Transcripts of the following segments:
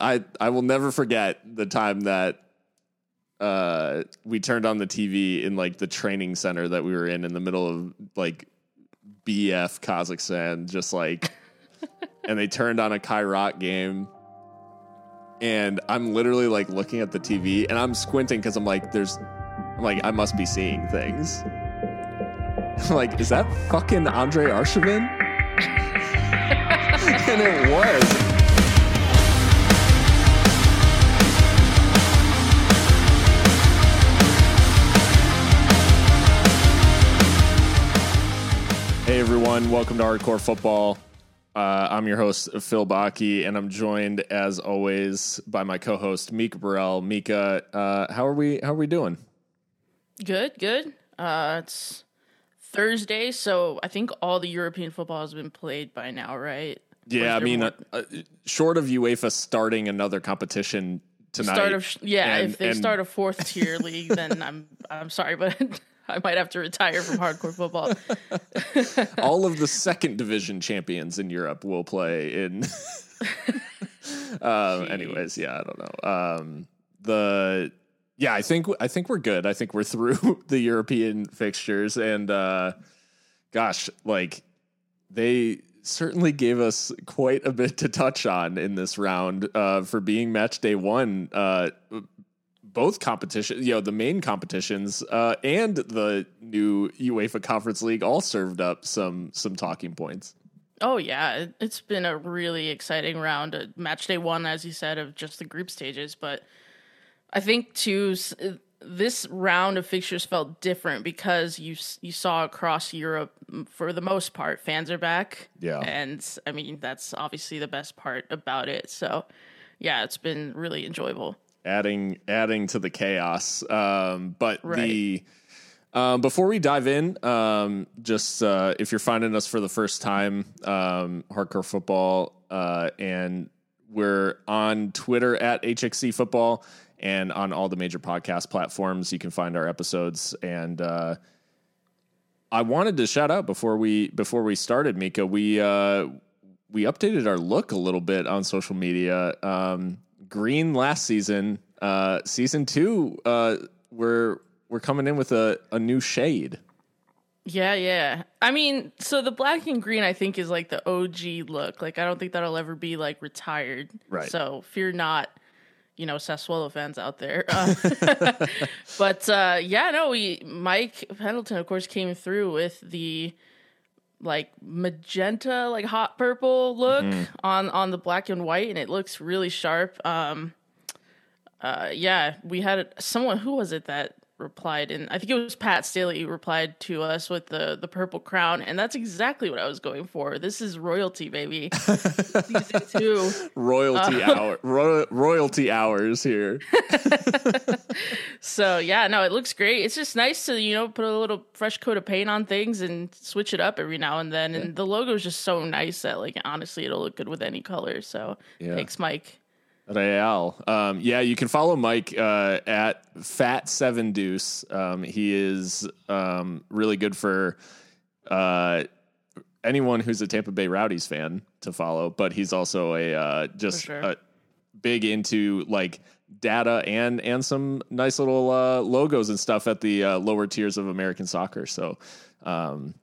I I will never forget the time that uh we turned on the TV in like the training center that we were in in the middle of like BF Kazakhstan, just like, and they turned on a Kairat game. And I'm literally like looking at the TV and I'm squinting because I'm like, there's, I'm like, I must be seeing things. I'm like, is that fucking Andre Arshavin? and it was. Everyone, welcome to Hardcore Football. Uh, I'm your host Phil Baki, and I'm joined as always by my co-host Mika Burrell. Mika, uh, how are we? How are we doing? Good, good. Uh, it's Thursday, so I think all the European football has been played by now, right? Yeah, I mean, uh, uh, short of UEFA starting another competition tonight. Start of yeah, and, if they and, start a fourth tier league, then I'm I'm sorry, but I might have to retire from hardcore football. All of the second division champions in Europe will play in. uh, anyways, yeah, I don't know. Um, the yeah, I think I think we're good. I think we're through the European fixtures, and uh, gosh, like they certainly gave us quite a bit to touch on in this round uh, for being match day one. Uh, both competitions, you know, the main competitions uh, and the new UEFA Conference League all served up some some talking points. Oh yeah, it's been a really exciting round. Uh, match day one, as you said, of just the group stages, but I think too this round of fixtures felt different because you you saw across Europe for the most part fans are back. Yeah, and I mean that's obviously the best part about it. So yeah, it's been really enjoyable adding adding to the chaos. Um, but right. the um, before we dive in, um, just uh, if you're finding us for the first time, um, Hardcore Football, uh, and we're on Twitter at HXC Football and on all the major podcast platforms. You can find our episodes. And uh, I wanted to shout out before we before we started, Mika. We uh, we updated our look a little bit on social media. Um, green last season. Uh, season two, uh, we're we're coming in with a, a new shade. Yeah, yeah. I mean, so the black and green, I think, is like the OG look. Like, I don't think that'll ever be like retired. Right. So fear not, you know, Sassuolo fans out there. Uh, but uh, yeah, no, we Mike Pendleton, of course, came through with the like magenta, like hot purple look mm-hmm. on on the black and white, and it looks really sharp. Um, uh, yeah, we had someone who was it that replied and I think it was Pat Staley who replied to us with the the purple crown and that's exactly what I was going for. This is royalty baby. Season 2. Royalty uh, hour ro- royalty hours here. so, yeah, no, it looks great. It's just nice to, you know, put a little fresh coat of paint on things and switch it up every now and then and the logo is just so nice that like honestly it'll look good with any color. So, yeah. thanks Mike. Real. Um, yeah, you can follow Mike uh, at Fat Seven Deuce. Um, he is um, really good for uh, anyone who's a Tampa Bay Rowdies fan to follow, but he's also a uh, just sure. a big into like data and and some nice little uh, logos and stuff at the uh, lower tiers of American soccer. So, um,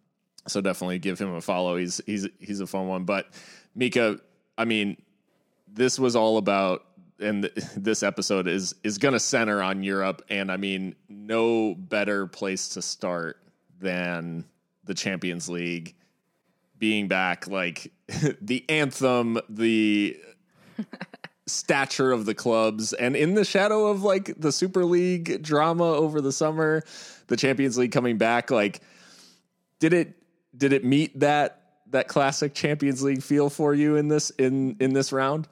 so definitely give him a follow. He's he's he's a fun one. But Mika, I mean this was all about and this episode is is going to center on Europe and I mean no better place to start than the Champions League. Being back like the anthem the stature of the clubs and in the shadow of like the Super League drama over the summer the Champions League coming back like did it did it meet that that classic Champions League feel for you in this in in this round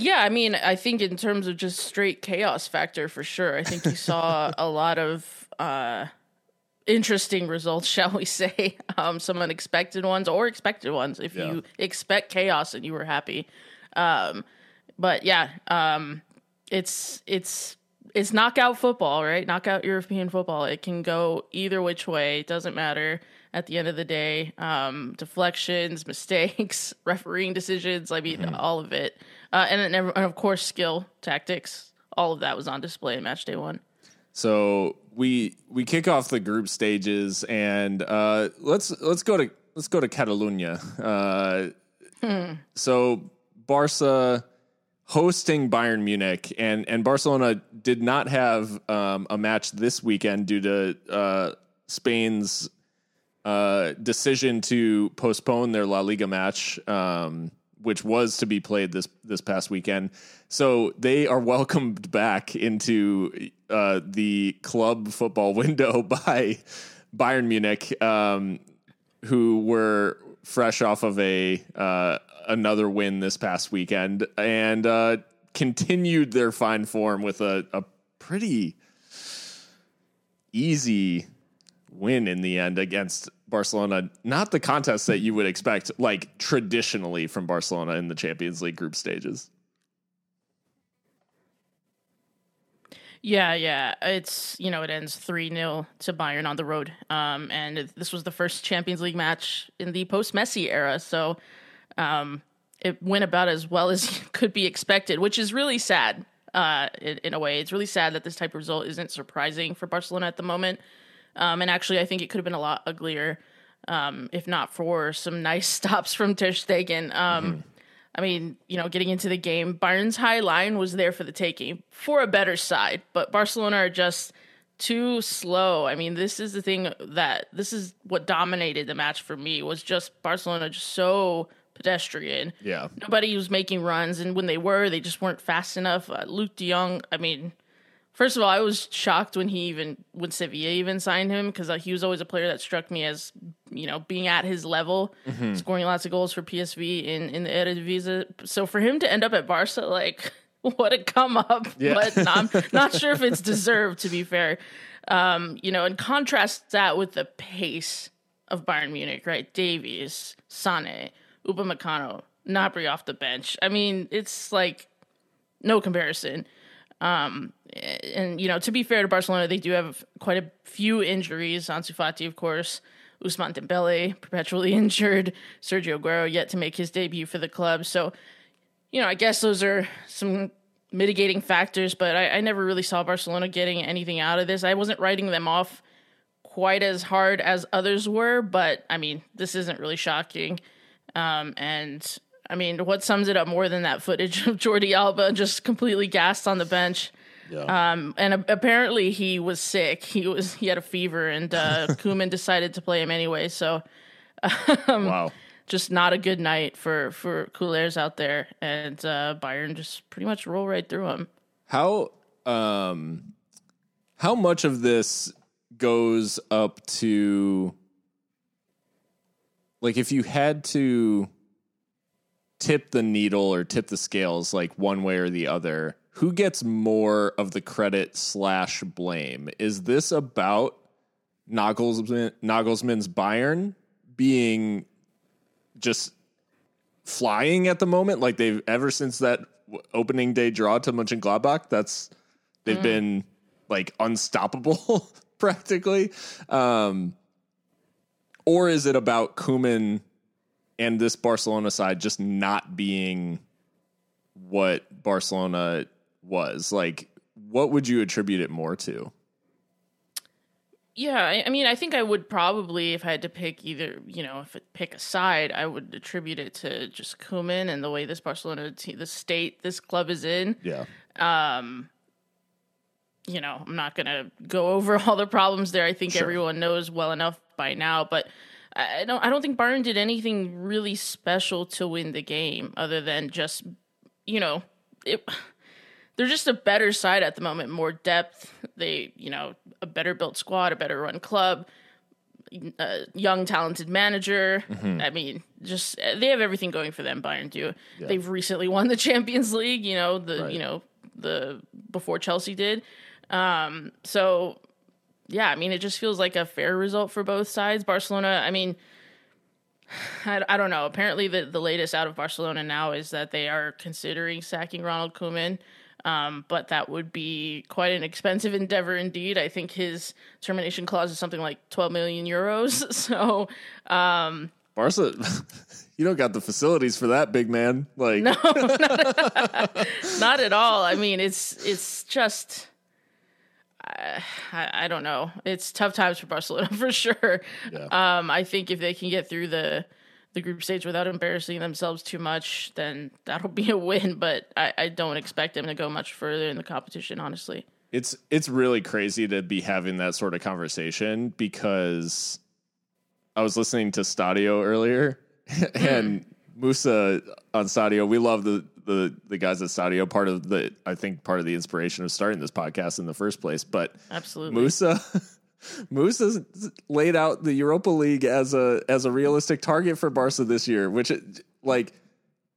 yeah, I mean, I think in terms of just straight chaos factor for sure. I think you saw a lot of uh, interesting results, shall we say? Um, some unexpected ones or expected ones. If yeah. you expect chaos and you were happy, um, but yeah, um, it's it's it's knockout football, right? Knockout European football. It can go either which way. It doesn't matter at the end of the day. Um, deflections, mistakes, refereeing decisions. I mean, mm-hmm. all of it. Uh, and, then, and of course skill, tactics, all of that was on display in match day one. So we we kick off the group stages, and uh, let's let's go to let's go to Catalunya. Uh, hmm. So Barca hosting Bayern Munich, and and Barcelona did not have um, a match this weekend due to uh, Spain's uh, decision to postpone their La Liga match, um, which was to be played this this past weekend. So they are welcomed back into uh, the club football window by Bayern Munich, um, who were fresh off of a uh, another win this past weekend and uh, continued their fine form with a, a pretty easy win in the end against Barcelona. Not the contest that you would expect, like traditionally from Barcelona in the Champions League group stages. Yeah, yeah. It's, you know, it ends 3 0 to Bayern on the road. Um, and this was the first Champions League match in the post Messi era. So um, it went about as well as could be expected, which is really sad uh, in, in, a way. It's really sad that this type of result isn't surprising for Barcelona at the moment. Um, and actually, I think it could have been a lot uglier um, if not for some nice stops from Ter Stegen. Um, mm-hmm. I mean, you know, getting into the game, Bayern's high line was there for the taking for a better side, but Barcelona are just too slow. I mean, this is the thing that this is what dominated the match for me was just Barcelona just so pedestrian. Yeah. Nobody was making runs, and when they were, they just weren't fast enough. Uh, Luuk de Jong, I mean, first of all, I was shocked when he even when Sevilla even signed him because he was always a player that struck me as you know being at his level, mm-hmm. scoring lots of goals for PSV in in the Eredivisie. So for him to end up at Barca, like what a come up, yeah. but I'm not sure if it's deserved. To be fair, um, you know, and contrast that with the pace of Bayern Munich, right? Davies, Sane, Upamecano, Gnabry off the bench. I mean, it's like no comparison. Um, and you know, to be fair to Barcelona, they do have quite a few injuries. Ansu Fati, of course, Ousmane Dembele, perpetually injured. Sergio Aguero yet to make his debut for the club. So, you know, I guess those are some mitigating factors. But I, I never really saw Barcelona getting anything out of this. I wasn't writing them off quite as hard as others were. But I mean, this isn't really shocking. Um, and I mean, what sums it up more than that footage of Jordi Alba just completely gassed on the bench? Yeah. Um, and apparently he was sick. He was he had a fever, and uh, Koeman decided to play him anyway. So, um, wow, just not a good night for for Culers out there, and uh, Bayern just pretty much roll right through him. How um, how much of this goes up to like if you had to tip the needle or tip the scales like one way or the other, who gets more of the credit slash blame? Is this about Nagelsmann, Nagelsmann's Bayern being just flying at the moment, like they've ever since that opening day draw to Mönchengladbach? That's they've mm. been like unstoppable practically. Um, or is it about Koeman and this Barcelona side just not being what Barcelona was? Like, what would you attribute it more to? Yeah, I mean, I think I would probably, if I had to pick either, you know, if it, pick a side, I would attribute it to just Koeman and the way this Barcelona, team, the state this club is in. Yeah. Um, you know, I'm not gonna go over all the problems there. I think sure. everyone knows well enough by now, but I don't I don't think Bayern did anything really special to win the game other than just you know it they're just a better side at the moment, more depth. They, you know, a better built squad, a better run club, a young talented manager. Mm-hmm. I mean, just they have everything going for them. Bayern do. Yeah. They've recently won the Champions League. You know the right. you know the before Chelsea did. Um, so yeah, I mean, it just feels like a fair result for both sides. Barcelona, I mean, I, I don't know. Apparently, the, the latest out of Barcelona now is that they are considering sacking Ronald Koeman. Um, but that would be quite an expensive endeavor indeed. I think his termination clause is something like 12 million euros. So, um, Barca, you don't got the facilities for that, big man. Like, No, not, not at all. I mean, it's it's just. I, I don't know. It's tough times for Barcelona for sure. Yeah. Um, I think if they can get through the the group stage without embarrassing themselves too much, then that'll be a win. But I, I don't expect them to go much further in the competition, honestly. it's it's really crazy to be having that sort of conversation because I was listening to Stadio earlier and mm-hmm. Musa on Stadio. We love the the the guys at Stadio. Part of the I think part of the inspiration of starting this podcast in the first place. But Absolutely. Musa Musa laid out the Europa League as a as a realistic target for Barca this year, which like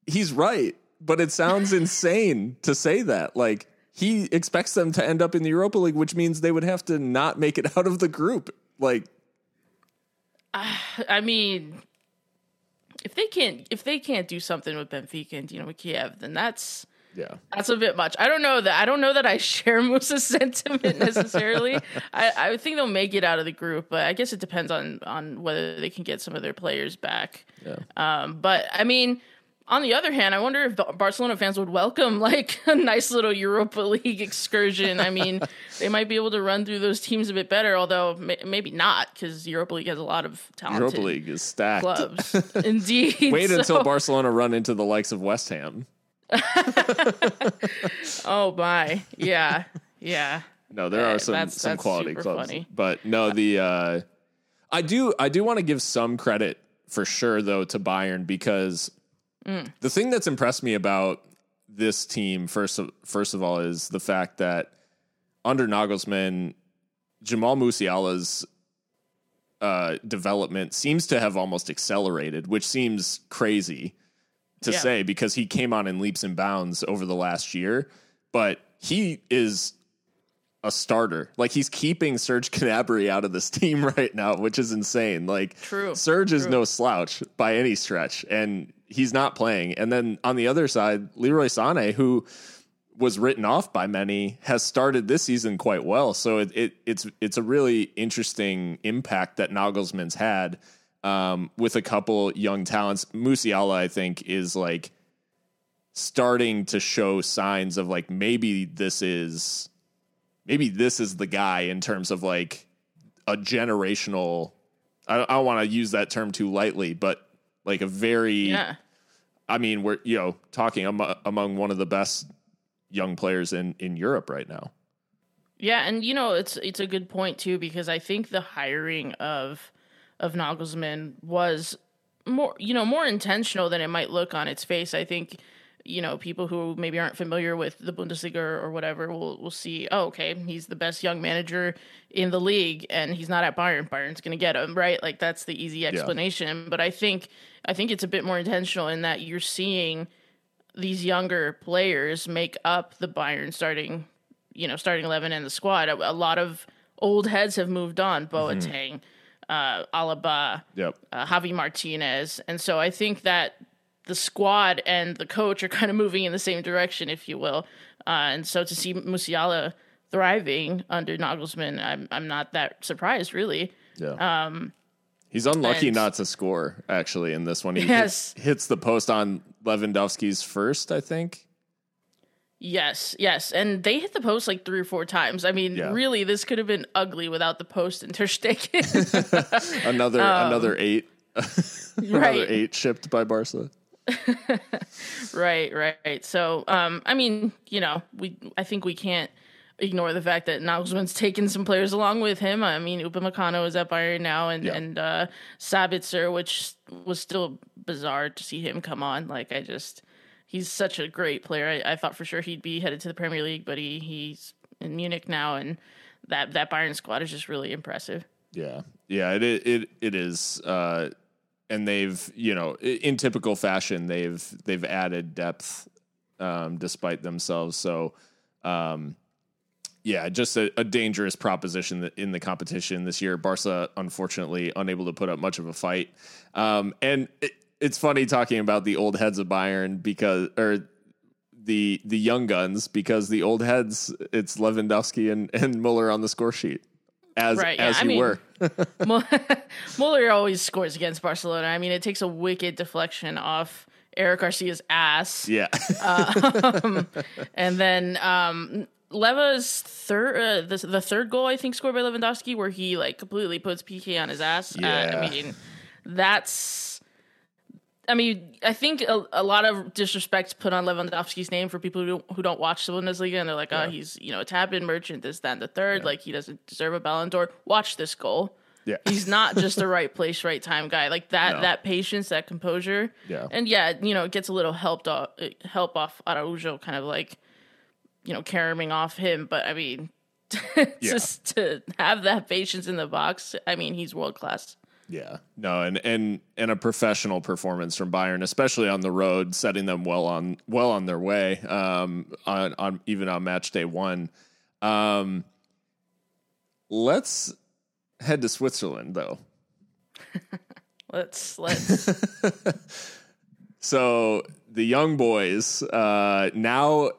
he's right, but it sounds insane to say that. Like he expects them to end up in the Europa League, which means they would have to not make it out of the group. Like I mean, if they can't if they can't do something with Benfica and Dinamo Kiev, then that's yeah. that's a bit much. I don't know that I don't know that I share Musa's sentiment necessarily. I, I think they'll make it out of the group, but I guess it depends on on whether they can get some of their players back. Yeah. Um, but I mean, on the other hand, I wonder if Barcelona fans would welcome like a nice little Europa League excursion. I mean, they might be able to run through those teams a bit better, although may- maybe not because Europa League has a lot of talented Europa League is stacked. clubs. Indeed. Wait So- until Barcelona run into the likes of West Ham. Oh my, yeah, yeah. No, there are some that's- some that's quality clubs, funny. but no, the uh, I do I do want to give some credit for sure though to Bayern because Mm. the thing that's impressed me about this team first of, first of all is the fact that under Nagelsmann, Jamal Musiala's uh, development seems to have almost accelerated, which seems crazy to Yeah. say because he came on in leaps and bounds over the last year, but he is a starter. Like he's keeping Serge Gnabry out of this team right now, which is insane. Like True, Serge is no slouch by any stretch, and he's not playing. And then on the other side, Leroy Sané, who was written off by many, has started this season quite well. So it, it it's it's a really interesting impact that Nagelsmann's had um, with a couple young talents. Musiala, I think, is like starting to show signs of like maybe this is maybe this is the guy in terms of like a generational I don't, I don't want to use that term too lightly, but like a very Yeah, I mean, we're you know talking am- among one of the best young players in in Europe right now. yeah, and you know it's it's a good point too because I think the hiring of of Nagelsmann was more you know more intentional than it might look on its face. I think you know people who maybe aren't familiar with the Bundesliga or, whatever will will see oh okay he's the best young manager in the league and he's not at Bayern. Bayern's going to get him right? Like that's the easy explanation. But I think I think it's a bit more intentional in that you're seeing these younger players make up the Bayern starting you know starting 11 and the squad. A, a lot of old heads have moved on. Mm-hmm. Boateng uh Alaba Yep. uh, Javi Martinez. And so I think that the squad and the coach are kind of moving in the same direction, if you will. Uh, and so to see Musiala thriving under Nagelsmann, I'm I'm not that surprised, really. Yeah. Um, He's unlucky and- not to score actually in this one. He Yes. hit- hits the post on Lewandowski's first, I think. Yes, yes, and they hit the post like three or four times. I mean, Yeah. really, this could have been ugly without the post and Ter Stegen. Another another eight, another Um, right, eight shipped by Barca. right, right. So, um, I mean, you know, we I think we can't ignore the fact that Nagelsmann's taken some players along with him. I mean, Upamecano is at Bayern now, and Yeah. and uh, Sabitzer, which was still bizarre to see him come on. Like, I just he's such a great player. I, I thought for sure he'd be headed to the Premier League, but he he's in Munich now, and that that Bayern squad is just really impressive. Yeah, yeah, it it it is, uh, and they've you know in typical fashion they've they've added depth um, despite themselves. So, um, yeah, just a, a dangerous proposition in the competition this year. Barca unfortunately unable to put up much of a fight, um, and it, it's funny talking about the old heads of Bayern because or. The the young guns because the old heads it's Lewandowski and, and Muller on the score sheet. as Right, yeah, as I you mean- were. Mull- Muller always scores against Barcelona. I mean, it takes a wicked deflection off Eric Garcia's ass. Yeah. And then um, Leva's third, uh, the, the third goal, I think, scored by Lewandowski, where he like completely puts Pique on his ass. Uh, Yeah. I mean, that's. I mean, I think a, a lot of disrespect put on Lewandowski's name for people who don't, who don't watch the Bundesliga, and they're like, "Oh, he's you know a tap-in merchant, this, that, and the third. Like he doesn't deserve a Ballon d'Or." Watch this goal. yeah. He's not just a right place, right time guy. Like that, No. that patience, that composure. Yeah. And yeah, you know, it gets a little helped off, help off Araujo, kind of like, you know, caroming off him. But I mean, just to have that patience in the box, I mean, he's world class. Yeah, no, and and and a professional performance from Bayern, especially on the road, setting them well on well on their way. Um, on on even on match day one. Um, let's head to Switzerland though. Let's let's So the young boys uh, now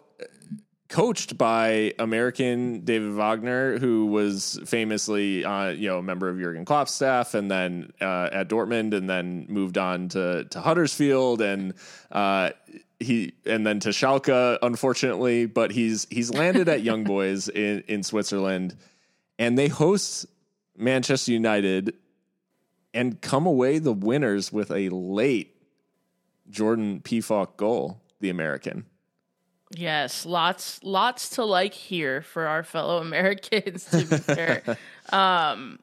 coached by American David Wagner, who was famously uh, you know a member of Jurgen Klopp's staff, and then uh, at Dortmund, and then moved on to to Huddersfield, and uh, he and then to Schalke, unfortunately, but he's he's landed at Young Boys in in Switzerland, and they host Manchester United. And come away the winners with a late Jordan Pefok goal, the American. Yes, lots lots to like here for our fellow Americans. To be fair, um,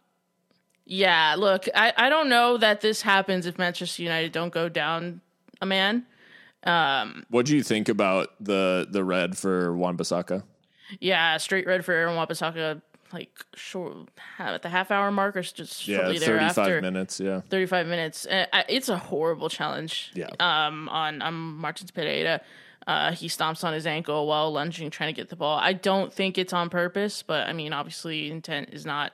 yeah. Look, I I don't know that this happens if Manchester United don't go down a man. Um What do you think about the the red for Wan-Bissaka? Yeah, straight red for Aaron Wan-Bissaka, like short at the half hour mark or just Yeah, shortly thirty five thereafter. minutes. Yeah, 35 minutes. Uh, It's a horrible challenge. Yeah. Um, on on Martins Pereira, uh, he stomps on his ankle while lunging, trying to get the ball. I don't think it's on purpose, but I mean, obviously, intent is not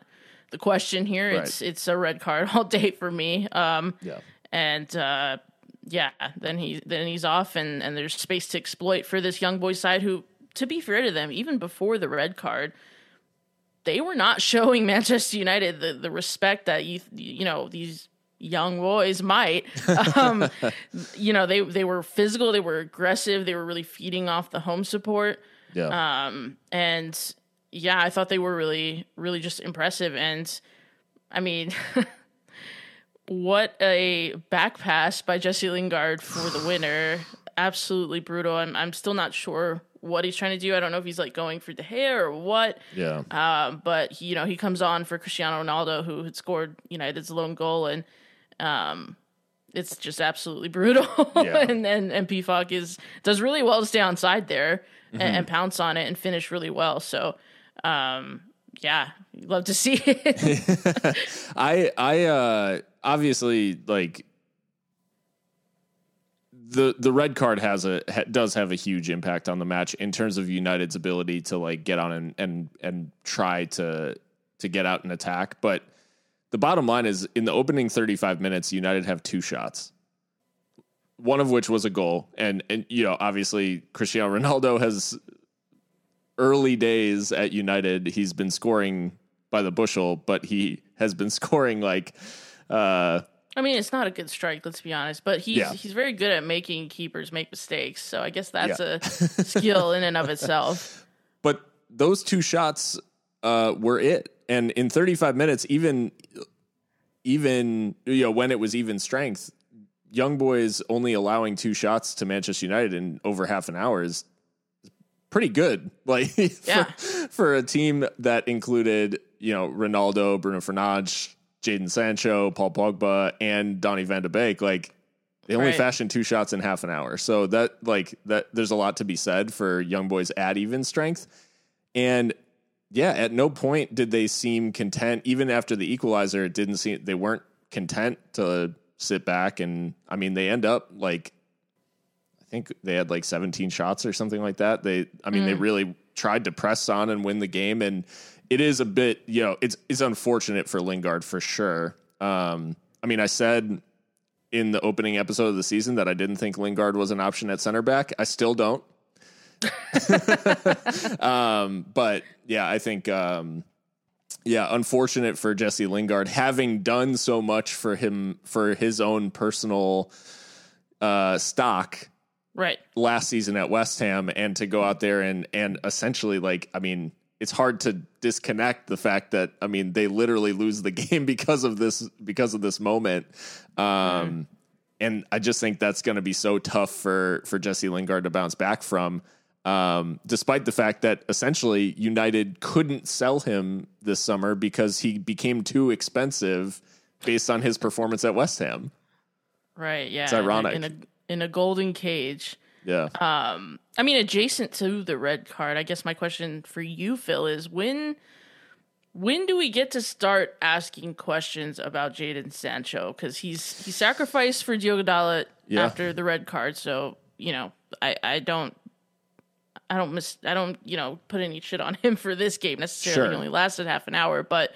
the question here. It's it's a red card all day for me. Um, yeah, and uh, yeah, then he then he's off, and and there's space to exploit for this young boy side. Who, to be fair to them, even before the red card, they were not showing Manchester United the the respect that you you know these young boys might. Um, you know they they were physical, they were aggressive, they were really feeding off the home support yeah. um, and yeah, I thought they were really, really just impressive. And I mean, what a back pass by Jesse Lingard for the winner! Absolutely brutal. I'm, I'm still not sure what he's trying to do. I don't know if he's like going for the hair or what. yeah. Um, but he, you know, he comes on for Cristiano Ronaldo, who had scored United's lone goal, and um, it's just absolutely brutal. Yeah. and and and Pefok is does really well to stay on side there and, and pounce on it and finish really well. So, um, yeah, love to see it. I I uh obviously like the the red card has a ha, does have a huge impact on the match in terms of United's ability to like get on and and and try to to get out and attack, but the bottom line is in the opening 35 minutes United have two shots. One of which was a goal and and you know obviously Cristiano Ronaldo has early days at United he's been scoring by the bushel, but he has been scoring like uh I mean, it's not a good strike, let's be honest, but he's Yeah. he's very good at making keepers make mistakes. So I guess that's Yeah. a skill in and of itself. but those two shots uh were it. And in 35 minutes even even you know when it was even strength, young boys only allowing two shots to Manchester United in over half an hour is pretty good. Like Yeah. for, for a team that included, you know, Ronaldo, Bruno Fernandes, Jadon Sancho, Paul Pogba, and Donny van de Beek, like they only Right. fashioned two shots in half an hour. So that like that there's a lot to be said for young boys at even strength. And yeah, at no point did they seem content. Even after the equalizer, it didn't seem they weren't content to sit back. And I mean, they end up like I think they had like 17 shots or something like that. They, I mean, they really tried to press on and win the game. And it is a bit, you know, it's it's unfortunate for Lingard for sure. Um, I mean, I said in the opening episode of the season that I didn't think Lingard was an option at center back. I still don't. um, but yeah, I think um, yeah, unfortunate for Jesse Lingard having done so much for him for his own personal uh, stock Right. last season at West Ham and to go out there and and essentially like I mean it's hard to disconnect the fact that I mean they literally lose the game because of this because of this moment. Um and I just think that's going to be so tough for for Jesse Lingard to bounce back from um despite the fact that essentially United couldn't sell him this summer because he became too expensive based on his performance at West Ham. Right. Yeah. It's ironic. In a, in a in a golden cage. Yeah. Um, I mean, adjacent to the red card, I guess my question for you, Phil, is when when do we get to start asking questions about Jadon Sancho? Because he's he sacrificed for Diogo Dalot Yeah. after the red card, so you know, I I don't. I don't miss. I don't, you know, put any shit on him for this game necessarily. Sure. He only lasted half an hour, but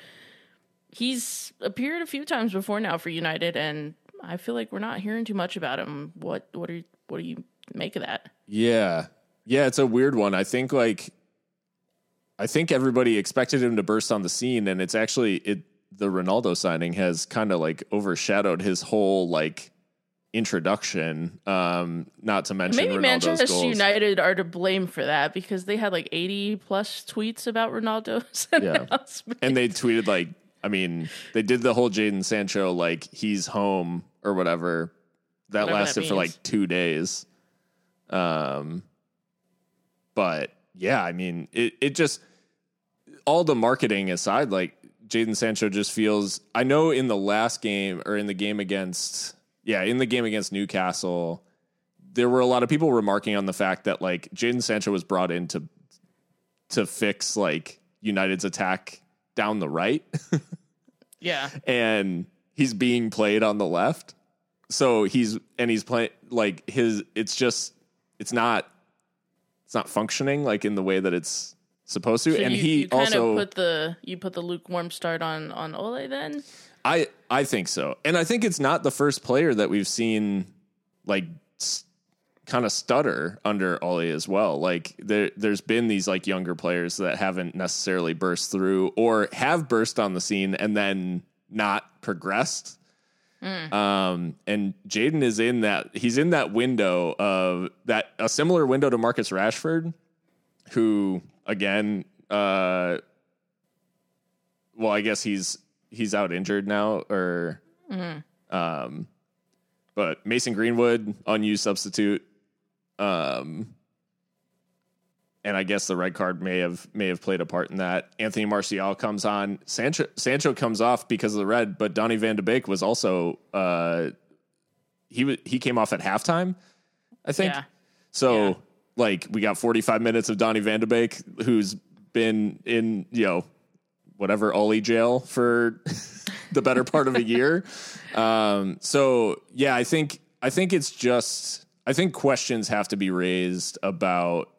he's appeared a few times before now for United, and I feel like we're not hearing too much about him. What what are you, what do you make of that? Yeah. Yeah, it's a weird one. I think like I think everybody expected him to burst on the scene and it's actually it the Ronaldo signing has kind of like overshadowed his whole like introduction. Um not to mention Maybe Ronaldo's Manchester goals. United are to blame for that because they had like 80 plus tweets about Ronaldo's Yeah. And they tweeted like I mean, they did the whole Jadon Sancho like he's home or whatever. That Whatever that lasted for like 2 days. Um but yeah, I mean, it it just all the marketing aside, like Jadon Sancho just feels. I know in the last game or in the game against, yeah, in the game against Newcastle, there were a lot of people remarking on the fact that like Jadon Sancho was brought in to to fix like United's attack down the right, yeah. and he's being played on the left. So he's and he's playing like his. It's just it's not it's not functioning like in the way that it's supposed to. So and you, he you kind also of put the you put the lukewarm start on on Ole then. I I think so, and I think it's not the first player that we've seen like s- kind of stutter under Ole as well. Like there there's been these like younger players that haven't necessarily burst through or have burst on the scene and then not progressed. Um, and Jadon is in that he's in that window of that a similar window to Marcus Rashford, who again, uh, well, I guess he's he's out injured now, or um, but Mason Greenwood unused substitute, um, and I guess the red card may have may have played a part in that. Anthony Martial comes on, Sancho Sancho comes off because of the red, but Donny Van de Beek was also uh, he wa he came off at halftime, I think. Yeah. So Yeah. like we got 45 minutes of Donny Van de Beek, who's been in, you know, whatever Ole jail for the better part of a year. Um, so yeah, I think I think it's just I think questions have to be raised about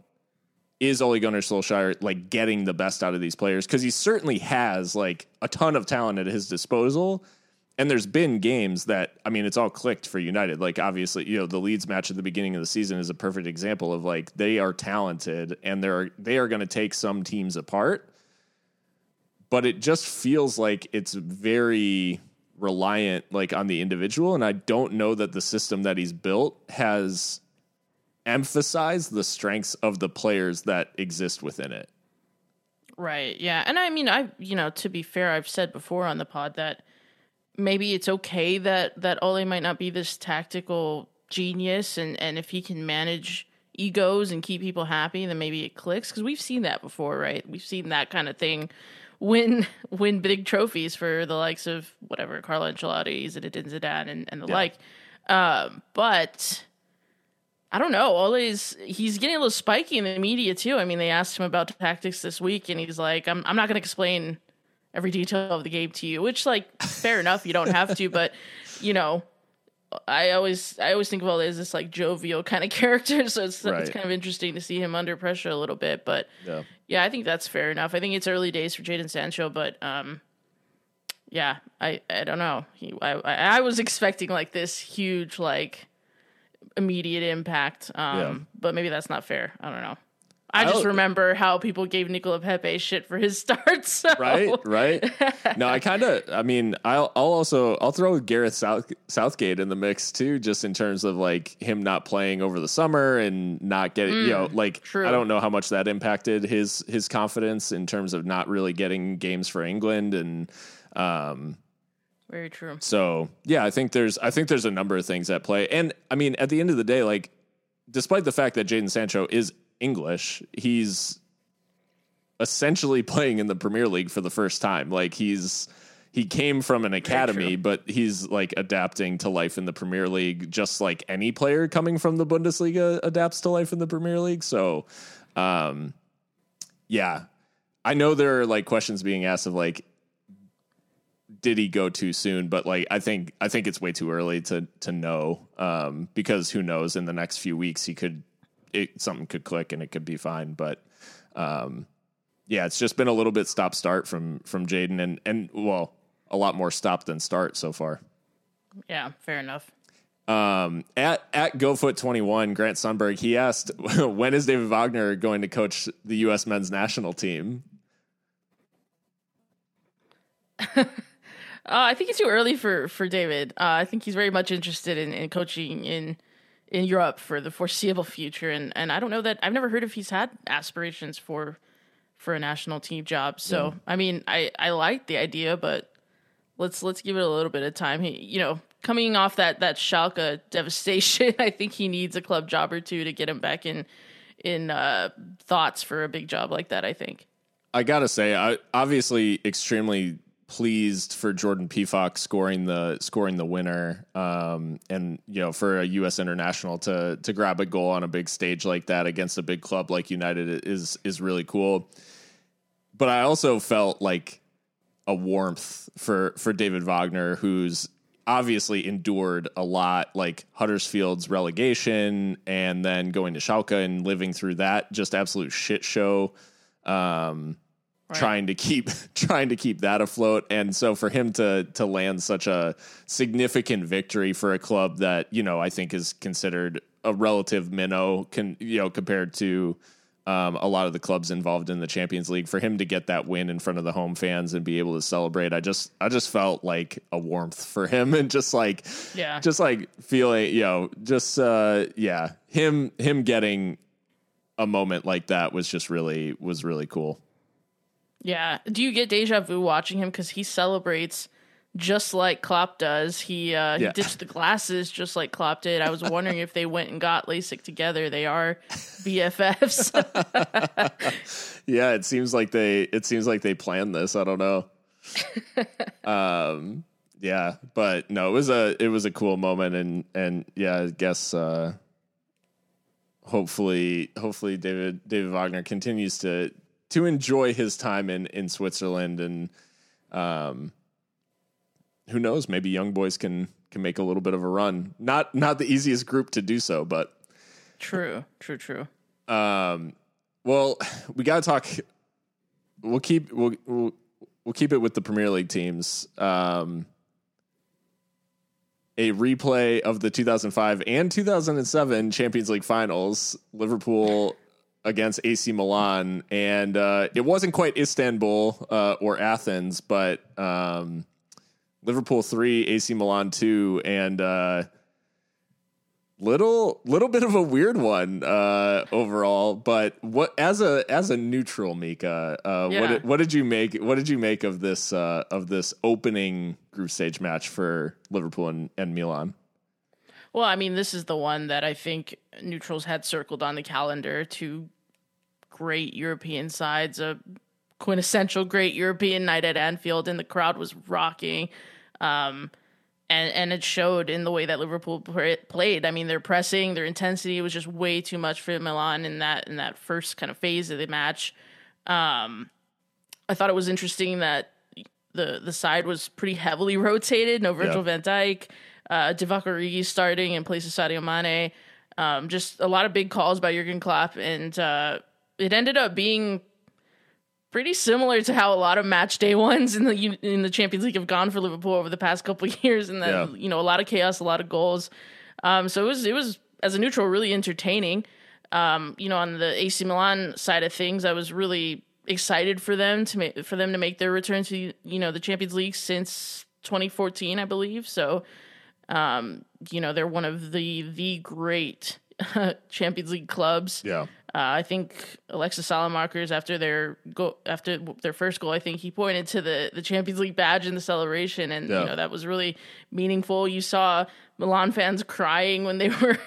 is Ole Gunnar Solskjaer like getting the best out of these players because he certainly has like a ton of talent at his disposal. And there's been games that I mean, it's all clicked for United. Like obviously, you know, the Leeds match at the beginning of the season is a perfect example of like they are talented and they're they are going to take some teams apart. But it just feels like it's very reliant like on the individual, and I don't know that the system that he's built has emphasized the strengths of the players that exist within it. Right. Yeah. And I mean, I you know, to be fair, I've said before on the pod that maybe it's okay that that Ole might not be this tactical genius, and and if he can manage egos and keep people happy, then maybe it clicks. Because we've seen that before, right? We've seen that kind of thing win win big trophies for the likes of whatever Carlo Ancelotti, Zinedine Zidane, and and the Yeah. like. Um, but I don't know. Ole's he's getting a little spiky in the media too. I mean, they asked him about tactics this week, and he's like, "I'm I'm not going to explain every detail of the game to you," which, like, fair enough, you don't have to. But you know, I always I always think of Ole as this like jovial kind of character, so it's Right. it's kind of interesting to see him under pressure a little bit. But Yeah. Yeah, I think that's fair enough. I think it's early days for Jadon Sancho, but um, yeah, I I don't know. He I I was expecting like this huge like immediate impact. Um, Yeah. but maybe that's not fair. I don't know. I just I'll- remember how people gave Nicola Pepe shit for his starts. so- right right no i kind of i mean I'll, I'll also i'll throw gareth South, southgate in the mix too just in terms of like him not playing over the summer and not getting you know like Mm, true. i don't know how much that impacted his his confidence in terms of not really getting games for england and um Very true. so yeah i think there's i think there's a number of things at play and i mean at the end of the day like despite the fact that jadon sancho is english he's essentially playing in the Premier League for the first time. Like he's he came from an academy, but he's like adapting to life in the Premier League just like any player coming from the Bundesliga adapts to life in the Premier League. So um yeah. I know there are like questions being asked of like did he go too soon but like i think i think it's way too early to to know um because who knows in the next few weeks he could it, something could click and it could be fine but um yeah, it's just been a little bit stop start from from Jadon and and well, a lot more stop than start so far. Yeah, fair enough. Um, at at GoFoot twenty one, Grant Sunberg he asked when is David Wagner going to coach the U.S. men's national team? Uh, I think it's too early for for David. Uh, I think he's very much interested in, in coaching in in Europe for the foreseeable future, and and I don't know that I've never heard if he's had aspirations for for a national team job. So I mean, I I like the idea, but let's let's give it a little bit of time. He, you know, coming off that that Schalke devastation, I think he needs a club job or two to get him back in in uh, thoughts for a big job like that. I think. I gotta say, I obviously extremely pleased for Jordan Pefok scoring the scoring the winner, um, and you know for a U.S. international to to grab a goal on a big stage like that against a big club like United is is really cool. But I also felt like a warmth for for David Wagner, who's obviously endured a lot, like Huddersfield's relegation, and then going to Schalke and living through that just absolute shit show. Um, trying to keep trying to keep that afloat. And so for him to to land such a significant victory for a club that you know I think is considered a relative minnow can you know compared to um, a lot of the clubs involved in the Champions League for him to get that win in front of the home fans and be able to celebrate I just I just felt like a warmth for him and just like Yeah. just like feeling you know just uh yeah him him getting a moment like that was just really was really cool Yeah. Do you get deja vu watching him because he celebrates just like Klopp does? He uh, he ditched the glasses just like Klopp did. I was wondering if they went and got LASIK together. They are BFFs. Yeah, it seems like they it seems like they planned this. I don't know. um yeah, but no, it was a it was a cool moment and and yeah, I guess uh hopefully hopefully David David Wagner continues to to enjoy his time in in Switzerland and um who knows, maybe young boys can can make a little bit of a run. Not not the easiest group to do so, but true, true, true. um, well, we got to talk. We'll keep we'll, we'll we'll keep it with the Premier League teams. Um, a replay of the 2005 and 2007 Champions League finals, Liverpool against AC Milan, and uh, it wasn't quite Istanbul uh, or Athens, but um, Liverpool three, AC Milan two, and uh, little little bit of a weird one uh, overall. But what as a as a neutral, Mika, uh, what Yeah. did, what did you make? What did you make of this uh, of this opening group stage match for Liverpool and, and Milan? Well, I mean, this is the one that I think neutrals had circled on the calendar. Two great European sides, a quintessential great European night at Anfield, and the crowd was rocking. Um, and and it showed in the way that Liverpool played. I mean, their pressing, their intensity was just way too much for Milan in that in that first kind of phase of the match. Um, I thought it was interesting that the the side was pretty heavily rotated. No Virgil Yeah. van Dijk, uh, Divock starting in place of Sadio Mane. Um, just a lot of big calls by Jurgen Klopp, and uh, it ended up being pretty similar to how a lot of match day ones in the in the Champions League have gone for Liverpool over the past couple of years, and then Yeah. you know a lot of chaos, a lot of goals. Um, so it was it was as a neutral really entertaining. Um, you know, on the AC Milan side of things, I was really excited for them to make for them to make their return to you know the Champions League since 2014, I believe. So, um, you know, they're one of the the great Champions League clubs. Yeah. Uh, I think Alexis Saelemaekers after their go after their first goal, I think he pointed to the the Champions League badge in the celebration, and Yeah. you know that was really meaningful. You saw Milan fans crying when they were,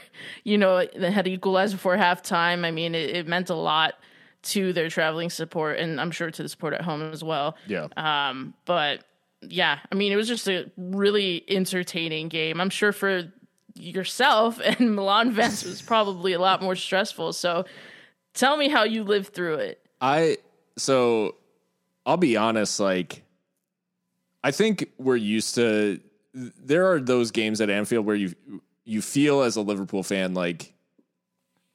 you know, they had equalized before halftime. I mean, it, it meant a lot to their traveling support, and I'm sure to the support at home as well. Yeah. Um, but yeah, I mean, it was just a really entertaining game. I'm sure for yourself and Milan it was probably a lot more stressful. So tell me how you lived through it. I so I'll be honest, like I think we're used to there are those games at Anfield where you you feel as a Liverpool fan like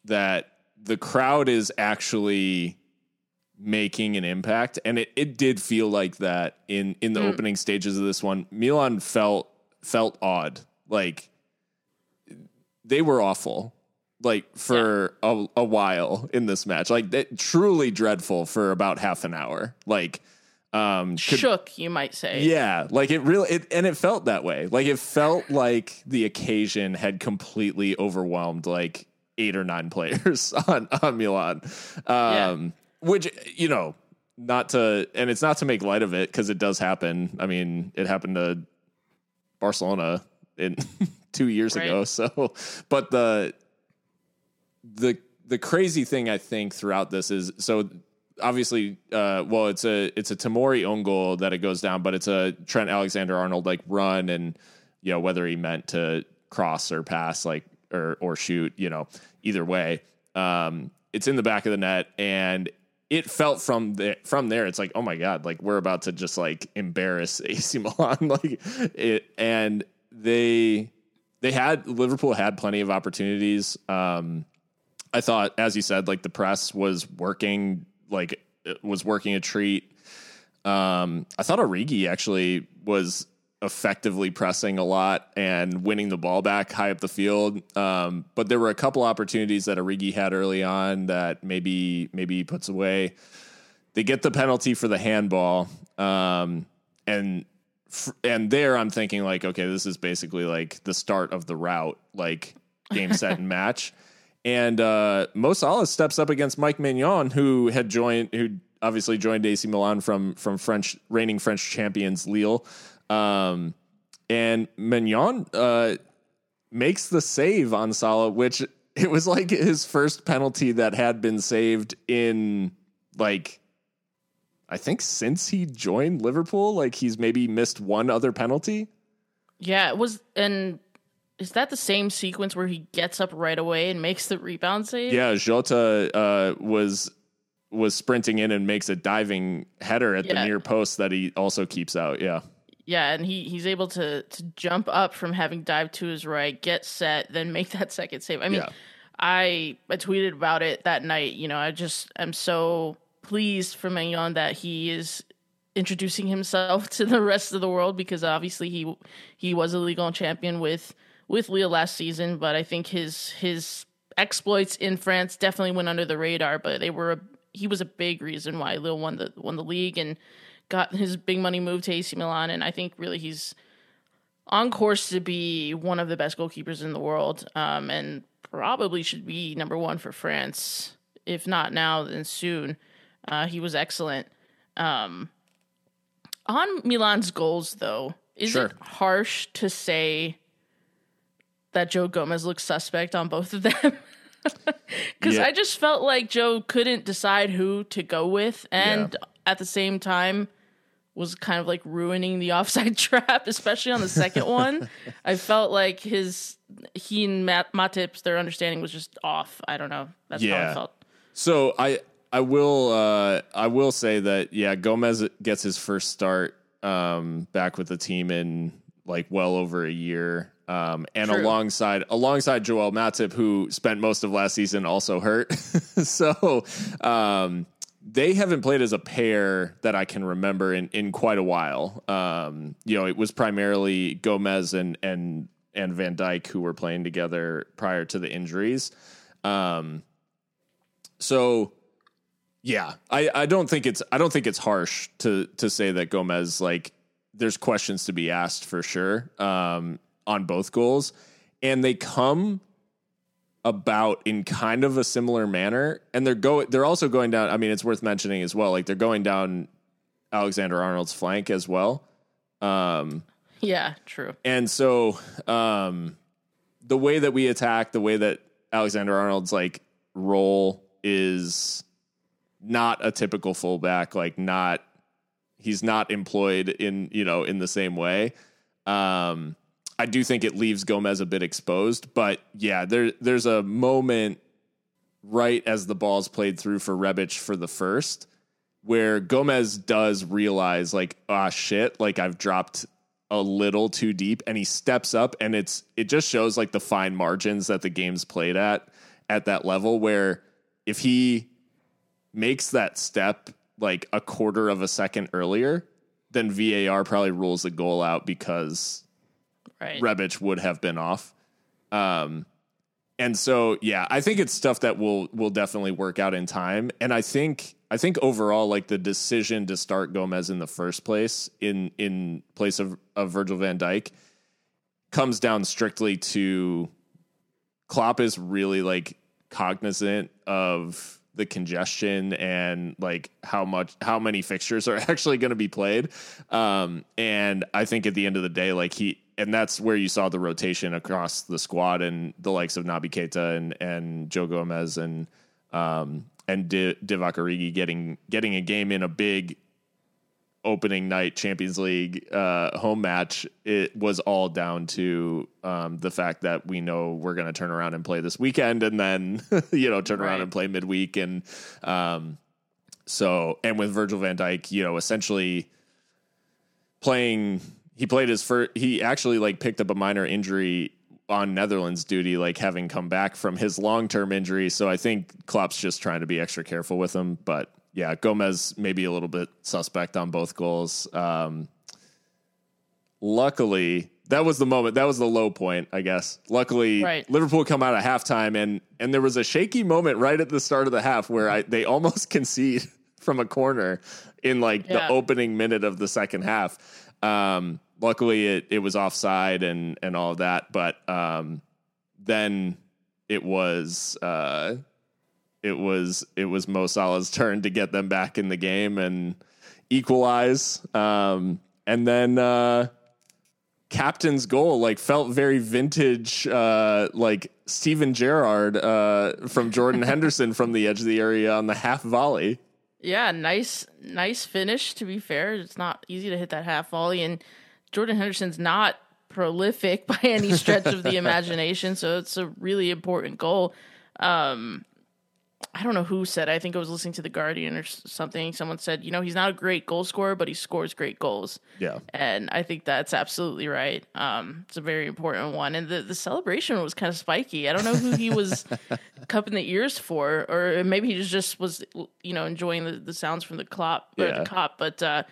that the crowd is actually making an impact. And it, it did feel like that in in the opening stages of this one. Milan felt felt odd. Like they were awful like for a, a while in this match. Like that truly dreadful for about half an hour. Like um could- Shook, you might say. yeah, like it really, it, and it felt that way. Like it felt like the occasion had completely overwhelmed like eight or nine players on on Milan, um, which you know, not to, and it's not to make light of it because it does happen. I mean, it happened to Barcelona in two years Right. ago. So, but the the the crazy thing I think throughout this is so obviously uh well it's a it's a Tamori own goal that it goes down, but it's a Trent Alexander Arnold like run and you know whether he meant to cross or pass like or or shoot, you know, either way. Um it's in the back of the net and it felt from the from there it's like oh my god like we're about to just like embarrass AC Milan like it and they they had Liverpool had plenty of opportunities um I thought, as you said, like the press was working, like was working a treat. Um, I thought Origi actually was effectively pressing a lot and winning the ball back high up the field. Um, but there were a couple opportunities that Origi had early on that maybe maybe he puts away. They get the penalty for the handball, um, and and there I'm thinking like, okay, this is basically like the start of the route, like game set and match. And uh, Mo Salah steps up against Mike Maignan, who had joined, who obviously joined AC Milan from from French reigning French champions Lille. Um, and Maignan uh, makes the save on Salah, which it was like his first penalty that had been saved in like I think since he joined Liverpool. Like he's maybe missed one other penalty. Yeah, it was and is that the same sequence where he gets up right away and makes the rebound save? Yeah, Jota uh, was was sprinting in and makes a diving header at the near post that he also keeps out. Yeah, Yeah, and he he's able to to jump up from having dived to his right, get set, then make that second save. I mean, Yeah. I I tweeted about it that night. You know, I just am so pleased for Maignan that he is introducing himself to the rest of the world because obviously he he was a 1 champion with with Lille last season, but I think his his exploits in France definitely went under the radar. But they were a, he was a big reason why Lille won the won the league and got his big money move to AC Milan, and I think really he's on course to be one of the best goalkeepers in the world, um, and probably should be number one for France, if not now, then soon. Uh, he was excellent. Um, on Milan's goals, though, is Sure. it harsh to say that Joe Gomez looks suspect on both of them? Because Yeah. I just felt like Joe couldn't decide who to go with, and at the same time was kind of like ruining the offside trap, especially on the second one. I felt like his he and Matt Matip, their understanding was just off. I don't know. That's how Yeah. I felt. So I I will uh, I will say that yeah Gomez gets his first start um, back with the team in like well over a year. Um, and True. alongside alongside Joel Matip, who spent most of last season also hurt, so um, they haven't played as a pair that I can remember in, in quite a while. Um, you know, it was primarily Gomez and and and Van Dijk who were playing together prior to the injuries. Um, So yeah, I, I don't think it's I don't think it's harsh to to say that Gomez like there's questions to be asked for sure um, on both goals, and they come about in kind of a similar manner, and they're go they're also going down. I mean, it's worth mentioning as well. Like they're going down Alexander Arnold's flank as well. Um, Yeah, true. and so um, the way that we attack, the way that Alexander Arnold's like role is not a typical fullback, like not he's not employed in, you know, in the same way. Um, I do think it leaves Gomez a bit exposed, but yeah, there there's a moment right as the ball's played through for Rebic for the first where Gomez does realize like ah shit like I've dropped a little too deep and he steps up and it's it just shows like the fine margins that the game's played at at that level where if he makes that step like a quarter of a second earlier then VAR probably rules the goal out because Right. Would have been off. Um, and so yeah, I think it's stuff that will will definitely work out in time. And I think I think overall, like the decision to start Gomez in the first place in in place of, of Virgil van Dijk comes down strictly to Klopp is really like cognizant of the congestion and like how much how many fixtures are actually going to be played um and i think at the end of the day like he and that's where you saw the rotation across the squad and the likes of Naby Keita and and Joe Gomez and um and Di- Divock Origi getting getting a game in a big opening night Champions League uh, home match, it was all down to um, the fact that we know we're going to turn around and play this weekend, and then you know turn around and play midweek, and um, so and with Virgil Van Dijk, you know, essentially playing. He played his first. He actually like picked up a minor injury on Netherlands duty, like having come back from his long term injury. So I think Klopp's just trying to be extra careful with him. But yeah, Gomez maybe a little bit suspect on both goals. Um, luckily, that was the moment. That was the low point, I guess. Luckily, Right. Liverpool come out at halftime, and and there was a shaky moment right at the start of the half where I, they almost concede from a corner in like Yeah. the opening minute of the second half. Um, luckily, it it was offside and and all of that, but um, then it was uh, it was it was Mo Salah's turn to get them back in the game and equalize. Um, and then uh, captain's goal like felt very vintage, uh, like Steven Gerrard uh, from Jordan Henderson from the edge of the area on the half volley. Yeah, nice, nice finish. To be fair, it's not easy to hit that half volley, and Jordan Henderson's not prolific by any stretch of the imagination, so it's a really important goal. Um, I don't know who said. I think I was listening to the Guardian or something. Someone said, you know, he's not a great goal scorer, but he scores great goals. Yeah. And I think that's absolutely right. Um, it's a very important one. And the, the celebration was kind of spiky. I don't know who he was cupping the ears for, or maybe he just, was, you know, enjoying the, the sounds from the clop or Yeah. the Kop. But uh,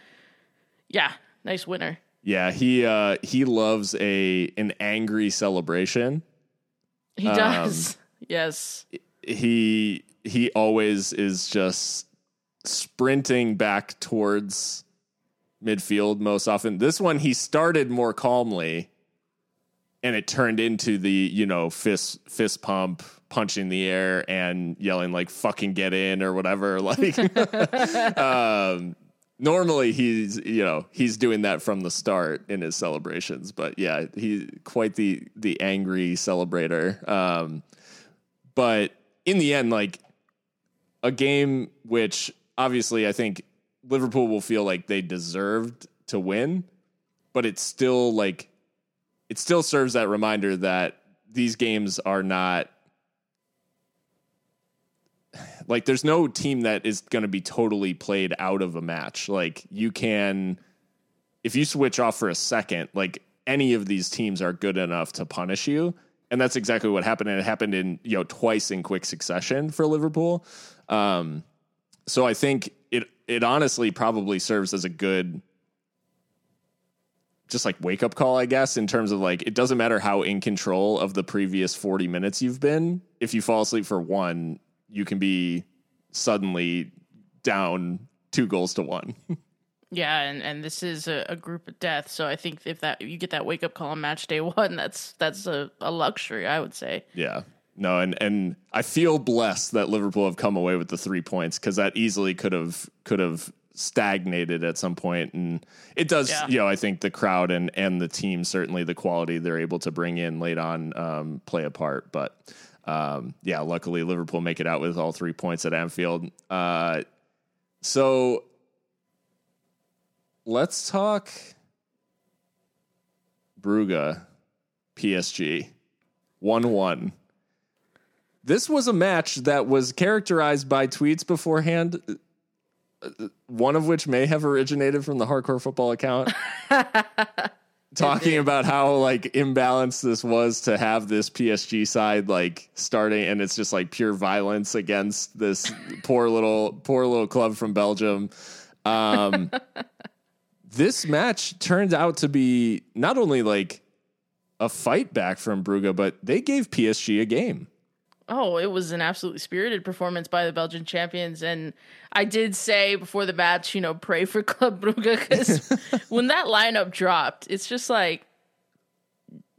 yeah, nice winner. Yeah, he uh, he loves a an angry celebration. He Um, does. yes. he he always is just sprinting back towards midfield most often. This one he started more calmly and it turned into the, you know, fist fist pump, punching the air and yelling like fucking get in or whatever like um normally he's you know he's doing that from the start in his celebrations but yeah he's quite the the angry celebrator. Um but in the end, like a game which obviously I think Liverpool will feel like they deserved to win, but it's still like it still serves that reminder that these games are not like there's no team that is going to be totally played out of a match. Like you can if you switch off for a second, like any of these teams are good enough to punish you. And that's exactly what happened. And it happened in, you know, twice in quick succession for Liverpool. Um, so I think it it honestly probably serves as a good just like wake up call, I guess, in terms of like it doesn't matter how in control of the previous 40 minutes you've been. If you fall asleep for one, you can be suddenly down two goals to one. Yeah, and, and this is a, a, group of death, so I think if that you get that wake up call on match day one, that's that's a, a luxury, I would say. Yeah. No, and and I feel blessed that Liverpool have come away with the three points because that easily could have could have stagnated at some point, and it does. Yeah. You know, I think the crowd and and the team certainly the quality they're able to bring in late on um, play a part, but. Um, yeah, luckily Liverpool make it out with all three points at Anfield. Uh, so let's talk Brugge PSG 1 1. This was a match that was characterized by tweets beforehand, one of which may have originated from the hardcore football account. talking about how like imbalanced this was to have this PSG side like starting and it's just like pure violence against this poor little poor little club from Belgium. Um this match turned out to be not only like a fight back from Brugge, but they gave PSG a game. Oh, it was an absolutely spirited performance by the Belgian champions. And I did say before the match, you know, pray for Club Brugge because when that lineup dropped, it's just like,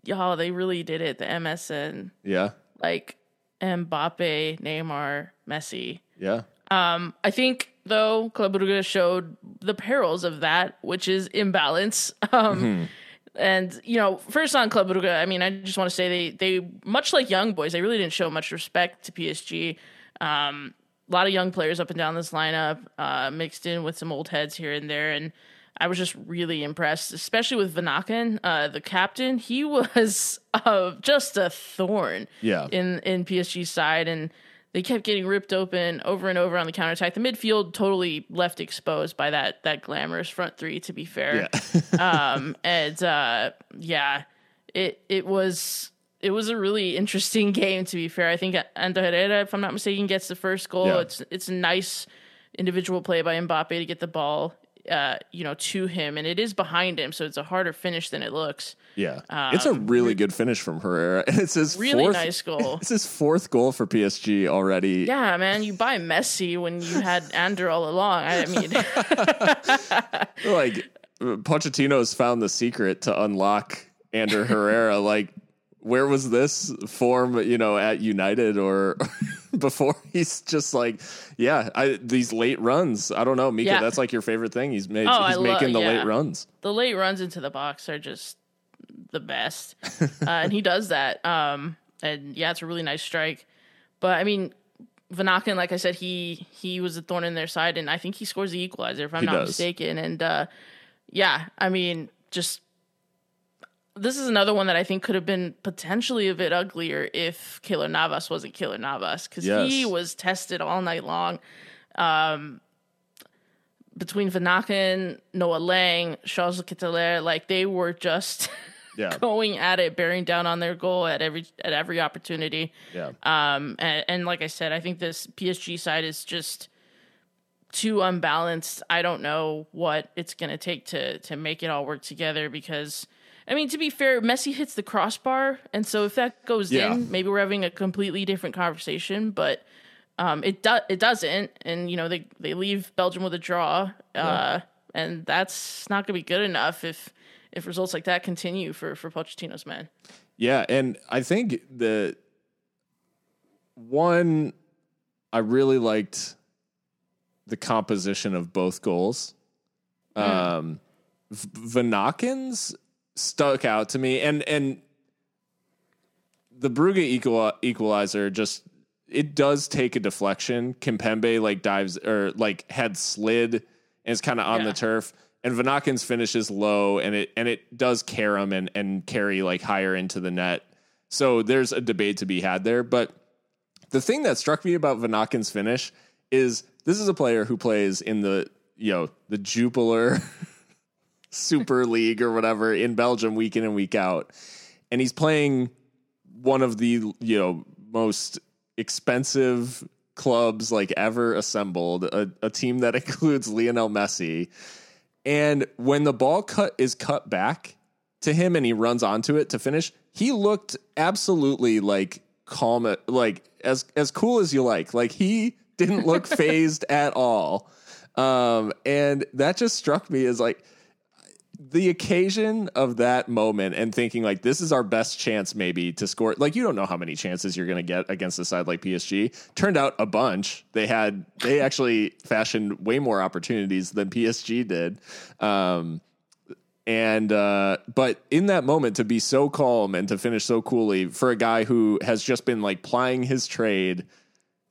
y'all, they really did it. The MSN. Yeah. Like Mbappe, Neymar, Messi. Yeah. Um, I think though Club Brugge showed the perils of that, which is imbalance. Um, mm-hmm. And you know, first on Club Brugge, I mean, I just want to say they they much like young boys, they really didn't show much respect to PSG. Um, a lot of young players up and down this lineup, uh, mixed in with some old heads here and there, and I was just really impressed, especially with Vanaken, uh, the captain. He was uh, just a thorn, yeah. in in PSG's side, and they kept getting ripped open over and over on the counterattack. The midfield totally left exposed by that that glamorous front three. To be fair, yeah. um, and uh, yeah, it it was it was a really interesting game. To be fair, I think Ander Herrera, if I'm not mistaken, gets the first goal. Yeah. It's it's a nice individual play by Mbappe to get the ball uh, you know, to him, and it is behind him, so it's a harder finish than it looks. Yeah, um, it's a really good finish from Herrera, and it's his really fourth, nice goal. It's his fourth goal for PSG already. Yeah, man, you buy Messi when you had Ander all along. I mean, like Pochettino's found the secret to unlock Ander Herrera. like where was this form, you know, at United or before? He's just like, yeah, I, these late runs. I don't know, Mika. Yeah. That's like your favorite thing. He's made. Oh, he's I making lo- the yeah. late runs. The late runs into the box are just the best, uh, and he does that. Um, and yeah, it's a really nice strike. But I mean, Vanaken, like I said, he he was a thorn in their side, and I think he scores the equalizer if I'm he not does. mistaken. And uh, yeah, I mean, just this is another one that I think could have been potentially a bit uglier if Keylor Navas wasn't Keylor Navas because yes. he was tested all night long. Um, between Vanaken, Noah Lang, Charles Ketelaere, like they were just yeah. going at it, bearing down on their goal at every at every opportunity. Yeah. Um, and, and like I said, I think this PSG side is just too unbalanced. I don't know what it's going to take to to make it all work together because I mean, to be fair, Messi hits the crossbar, and so if that goes yeah. in, maybe we're having a completely different conversation. But um, it do- it doesn't, and you know they they leave Belgium with a draw, uh, and that's not going to be good enough if if results like that continue for for Pochettino's men. Yeah, and I think the one I really liked the composition of both goals. Mm. Um, Vanaken's stuck out to me, and and the Brugge equal, equalizer just it does take a deflection. Kimpembe like dives or like head slid and it's kind of on yeah. the turf. And Vanaken's finishes low and it and it does carry him and, and carry like higher into the net. So there's a debate to be had there. But the thing that struck me about Vanaken's finish is this is a player who plays in the you know the Jupiler Super League or whatever in Belgium week in and week out. And he's playing one of the, you know, most expensive clubs like ever assembled, a, a team that includes Lionel Messi. And when the ball cut is cut back to him and he runs onto it to finish, he looked absolutely like calm like as as cool as you like. Like he didn't look phased at all. Um, and that just struck me as like the occasion of that moment and thinking like this is our best chance maybe to score like you don't know how many chances you're going to get against a side like PSG turned out a bunch. They had they actually fashioned way more opportunities than PSG did. Um, and uh, but in that moment to be so calm and to finish so coolly for a guy who has just been like plying his trade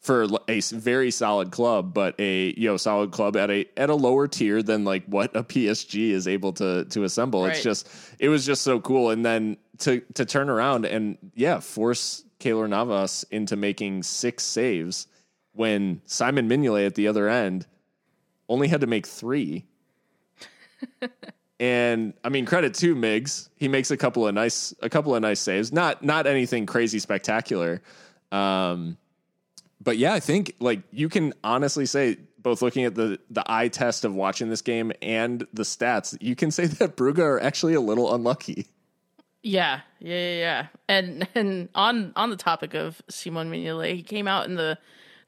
for a very solid club, but a you know solid club at a at a lower tier than like what a PSG is able to to assemble. Right. It's just it was just so cool, and then to to turn around and yeah, force Keylor Navas into making six saves when Simon Mignolet at the other end only had to make three. and I mean, credit to Miggs. he makes a couple of nice a couple of nice saves. Not not anything crazy spectacular. Um, but yeah, I think like you can honestly say both looking at the the eye test of watching this game and the stats, you can say that Brugge are actually a little unlucky. Yeah, yeah, yeah, yeah. And and on on the topic of Simon Mignolet, he came out in the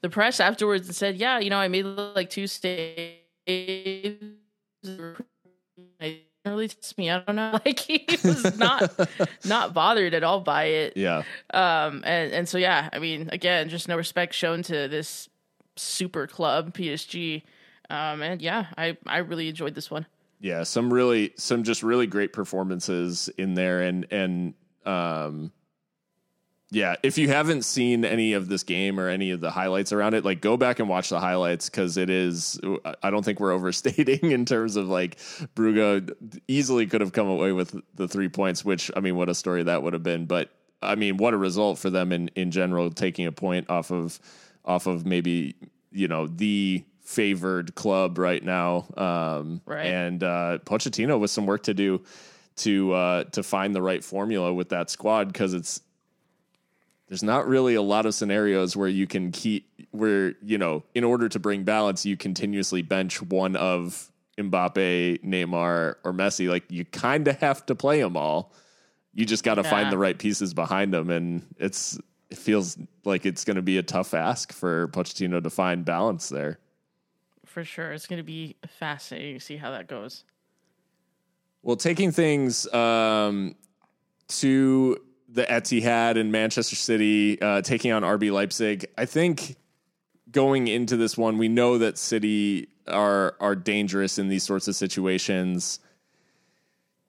the press afterwards and said, "Yeah, you know, I made like two staves really test me. I don't know. Like he was not not bothered at all by it. Yeah. Um. And and so yeah. I mean, again, just no respect shown to this super club PSG. Um. And yeah, I I really enjoyed this one. Yeah. Some really some just really great performances in there, and and um yeah, if you haven't seen any of this game or any of the highlights around it, like go back and watch the highlights because it is. I don't think we're overstating in terms of like Brugge easily could have come away with the three points. Which I mean, what a story that would have been. But I mean, what a result for them in in general, taking a point off of off of maybe you know the favored club right now. Um, right. And uh, Pochettino with some work to do to uh, to find the right formula with that squad because it's there's not really a lot of scenarios where you can keep where you know in order to bring balance you continuously bench one of Mbappe, Neymar, or Messi. Like you kind of have to play them all. You just got to yeah. find the right pieces behind them, and it's it feels like it's going to be a tough ask for Pochettino to find balance there. For sure, it's going to be fascinating to see how that goes. Well, taking things um, to the Etihad in Manchester City uh, taking on RB Leipzig. I think going into this one, we know that City are are dangerous in these sorts of situations.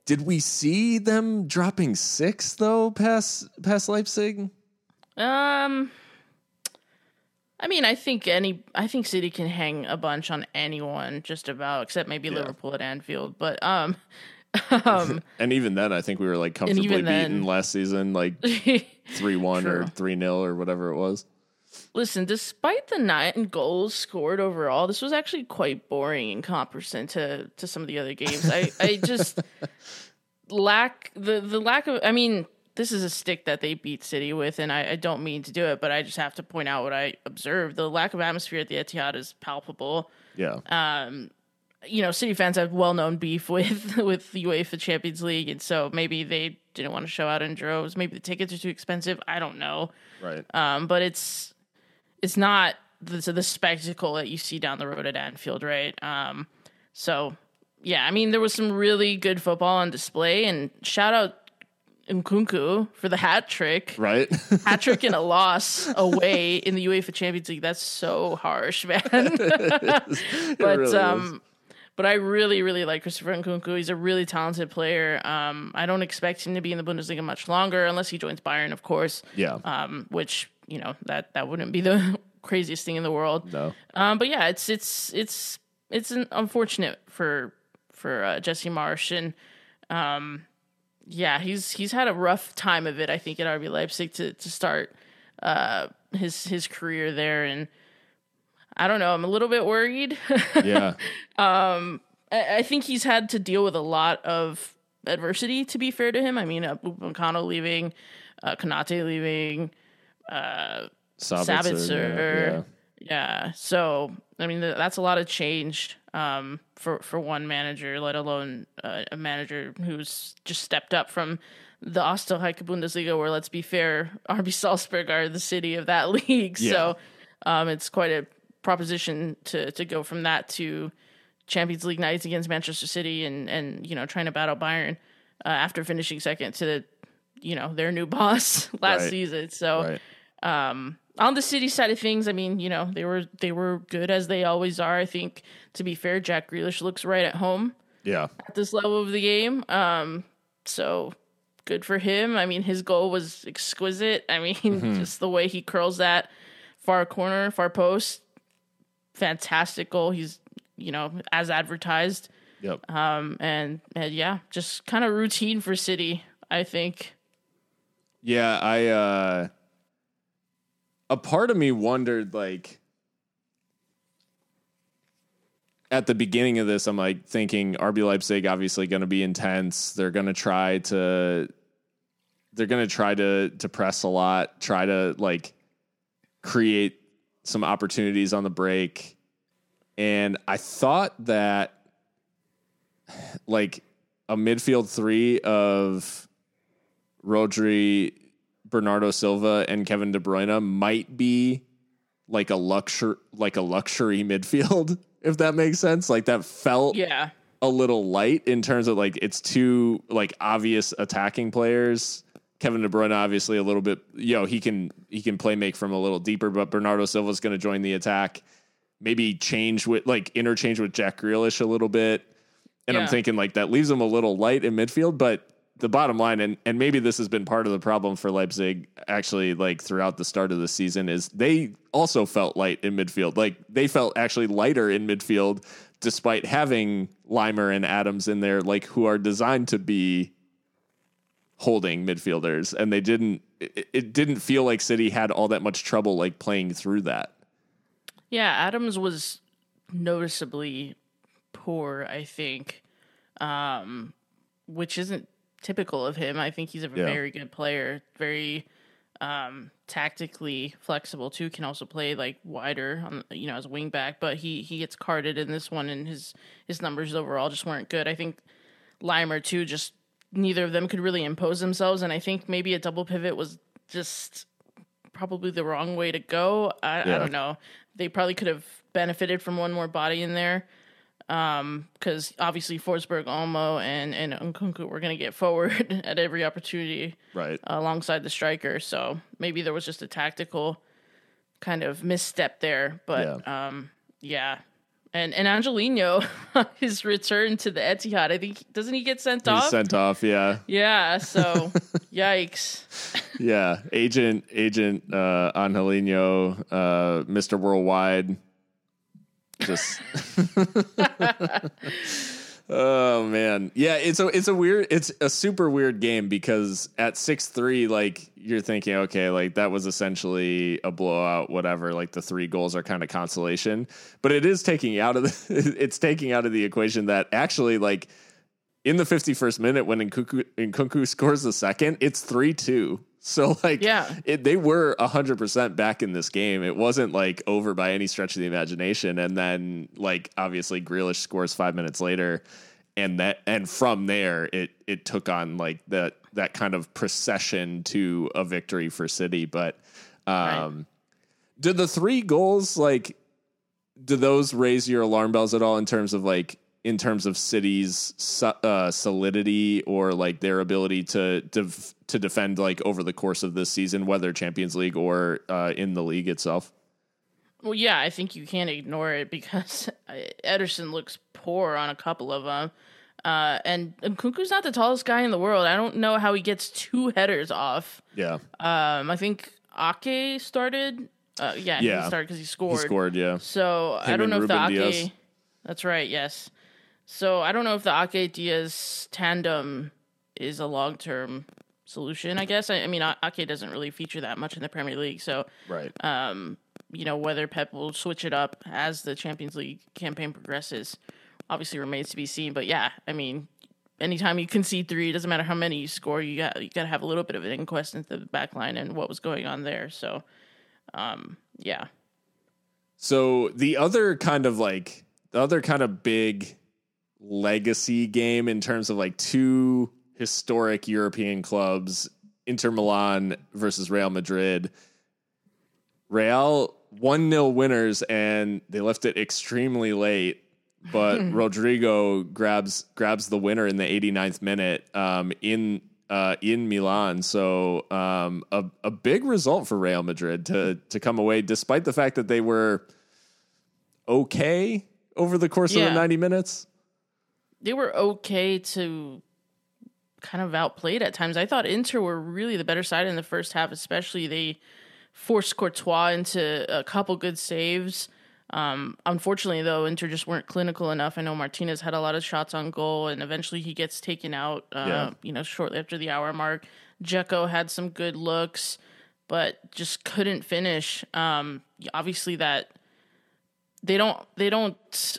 Did we see them dropping six though past past Leipzig? Um I mean, I think any I think City can hang a bunch on anyone just about except maybe yeah. Liverpool at Anfield, but um um, and even then, I think we were like comfortably beaten then, last season, like three one or three 0 or whatever it was. Listen, despite the nine goals scored overall, this was actually quite boring in comparison to to some of the other games. I I just lack the the lack of. I mean, this is a stick that they beat City with, and I, I, don't mean to do it, but I just have to point out what I observed. The lack of atmosphere at the Etihad is palpable. Yeah. Um, you know, City fans have well known beef with with the UEFA Champions League, and so maybe they didn't want to show out in droves. Maybe the tickets are too expensive. I don't know. Right. Um, but it's it's not the, the spectacle that you see down the road at Anfield, right? Um, so yeah, I mean, there was some really good football on display, and shout out Nkunku for the hat trick. Right. hat trick and a loss away in the UEFA Champions League. That's so harsh, man. but really um but I really, really like Christopher Nkunku. He's a really talented player. Um, I don't expect him to be in the Bundesliga much longer, unless he joins Bayern, of course. Yeah. Um, which you know that that wouldn't be the craziest thing in the world. No. Um, but yeah, it's it's it's it's unfortunate for for uh, Jesse Marsh and um, yeah, he's he's had a rough time of it. I think at RB Leipzig to to start uh, his his career there and I don't know. I'm a little bit worried. yeah. Um, I, I, think he's had to deal with a lot of adversity. To be fair to him, I mean, uh, Upamecano leaving, uh, Konate leaving, uh, Sabitzer. Sabitzer yeah, yeah. So I mean, that's a lot of change um, for for one manager, let alone uh, a manager who's just stepped up from the Österreich Bundesliga, where let's be fair, RB Salzburg are the city of that league. Yeah. So um, it's quite a proposition to to go from that to Champions League nights against Manchester City and and you know trying to battle Bayern uh, after finishing second to you know their new boss last Right. season. So Right. um, on the City side of things, I mean, you know, they were they were good as they always are. I think to be fair, Jack Grealish looks right at home Yeah. at this level of the game. Um, so good for him. I mean, his goal was exquisite. I mean, just the way he curls that far corner, far post, fantastic goal. He's you know as advertised. Yep. Um, and, and yeah, just kind of routine for City. I think. Yeah, I uh a part of me wondered like at the beginning of this I'm like thinking RB Leipzig obviously going to be intense. They're going to try to they're going to try to to press a lot, try to like create some opportunities on the break. And I thought that like a midfield 3 of Rodri, Bernardo Silva, and Kevin De Bruyne might be like a luxury, like a luxury midfield, if that makes sense. Like that felt Yeah. a little light in terms of like it's two like obvious attacking players. Kevin De Bruyne obviously a little bit, you know, he can he can play make from a little deeper, but Bernardo Silva's going to join the attack. Maybe change with like interchange with Jack Grealish a little bit. And I'm thinking like that leaves him a little light in midfield, but the bottom line and and maybe this has been part of the problem for Leipzig actually like throughout the start of the season is they also felt light in midfield. Like they felt actually lighter in midfield despite having Laimer and Adams in there like who are designed to be holding midfielders and they didn't it, it didn't feel like City had all that much trouble like playing through that. Yeah, Adams was noticeably poor, I think, um, which isn't typical of him. I think he's a Yeah. very good player, very um, tactically flexible too. Can also play like wider, on you know, as a wing back. But he he gets carded in this one, and his his numbers overall just weren't good. I think Laimer too. Just neither of them could really impose themselves, and I think maybe a double pivot was just probably the wrong way to go. I, Yeah. I don't know. They probably could have benefited from one more body in there. Because obviously Forsberg, Olmo, and and Nkunku were going to get forward at every opportunity Right. alongside the striker. So maybe there was just a tactical kind of misstep there. But yeah, um, yeah. And and Angelino, his return to the Etihad, I think doesn't he get sent He's off? sent off, yeah. yeah. So yikes. Yeah, agent agent uh, Angelino, uh, Mr. Worldwide. Just Oh man. Yeah, it's a it's a weird it's a super weird game because at 6-3 like you're thinking okay, like that was essentially a blowout whatever, like the three goals are kind of consolation, but it is taking out of the it's taking out of the equation that actually like in the 51st minute when Nkunku, Nkunku scores the second, it's 3-2. So like Yeah. it, they were 100% back in this game. It wasn't like over by any stretch of the imagination and then like obviously Grealish scores 5 minutes later and that and from there it it took on like that that kind of procession to a victory for City, but um did the three goals like do those raise your alarm bells at all in terms of like in terms of city's so- uh, solidity or like their ability to to to defend like over the course of this season, whether Champions League or uh, in the league itself? Well, yeah, I think you can't ignore it because Ederson looks poor on a couple of them. Uh, and Nkunku's not the tallest guy in the world. I don't know how he gets two headers off. Yeah, Um, I think Ake started. Uh, yeah, Yeah. he started because he scored. he scored. Yeah, So I don't and know if the Ake. Dias. That's right. Yes. So I don't know if the Ake Dias tandem is a long term solution. I guess. I, I mean, Ake doesn't really feature that much in the Premier League, so right. um, you know whether Pep will switch it up as the Champions League campaign progresses, obviously remains to be seen. But yeah, I mean, anytime you concede three, it doesn't matter how many you score, you got you got to have a little bit of an inquest into the back line and what was going on there. So, um, yeah, So the other kind of like the other kind of big legacy game in terms of like two historic European clubs, Inter Milan versus Real Madrid. Real one nil winners, and they left it extremely late. But Rodrygo grabs grabs the winner in the 89th minute um, in uh, in Milan. So um, a a big result for Real Madrid to to come away, despite the fact that they were okay over the course of the 90 minutes. They were okay to kind of outplayed at times. I thought Inter were really the better side in the first half, especially they forced Courtois into a couple good saves. Um, unfortunately, though, Inter just weren't clinical enough. I know Martinez had a lot of shots on goal, and eventually he gets taken out. Uh, Yeah. You know, shortly after the hour mark, Dzeko had some good looks, but just couldn't finish. Um, obviously, that they don't they don't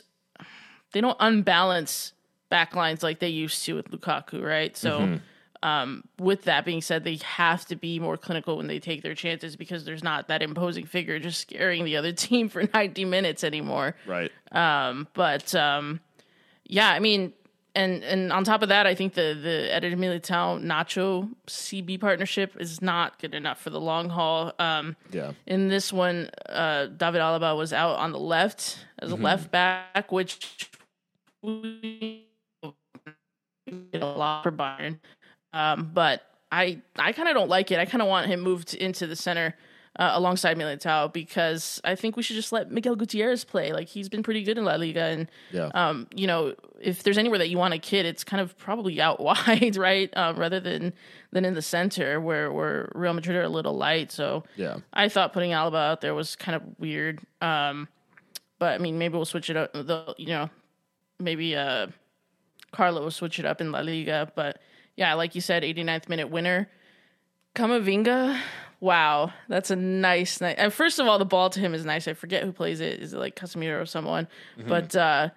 they don't unbalance backlines like they used to with Lukaku, right? So, um, with that being said, they have to be more clinical when they take their chances because there's not that imposing figure just scaring the other team for 90 minutes anymore. Right. But um, yeah, I mean, and and on top of that, I think the the Eder Militao Nacho CB partnership is not good enough for the long haul. Um, Yeah. in this one, uh, David Alaba was out on the left as a left back, which we did a lot for Bayern. Um, but I I kind of don't like it. I kind of want him moved into the center uh, alongside Militao because I think we should just let Miguel Gutierrez play. Like he's been pretty good in La Liga, and Yeah. um, you know, if there's anywhere that you want a kid, it's kind of probably out wide, right? Um, rather than than in the center where where Real Madrid are a little light. So Yeah. I thought putting Alaba out there was kind of weird. Um, but I mean, maybe we'll switch it up. The you know, maybe uh, Carlo will switch it up in La Liga. But yeah, like you said, 89th minute winner, Kamavinga. Wow, that's a nice night. And first of all, the ball to him is nice. I forget who plays it. Is it like Casemiro or someone? But uh,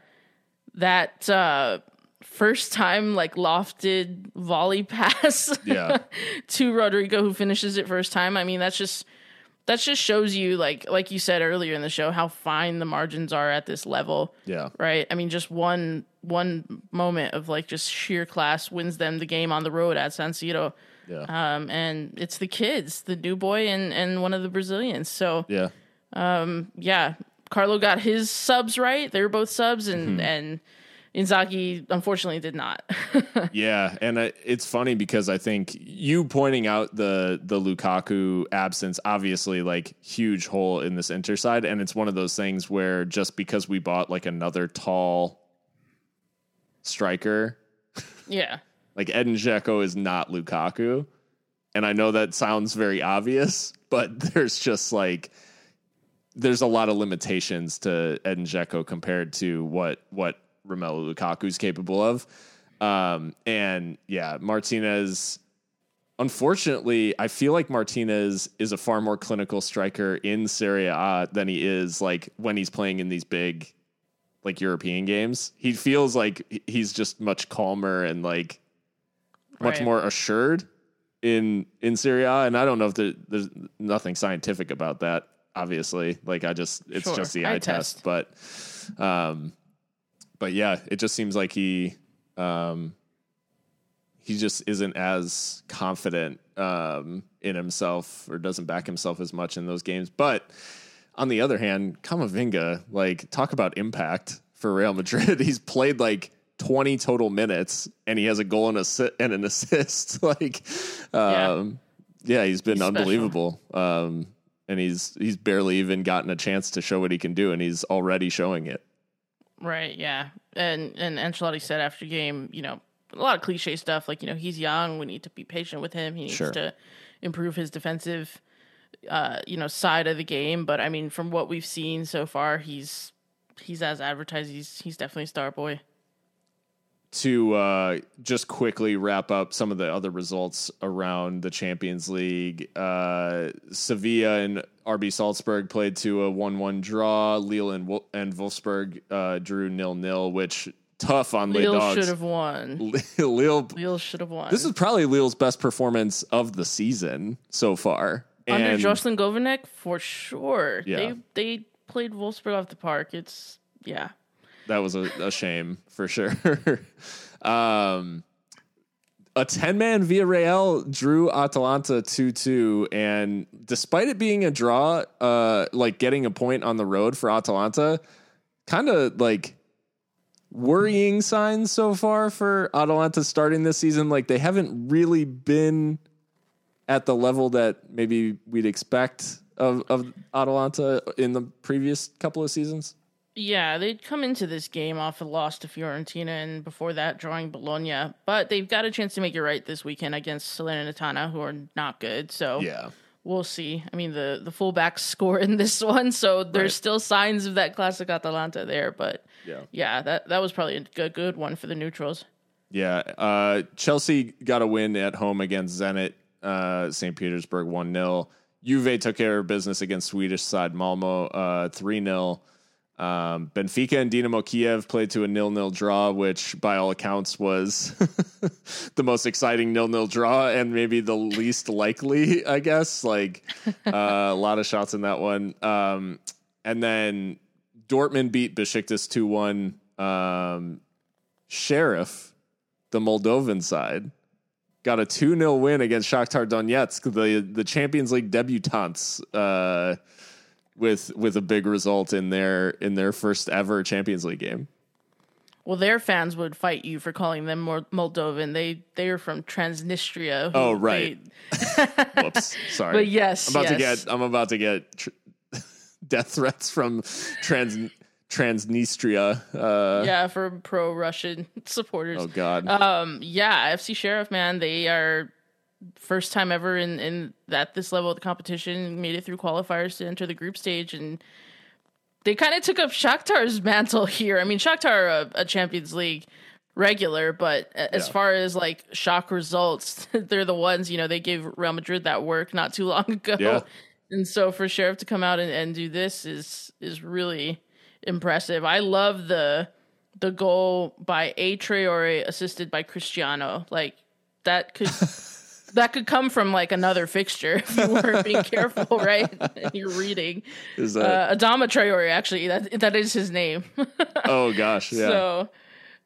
that uh, first time like lofted volley pass Yeah. to Rodrygo who finishes it first time. I mean, that's just that just shows you like like you said earlier in the show how fine the margins are at this level. Yeah. Right? I mean, just one one moment of like just sheer class wins them the game on the road at San Siro. Yeah. Um, and it's the kids, the new boy and and one of the Brazilians. So yeah. yeah, Carlo got his subs right. They were both subs, and Mm-hmm. and Inzaghi unfortunately did not. Yeah, and I, it's funny because I think you pointing out the the Lukaku absence, obviously, like huge hole in this Inter side, and it's one of those things where just because we bought like another tall striker, yeah, like Edin Dzeko is not Lukaku, and I know that sounds very obvious, but there's just like there's a lot of limitations to Edin Dzeko compared to what what Romelu Lukaku's capable of. Um, and yeah, Martinez. Unfortunately, I feel like Martinez is a far more clinical striker in Serie A than he is like when he's playing in these big, like European games. He feels like he's just much calmer and like much Right. more assured in in Serie A. And I don't know if there, there's nothing scientific about that. Obviously, like I just it's Sure. just the Eye eye test. test. But, um, but yeah, it just seems like he um he just isn't as confident um in himself or doesn't back himself as much in those games. But on the other hand, Kamavinga, like talk about impact for Real Madrid. He's played like 20 total minutes and he has a goal and, assi- and an assist. like, um, yeah. he's been He's unbelievable. Um, and he's he's barely even gotten a chance to show what he can do, and he's already showing it. Right, yeah. And and Ancelotti said after game, you know, a lot of cliche stuff like, you know, he's young, we need to be patient with him. He needs Sure. to improve his defensive uh, you know, side of the game, but I mean from what we've seen so far, he's he's as advertised, he's he's definitely a star boy. to uh, just quickly wrap up some of the other results around the Champions League, uh, Sevilla and RB Salzburg played to a one-one draw. Lille and Wol- and Wolfsburg uh, drew nil-nil, which tough on Lille Lille should have won. Lille. Lille should have won. This is probably Lille's best performance of the season so far. Under And Jocelyn Gourvennec for sure. Yeah. They they played Wolfsburg off the park. It's yeah. that was a, a shame for sure. um, a 10 man Villarreal drew Atalanta 2 2. And despite it being a draw, uh, like getting a point on the road for Atalanta, kind of like worrying signs so far for Atalanta starting this season. Like they haven't really been at the level that maybe we'd expect of, of Atalanta in the previous couple of seasons. Yeah, they'd come into this game off a loss to Fiorentina and before that drawing Bologna, but they've got a chance to make it right this weekend against Salernitana, who are not good. So Yeah. we'll see. I mean, the the fullbacks score in this one, so there's Right. still signs of that classic Atalanta there. But Yeah. yeah, that that was probably a good good one for the neutrals. Yeah. Uh, Chelsea got a win at home against Zenit, uh, St. Petersburg 1 0. Juve took care of business against Swedish side Malmo uh, 3 0. Um, Benfica and Dinamo Kiev played to a nil-nil draw, which by all accounts was the most exciting nil-nil draw and maybe the least likely, I guess. Like uh, a lot of shots in that one. Um, and then Dortmund beat Besiktas 2-1. Um, Sheriff, the Moldovan side, got a 2-0 win against Shakhtar Donetsk, the the Champions League debutantes. Uh, with with a big result in their in their first ever Champions League game. Well, their fans would fight you for calling them Moldovan. They they are from Transnistria. Oh, right. they- Whoops, sorry. But yes, I'm about to get I'm about to get tr- death threats from trans Transnistria. Uh, yeah, for pro Russian supporters. Oh God. Um, yeah, FC Sheriff, man, they are first time ever in in at this level of the competition. Made it through qualifiers to enter the group stage, and they kind of took up Shakhtar's mantle here. I mean, Shakhtar are a, a Champions League regular, but as Yeah. far as like shock results, they're the ones. You know, they gave Real Madrid that work not too long ago. Yeah. And so for Sheriff to come out and, and do this is is really impressive. I love the the goal by A Traore assisted by Cristiano. Like that could that could come from like another fixture if you weren't being careful, right? And you're reading. Is that? Uh, Adama Traore actually that that is his name. oh gosh. Yeah. So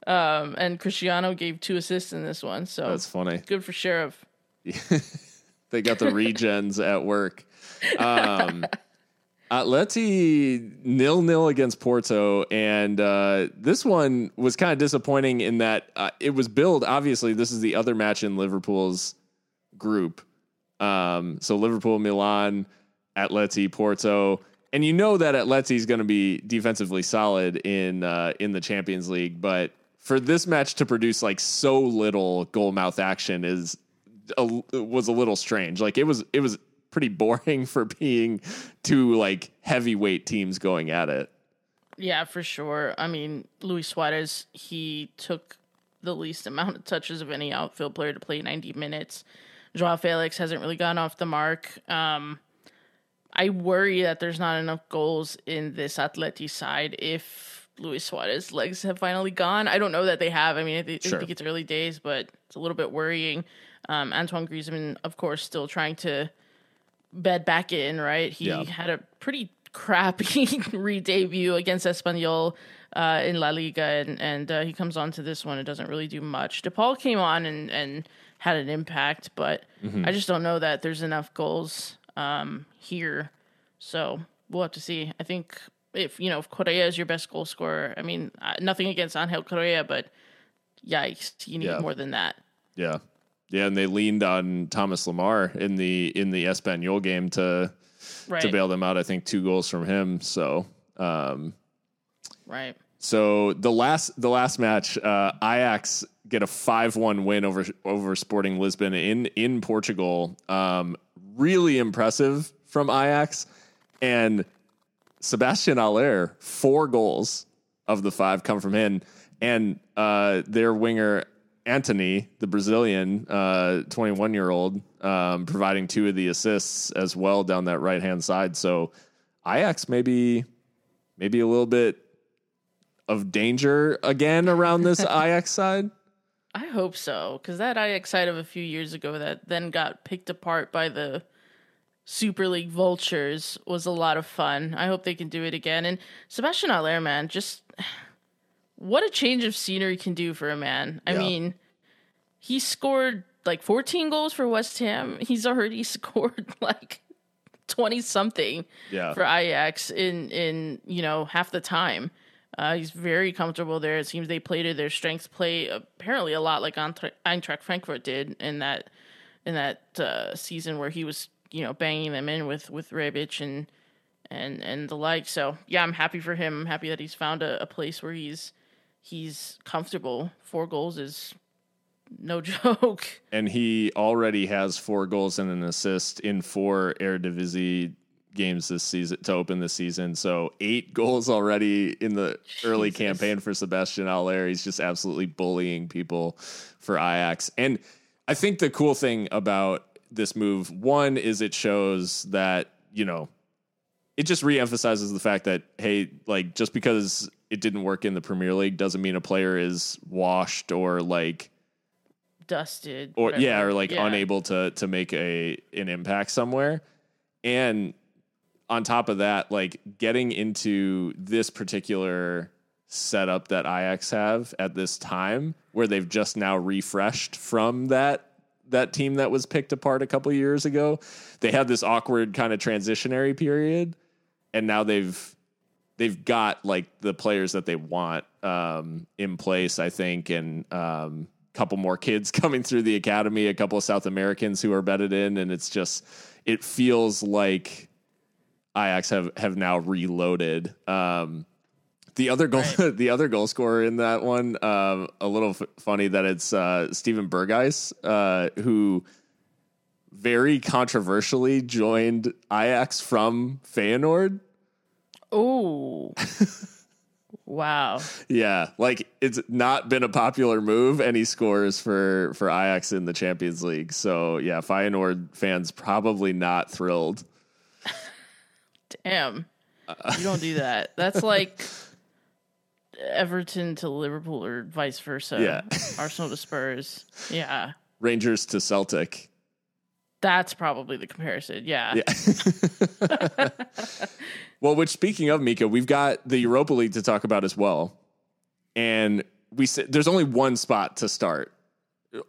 um and Cristiano gave two assists in this one. So That's funny. good for Sheriff. They got the regens at work. Um, Atleti nil nil against Porto, and uh, this one was kind of disappointing in that uh, it was billed. Obviously, this is the other match in Liverpool's group. Um, so Liverpool, Milan, Atleti, Porto, and you know that Atleti is going to be defensively solid in uh, in the Champions League, but for this match to produce like so little goal mouth action is a, was a little strange. Like it was it was pretty boring for being two like heavyweight teams going at it. Yeah, for sure. I mean, Luis Suarez, he took the least amount of touches of any outfield player to play 90 minutes. Joao Felix hasn't really gone off the mark. Um, I worry that there's not enough goals in this Atleti side if Luis Suarez's legs have finally gone. I don't know that they have. I mean, I, th- Sure. I think it's early days, but it's a little bit worrying. Um, Antoine Griezmann, of course, still trying to bed back in, right? He Yeah. had a pretty crappy re-debut against Espanyol uh, in La Liga, and, and uh, he comes on to this one. It doesn't really do much. DePaul came on and, and had an impact, but I just don't know that there's enough goals um, here. So we'll have to see. I think if, you know, if Correa is your best goal scorer, I mean, uh, nothing against Angel Correa, but yikes, you need Yeah. more than that. Yeah. Yeah, and they leaned on Thomas Lemar in the in the Espanyol game to Right. to bail them out. I think two goals from him. So um, Right. So the last the last match, uh, Ajax get a five one win over over Sporting Lisbon in in Portugal. Um, really impressive from Ajax and Sebastien Haller. Four goals of the five come from him, and uh, their winger Antony, the Brazilian, twenty one year old, um, providing two of the assists as well down that right hand side. So Ajax maybe maybe a little bit of danger again around this Ajax side. I hope so, because that Ajax side of a few years ago that then got picked apart by the Super League vultures was a lot of fun. I hope they can do it again. And Sebastien Haller, man, just what a change of scenery can do for a man. I Yeah. mean, he scored like 14 goals for West Ham. He's already scored like 20 something Yeah. for Ajax in in you know half the time. Uh, he's very comfortable there. It seems they played to their strengths play apparently a lot like Eintracht Frankfurt did in that in that uh, season where he was you know banging them in with with Rebic and and and the like. So yeah, I'm happy for him. I'm happy that he's found a, a place where he's he's comfortable. Four goals is no joke. and he already has four goals and an assist in four Eredivisie games this season to open the season. So eight goals already in the early campaign for Sebastien Haller. He's just absolutely bullying people for Ajax. And I think the cool thing about this move, one, is it shows that, you know, it just reemphasizes the fact that, hey, like just because it didn't work in the Premier League doesn't mean a player is washed or like Dusted. or whatever. yeah, or like Yeah. unable to to make a an impact somewhere. And on top of that, like getting into this particular setup that Ajax have at this time, where they've just now refreshed from that that team that was picked apart a couple years ago. They had this awkward kind of transitionary period, and now they've they've got like the players that they want um, in place, I think, and um, a couple more kids coming through the academy, a couple of South Americans who are bedded in, and it's just it feels like Ajax have have now reloaded. Um, the other goal, the other goal scorer in that one, um, a little f- funny that it's uh, Steven Berghuis, uh, who very controversially joined Ajax from Feyenoord. Oh. wow. Yeah, like it's not been a popular move, and he scores for for Ajax in the Champions League. So yeah, Feyenoord fans probably not thrilled. Damn. Uh, you don't do that. That's like Everton to Liverpool or vice versa. Yeah. Arsenal to Spurs. Yeah. Rangers to Celtic. That's probably the comparison. Yeah. Yeah. well, which speaking of Mika, we've got the Europa League to talk about as well, and we said there's only one spot to start.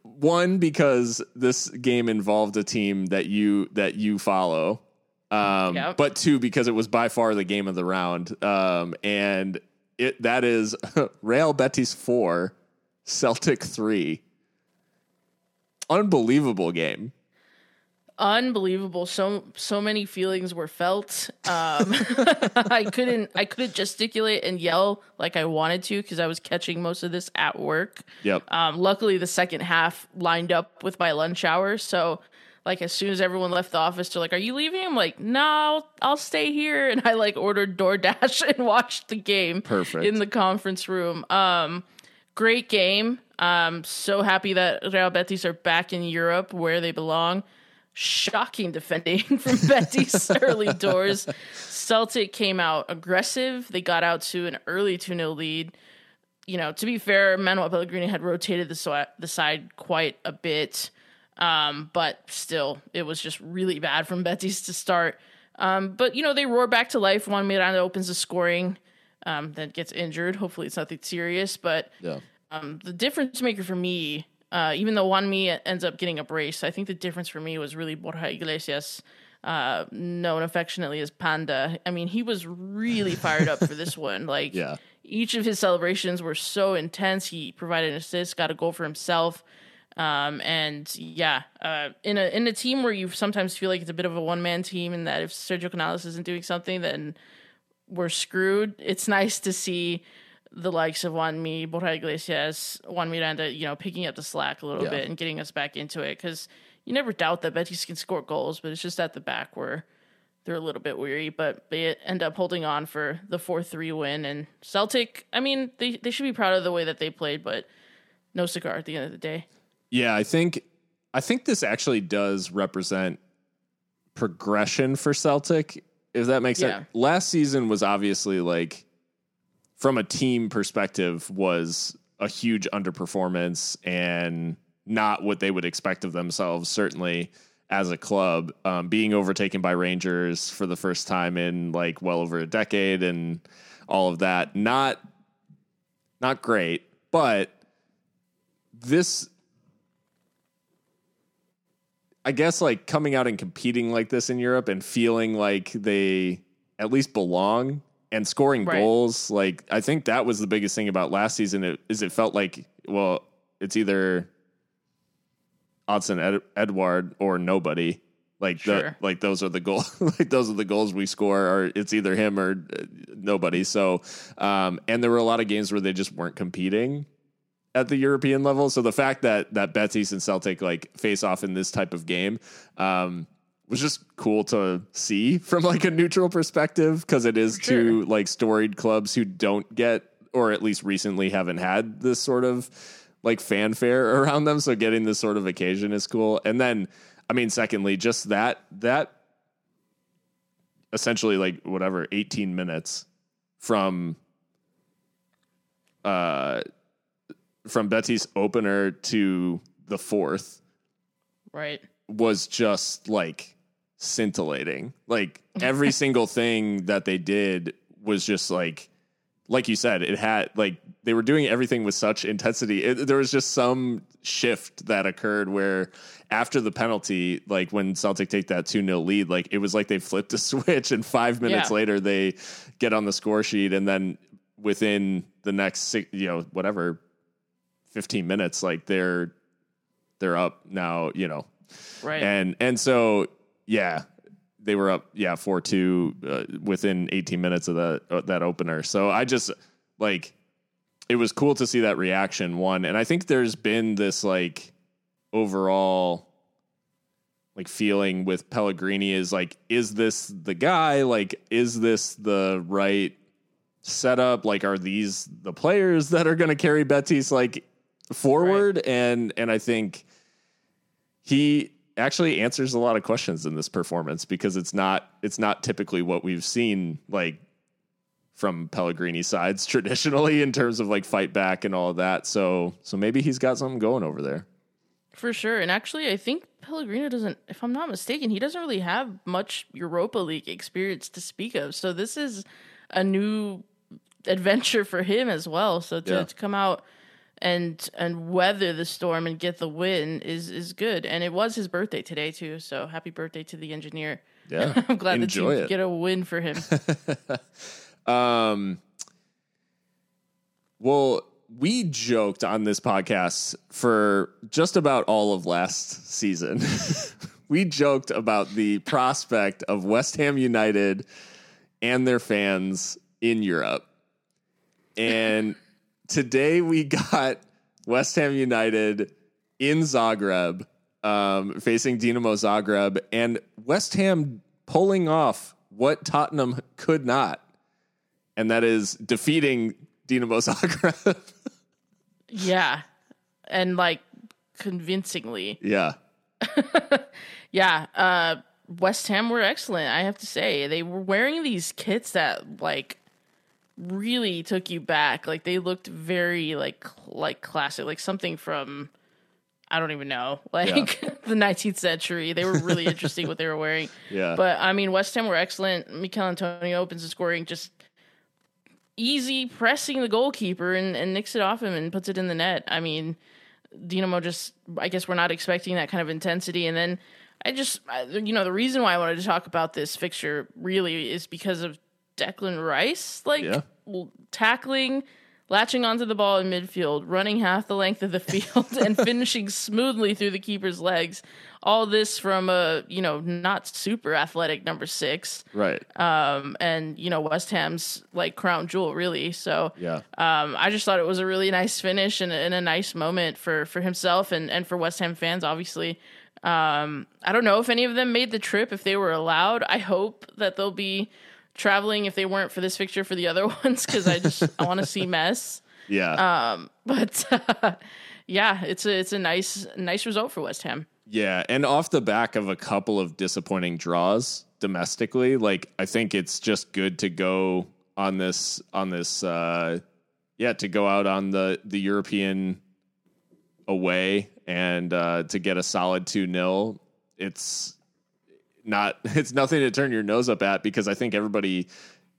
One because this game involved a team that you that you follow, um, Yep. but two because it was by far the game of the round, um, and it that is Real Betis four, Celtic three. Unbelievable game. Unbelievable. So so many feelings were felt. Um i couldn't i couldn't gesticulate and yell like i wanted to because i was catching most of this at work. Yep. um luckily the second half lined up with my lunch hour. So like as soon as everyone left the office they're like are you leaving? I'm like no i'll, I'll stay here. And i like ordered doordash and watched the game Perfect. in the conference room. Um great game. Um so happy that real betis are back in europe where they belong shocking defending from Betis early doors. Celtic came out aggressive. They got out to an early 2 0 lead. You know, to be fair, Manuel Pellegrini had rotated the, so- the side quite a bit. Um, but still, it was just really bad from Betis to start. Um, but, you know, they roar back to life. Juan Miranda opens the scoring, um, then gets injured. Hopefully, it's nothing serious. But Yeah. um, the difference maker for me, uh, even though Juan Mi ends up getting a brace, I think the difference for me was really Borja Iglesias, uh, known affectionately as Panda. I mean, he was really fired up for this one. Like, Yeah. each of his celebrations were so intense. He provided an assist, got a goal for himself. Um, and yeah, uh, in a in a team where you sometimes feel like it's a bit of a one man team, and that if Sergio Canales isn't doing something, then we're screwed. It's nice to see the likes of Juan Mi, Borja Iglesias, Juan Miranda, you know, picking up the slack a little Yeah. bit and getting us back into it. Because you never doubt that Betis can score goals, but it's just at the back where they're a little bit weary. But they end up holding on for the four three win. And Celtic, I mean, they they should be proud of the way that they played, but no cigar at the end of the day. Yeah, I think I think this actually does represent progression for Celtic, if that makes Yeah. sense. Last season was obviously like from a team perspective was a huge underperformance and not what they would expect of themselves, certainly as a club. Um, being overtaken by Rangers for the first time in like well over a decade and all of that. Not, not, great, but this, I guess like coming out and competing like this in Europe and feeling like they at least belong and scoring Right. goals. Like I think that was the biggest thing about last season. It, is it felt like well, it's either Odsonne Ed, Edouard or nobody. Like the, like those are the goal like those are the goals we score or it's either him or uh, nobody. So um and there were a lot of games where they just weren't competing at the European level. So the fact that that Betis and Celtic like face off in this type of game um was just cool to see from like a neutral perspective because it is two like storied clubs who don't get or at least recently haven't had this sort of like fanfare around them. So getting this sort of occasion is cool. And then i mean secondly just that that essentially like whatever 18 minutes from uh from Betis opener to the fourth Right. was just like scintillating. Like every single thing that they did was just like, like you said, it had like they were doing everything with such intensity. It, there was just some shift that occurred where after the penalty, like when Celtic take that 2 0 lead, like it was like they flipped a switch and five minutes Yeah. later they get on the score sheet. And then within the next, six, you know, whatever, 15 minutes, like they're, they're up now, you know, Right. and and so yeah, they were up yeah four two uh, within 18 minutes of that uh, that opener. So I just like it was cool to see that reaction one, and I think there's been this like overall like feeling with Pellegrini is like is this the guy? Like is this the right setup? Like are these the players that are going to carry Betis like forward? And and I think he actually answers a lot of questions in this performance because it's not it's not typically what we've seen like from Pellegrini's sides traditionally in terms of like fight back and all of that. So so maybe he's got something going over there. For sure. And actually, I think Pellegrino doesn't, if I'm not mistaken, he doesn't really have much Europa League experience to speak of. So this is a new adventure for him as well. So to, Yeah. to come out and and weather the storm and get the win is is good. And it was his birthday today too. So happy birthday to the engineer. Yeah. I'm glad the team get a win for him. Um, well, we joked on this podcast for just about all of last season. we joked about the prospect of West Ham United and their fans in Europe. And today we got West Ham United in Zagreb um, facing Dinamo Zagreb and West Ham pulling off what Tottenham could not and that is defeating Dinamo Zagreb. yeah. And like convincingly. yeah. Yeah, uh, West Ham were excellent. I have to say, they were wearing these kits that like really took you back. Like they looked very like like classic, like something from I don't even know, like the 19th century. They were really interesting what they were wearing. Yeah. But I mean, West Ham were excellent. Michail Antonio opens the scoring just easy pressing the goalkeeper and, and nicks it off him and puts it in the net. I mean, Dinamo just, I guess we're not expecting that kind of intensity. And then I just, I, you know, the reason why I wanted to talk about this fixture really is because of Declan Rice, like Yeah. tackling, latching onto the ball in midfield, running half the length of the field, and finishing smoothly through the keeper's legs. All this from a, you know, not super athletic number six. Right. Um, and, you know, West Ham's like crown jewel, really. So, yeah. um, I just thought it was a really nice finish and, and a nice moment for, for himself and, and for West Ham fans, obviously. Um, I don't know if any of them made the trip, if they were allowed. I hope that they'll be traveling if they weren't for this fixture for the other ones because I just I want to see mess. Yeah. Um. But uh, yeah, it's a it's a nice nice result for West Ham. yeah. And off the back of a couple of disappointing draws domestically, like I think it's just good to go on this on this uh yeah, to go out on the the European away and uh to get a solid 2-0. It's not it's nothing to turn your nose up at because I think everybody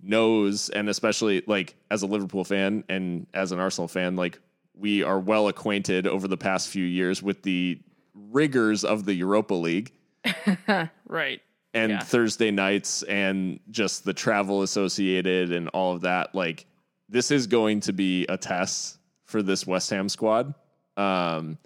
knows and especially like as a Liverpool fan and as an Arsenal fan like we are well acquainted over the past few years with the rigors of the Europa League Right. and Yeah. Thursday nights and just the travel associated and all of that. Like this is going to be a test for this West Ham squad. Um,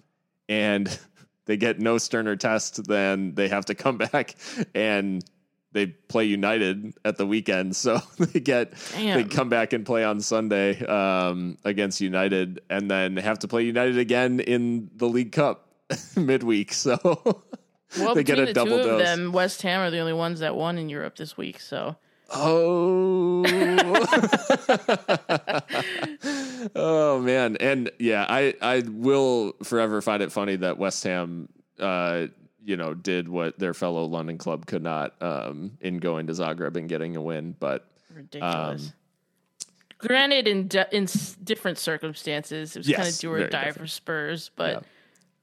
and they get no sterner test than they have to come back and they play United at the weekend. So they get they come back and play on Sunday um, against United and then have to play United again in the League Cup midweek. So Well, they get a the double two dose. of them, West Ham are the only ones that won in Europe this week. So Oh. oh man. And yeah, I I will forever find it funny that West Ham uh you know did what their fellow London club could not um in going to Zagreb and getting a win, but ridiculous. Um, Granted, in di- in s- different circumstances, it was kind of Yes, do or die different. for Spurs, but Yeah.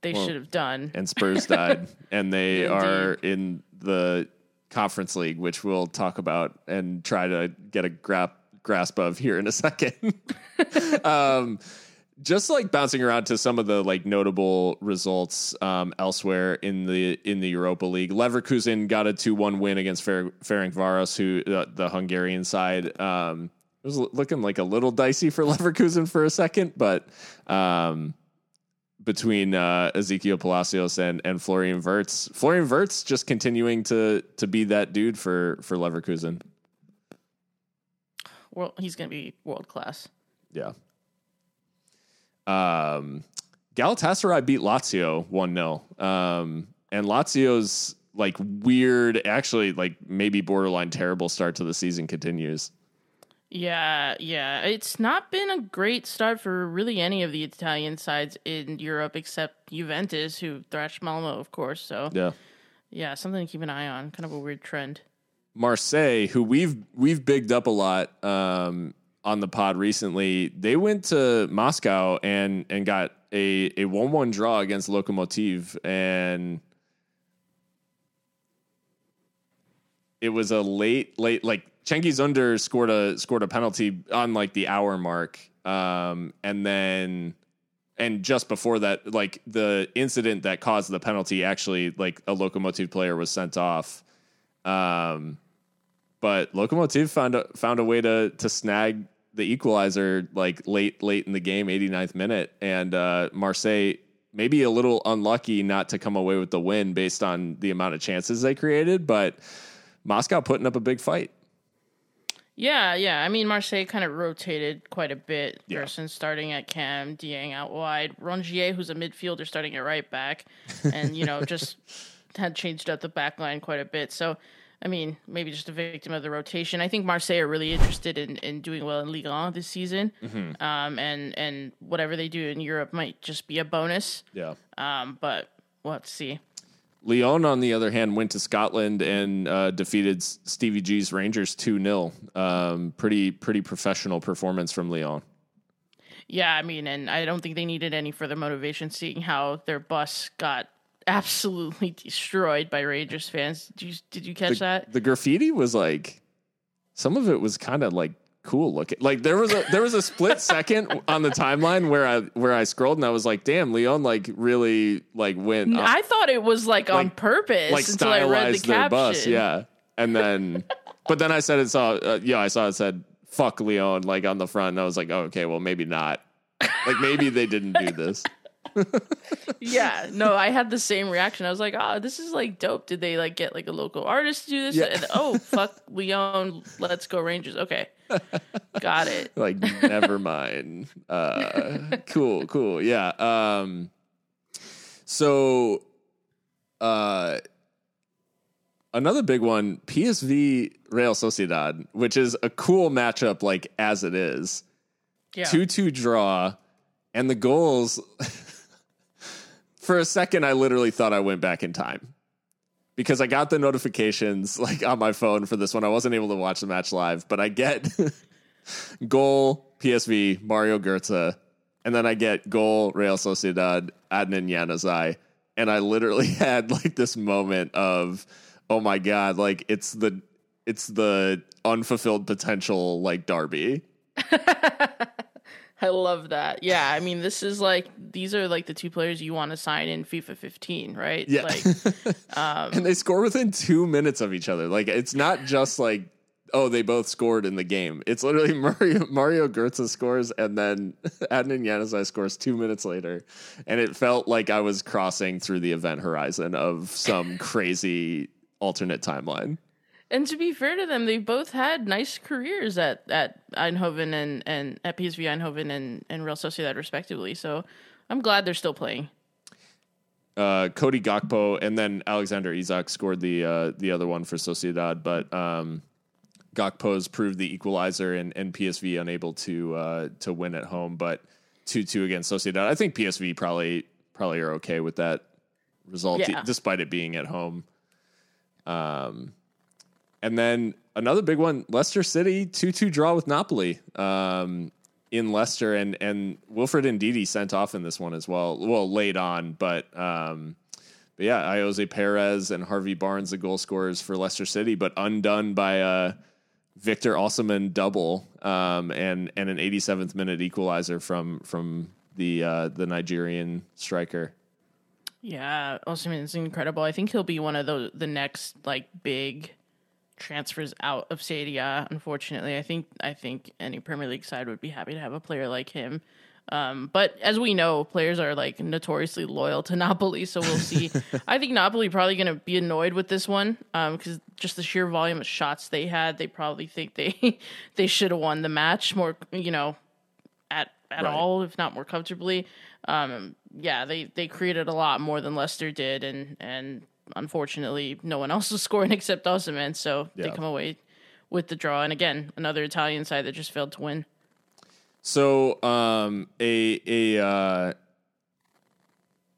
they Well, should have done. and Spurs died and they Indeed. are in the conference league which we'll talk about and try to get a gra- grasp of here in a second. um just like bouncing around to some of the like notable results um, elsewhere in the in the Europa League. Leverkusen got a two one win against Fer- Ferencvaros, who uh, the Hungarian side. Um, it was looking like a little dicey for Leverkusen for a second, but um, between uh, Exequiel Palacios and and Florian Wirtz, Florian Wirtz just continuing to to be that dude for for Leverkusen. Well, he's going to be world class. Yeah. Um, Galatasaray beat Lazio 1 0. Um, and Lazio's like weird, actually, like maybe borderline terrible start to the season continues. Yeah, yeah. It's not been a great start for really any of the Italian sides in Europe except Juventus, who thrashed Malmo, of course. So, Yeah. yeah, something to keep an eye on. Kind of a weird trend. Marseille, who we've we've bigged up a lot um, on the pod recently, they went to Moscow and and got a a one one draw against Lokomotiv, and it was a late late like Cengiz Under scored a scored a penalty on like the hour mark, um, and then and just before that, like the incident that caused the penalty, actually, like a Lokomotiv player was sent off. Um, but Lokomotiv found a, found a way to to snag the equalizer like late late in the game, 89th minute, and uh, Marseille maybe a little unlucky not to come away with the win based on the amount of chances they created, but Moscow putting up a big fight. Yeah, yeah. I mean, Marseille kind of rotated quite a bit. Yeah. Gerson starting at Cam, Dieng out wide. Rongier, who's a midfielder, starting at right back. And, you know, just had changed up the back line quite a bit. So, I mean, maybe just a victim of the rotation. I think Marseille are really interested in, in doing well in Ligue 1 this season. Mm-hmm. Um, and, and whatever they do in Europe might just be a bonus. Yeah. Um, but we'll have to see. Lyon, on the other hand, went to Scotland and uh, defeated Stevie G's Rangers 2 0. Um, pretty, pretty professional performance from Lyon. Yeah, I mean, and I don't think they needed any further motivation seeing how their bus got absolutely destroyed by Rangers fans. Did you did you catch that? The graffiti was like, some of it was kind of like cool looking. Like there was a there was a split second on the timeline where I where I scrolled and I was like, damn, Lyon like really like went up, I thought it was like, on purpose like until I read the stylized their caption. bus, yeah. And then, but then I said it saw, uh, yeah, I saw it said "fuck Lyon" like on the front, and I was like, oh, okay, well maybe not. Like maybe they didn't do this. Yeah, no, I had the same reaction. I was like, "Oh, this is like dope." Did they like get like a local artist to do this? Yeah. And, oh, fuck Lyon, let's go Rangers. Okay, got it. like never mind uh cool cool yeah um so uh another big one psv real sociedad which is a cool matchup like as it is Yeah, 2-2 draw and the goals for a second i literally thought i went back in time because i got the notifications like on my phone for this one. I wasn't able to watch the match live but i get goal psv mario Goetze, and then i get goal real sociedad adnan Januzaj and i literally had like this moment of oh my god like it's the it's the unfulfilled potential like derby I love that. Yeah, I mean, this is like these are like the two players you want to sign in FIFA 15, right? Yeah. Like, um, and they score within two minutes of each other. Like it's not just like oh they both scored in the game. It's literally Mario Mario Götze scores and then Adnan Januzaj scores two minutes later, and it felt like I was crossing through the event horizon of some crazy alternate timeline. And to be fair to them, they both had nice careers at at Eindhoven and and at PSV Eindhoven and and Real Sociedad respectively. So I'm glad they're still playing. uh, Cody Gakpo and then Alexander Isak scored the uh, the other one for Sociedad, but um, Gakpo's proved the equalizer and, and PSV unable to uh, to win at home, but two two against Sociedad. I think PSV probably probably are okay with that result, Yeah. despite it being at home. Um, and then another big one, Leicester City two two draw with Napoli. Um, in Leicester and and Wilfred Ndidi sent off in this one as well. Well, late on, but um, but yeah, Ayoze Perez and Harvey Barnes the goal scorers for Leicester City, but undone by a Victor Osimhen double um, and and an 87th minute equalizer from from the uh, the Nigerian striker. Yeah, Osimhen is incredible. I think he'll be one of the the next like big transfers out of Serie Unfortunately, I think I think any Premier League side would be happy to have a player like him. Um, but as we know, players are like notoriously loyal to Napoli, so we'll see. I think Napoli probably going to be annoyed with this one because just the sheer volume of shots they had, they probably think they they should have won the match more. You know, at at Right. all, if not more comfortably. Um, yeah, they they created a lot more than Leicester did, and and unfortunately, no one else was scoring except Osimhen, so they come away with the draw. And again, another Italian side that just failed to win. So, um, a a uh,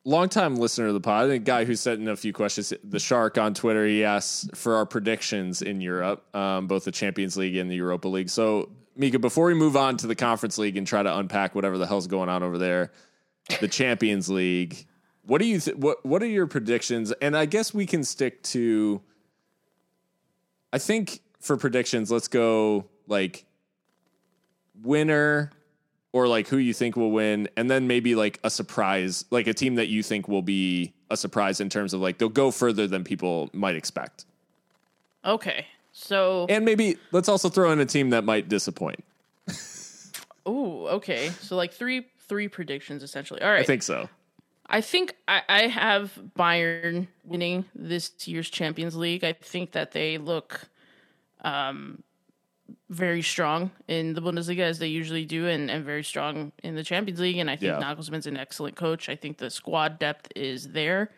longtime listener of the pod, a guy who sent in a few questions, the Shark on Twitter, he asks for our predictions in Europe, um, both the Champions League and the Europa League. So, Mika, before we move on to the Conference League and try to unpack whatever the hell's going on over there, the Champions League, what do you th- what What are your predictions? And I guess we can stick to. I think for predictions, let's go like winner or like who you think will win and then maybe like a surprise like a team that you think will be a surprise in terms of like they'll go further than people might expect Okay, so and maybe let's also throw in a team that might disappoint oh, okay, so like three three predictions essentially. All right, i think so I think I, I have Bayern winning this year's Champions League. I think that they look um, very strong in the Bundesliga as they usually do, and, and very strong in the Champions League. And I think Yeah. Nagelsmann's an excellent coach. I think the squad depth is there.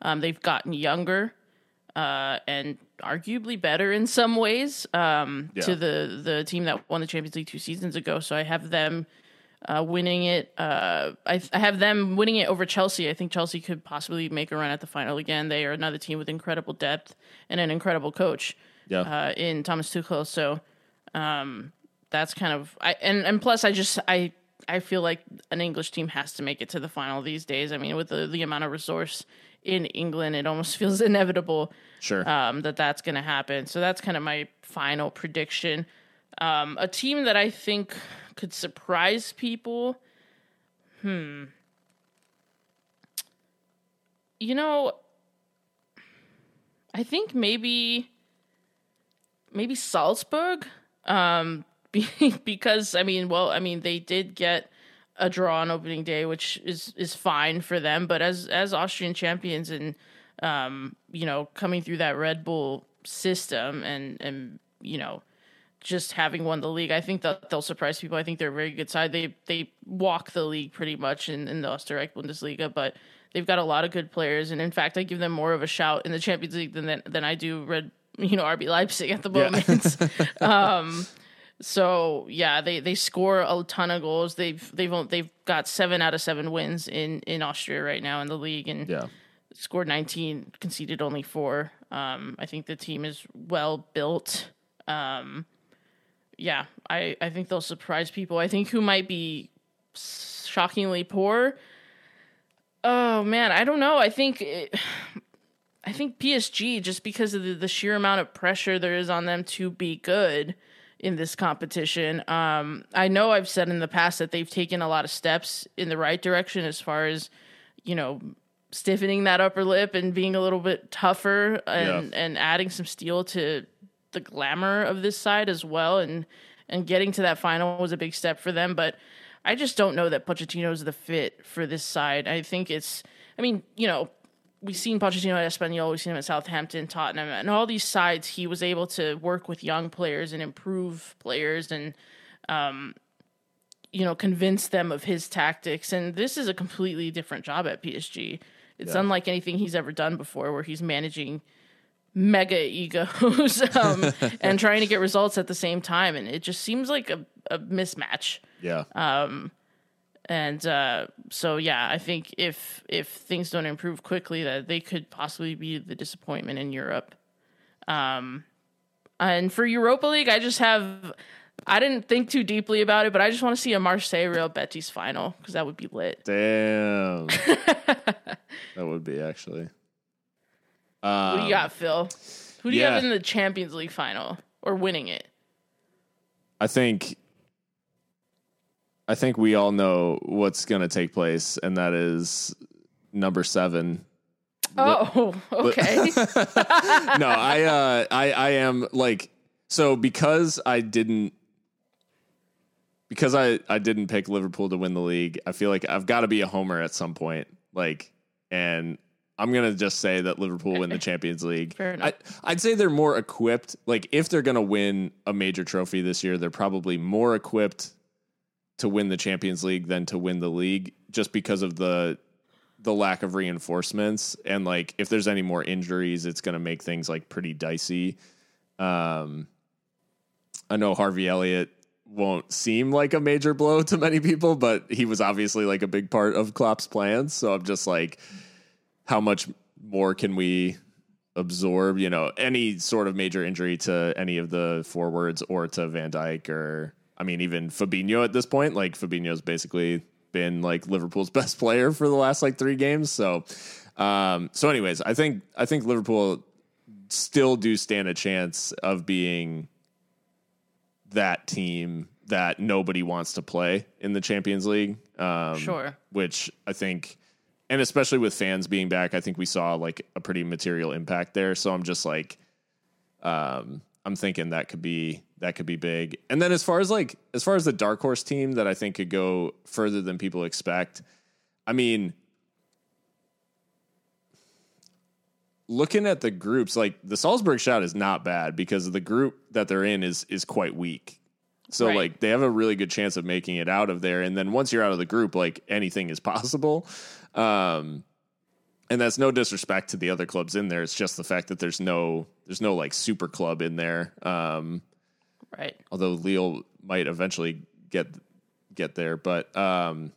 Um, they've gotten younger uh, and arguably better in some ways um, Yeah. to the the team that won the Champions League two seasons ago. So I have them uh, winning it. Uh, I, I have them winning it over Chelsea. I think Chelsea could possibly make a run at the final again. They are another team with incredible depth and an incredible coach yeah uh, in Thomas Tuchel. So um, that's kind of I and and plus I just I I feel like an English team has to make it to the final these days. I mean, with the the amount of resource in England, it almost feels inevitable sure um, that that's going to happen. So that's kind of my final prediction. Um, a team that I think could surprise people. Hmm. You know, I think maybe maybe Salzburg. Um, because I mean, well, I mean, they did get a draw on opening day, which is is fine for them. But as as Austrian champions and um, you know, coming through that Red Bull system and and you know, just having won the league, I think that they'll surprise people. I think they're a very good side. They they walk the league pretty much in, in the Österreich Bundesliga, but they've got a lot of good players. And in fact, I give them more of a shout in the Champions League than than I do Red you know RB Leipzig at the Yeah. moment. um, so yeah, they they score a ton of goals. They've they've they've got seven out of seven wins in in Austria right now in the league, and yeah scored 19, conceded only four. Um, I think the team is well built. Um, yeah, I, I think they'll surprise people. I think who might be shockingly poor. Oh man, I don't know. I think it, I think PSG just because of the, the sheer amount of pressure there is on them to be good in this competition. Um, I know I've said in the past that they've taken a lot of steps in the right direction as far as, you know, stiffening that upper lip and being a little bit tougher and, Yeah. and adding some steel to the glamour of this side as well. And, and getting to that final was a big step for them. But I just don't know that Pochettino's the fit for this side. I think it's, I mean, you know, we've seen Pochettino at Espanyol, we've seen him at Southampton, Tottenham, and all these sides. He was able to work with young players and improve players, and um, you know, convince them of his tactics. And this is a completely different job at PSG. It's Yeah. unlike anything he's ever done before, where he's managing mega egos um, and trying to get results at the same time, and it just seems like a, a mismatch. Yeah. And uh, so, yeah, I think if if things don't improve quickly, that they could possibly be the disappointment in Europe. Um, and for Europa League, I just have I didn't think too deeply about it, but I just want to see a Marseille Real Betis final because that would be lit. Damn. that would be actually. What Um, do you got, Phil? Who do you yeah. have in the Champions League final or winning it? I think I think we all know what's going to take place, and that is number seven. Oh, okay. no, I, uh, I, I am like so because I didn't because I, I didn't pick Liverpool to win the league. I feel like I've got to be a homer at some point. Like, and I'm gonna just say that Liverpool win the Champions League. Fair enough. I, I'd say they're more equipped. Like, if they're gonna win a major trophy this year, they're probably more equipped to win the Champions League than to win the league, just because of the the lack of reinforcements and like if there's any more injuries, it's gonna make things like pretty dicey. Um, I know Harvey Elliott won't seem like a major blow to many people, but he was obviously like a big part of Klopp's plans. So I'm just like, how much more can we absorb? You know, any sort of major injury to any of the forwards or to Van Dijk or I mean, even Fabinho at this point. Like Fabinho's basically been like Liverpool's best player for the last like three games. So, um, so anyways, I think I think Liverpool still do stand a chance of being that team that nobody wants to play in the Champions League. Um, Sure. Which I think, and especially with fans being back, I think we saw like a pretty material impact there. So I'm just like, um, I'm thinking that could be that could be big. And then as far as like as far as the dark horse team that I think could go further than people expect, I mean, looking at the groups, like the Salzburg shot is not bad because the group that they're in is is quite weak. So Right. like they have a really good chance of making it out of there. And then once you're out of the group, like anything is possible. Um and that's no disrespect to the other clubs in there. It's just the fact that there's no there's no like super club in there. Um right. although Lille might eventually get get there. But um,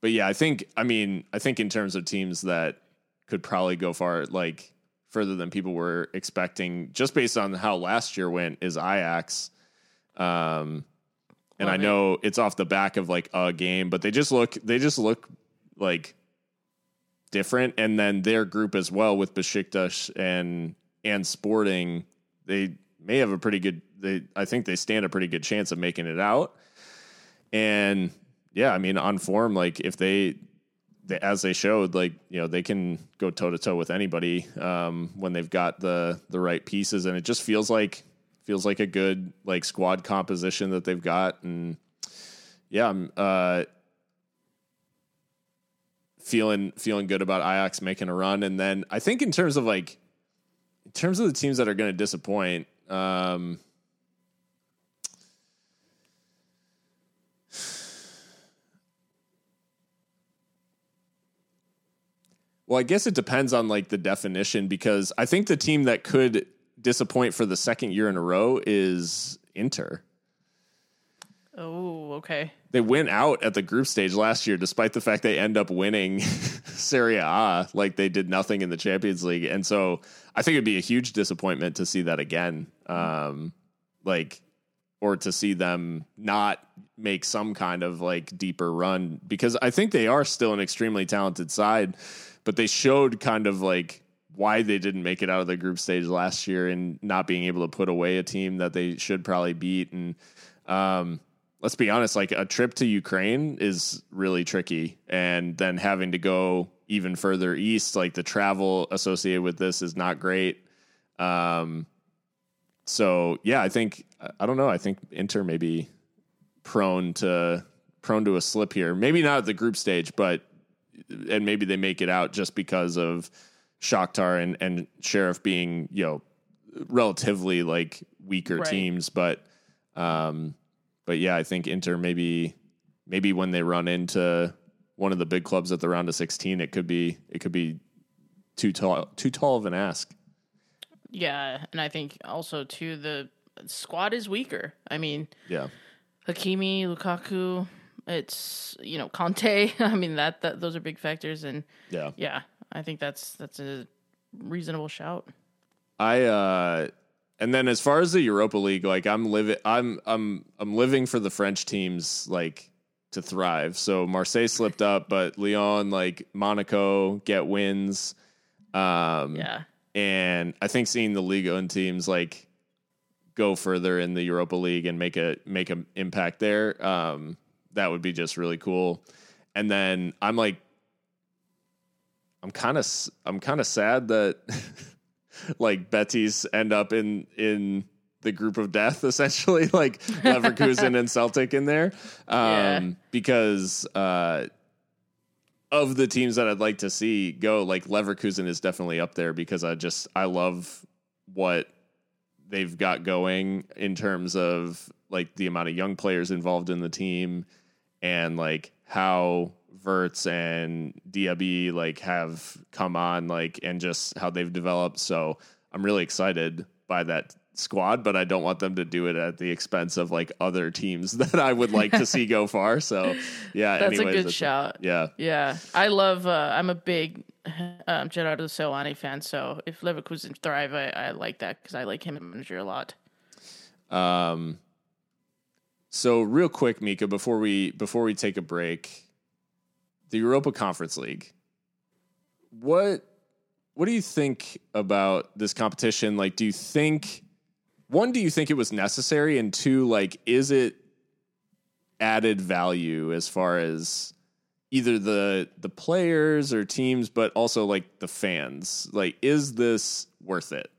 but yeah, I think I mean I think in terms of teams that could probably go far like further than people were expecting, just based on how last year went, is Ajax. Um, and Love I it. know it's off the back of like a game, but they just look they just look like different. And then their group as well with Besiktas and and Sporting, they may have a pretty good. They I think they stand a pretty good chance of making it out. And yeah, I mean on form, like if they, they as they showed, like you know they can go toe to toe with anybody um, when they've got the the right pieces, and it just feels like feels like a good like squad composition that they've got, and yeah, I'm uh, feeling feeling good about Ajax making a run, and then I think in terms of like in terms of the teams that are going to disappoint. Um, Well, I guess it depends on like the definition because I think the team that could disappoint for the second year in a row is Inter. Oh, okay. They went out at the group stage last year, despite the fact they end up winning Serie A, like they did nothing in the Champions League, and so I think it'd be a huge disappointment to see that again, um, like, or to see them not make some kind of like deeper run because I think they are still an extremely talented side, but they showed kind of like why they didn't make it out of the group stage last year and not being able to put away a team that they should probably beat. And um, let's be honest, like a trip to Ukraine is really tricky, and then having to go even further east, like the travel associated with this is not great. Um, so yeah, I think I don't know. I think Inter may be prone to prone to a slip here. Maybe not at the group stage, but and maybe they make it out just because of Shakhtar and and Sheriff being you know relatively like weaker Right. teams, but um, but yeah, I think Inter maybe maybe when they run into one of the big clubs at the round of sixteen, it could be it could be too tall too tall of an ask. Yeah, and I think also too the squad is weaker. I mean, Yeah, Hakimi, Lukaku, it's you know Conte. I mean that that those are big factors, and yeah. yeah, I think that's that's a reasonable shout. I uh and then as far as the Europa League, like I'm living I'm I'm I'm living for the French teams like to thrive. So Marseille slipped up, but Lyon, like Monaco get wins. Um Yeah, and I think seeing the Liga and teams like go further in the Europa League and make a make an impact there, um, that would be just really cool. And then I'm like, I'm kind of I'm kind of sad that like Betis end up in in the group of death essentially, like Leverkusen and Celtic in there, um, Yeah. because. Uh, of the teams that I'd like to see go, like Leverkusen is definitely up there because I just I love what they've got going in terms of like the amount of young players involved in the team and like how Wirtz and Diaby like have come on like and just how they've developed. So I'm really excited by that squad, but I don't want them to do it at the expense of like other teams that I would like to see go far. So yeah, that's anyways, a good shout. Yeah. Yeah, I love. Uh, I'm a big um, Gerardo Seoane fan, so if Leverkusen thrive, I, I like that because I like him as manager a lot. Um, so real quick, Mika, before we before we take a break, the Europa Conference League. What what do you think about this competition? Like, do you think one, do you think it was necessary, and two, like, is it added value as far as either the the players or teams, but also like the fans? Like, is this worth it?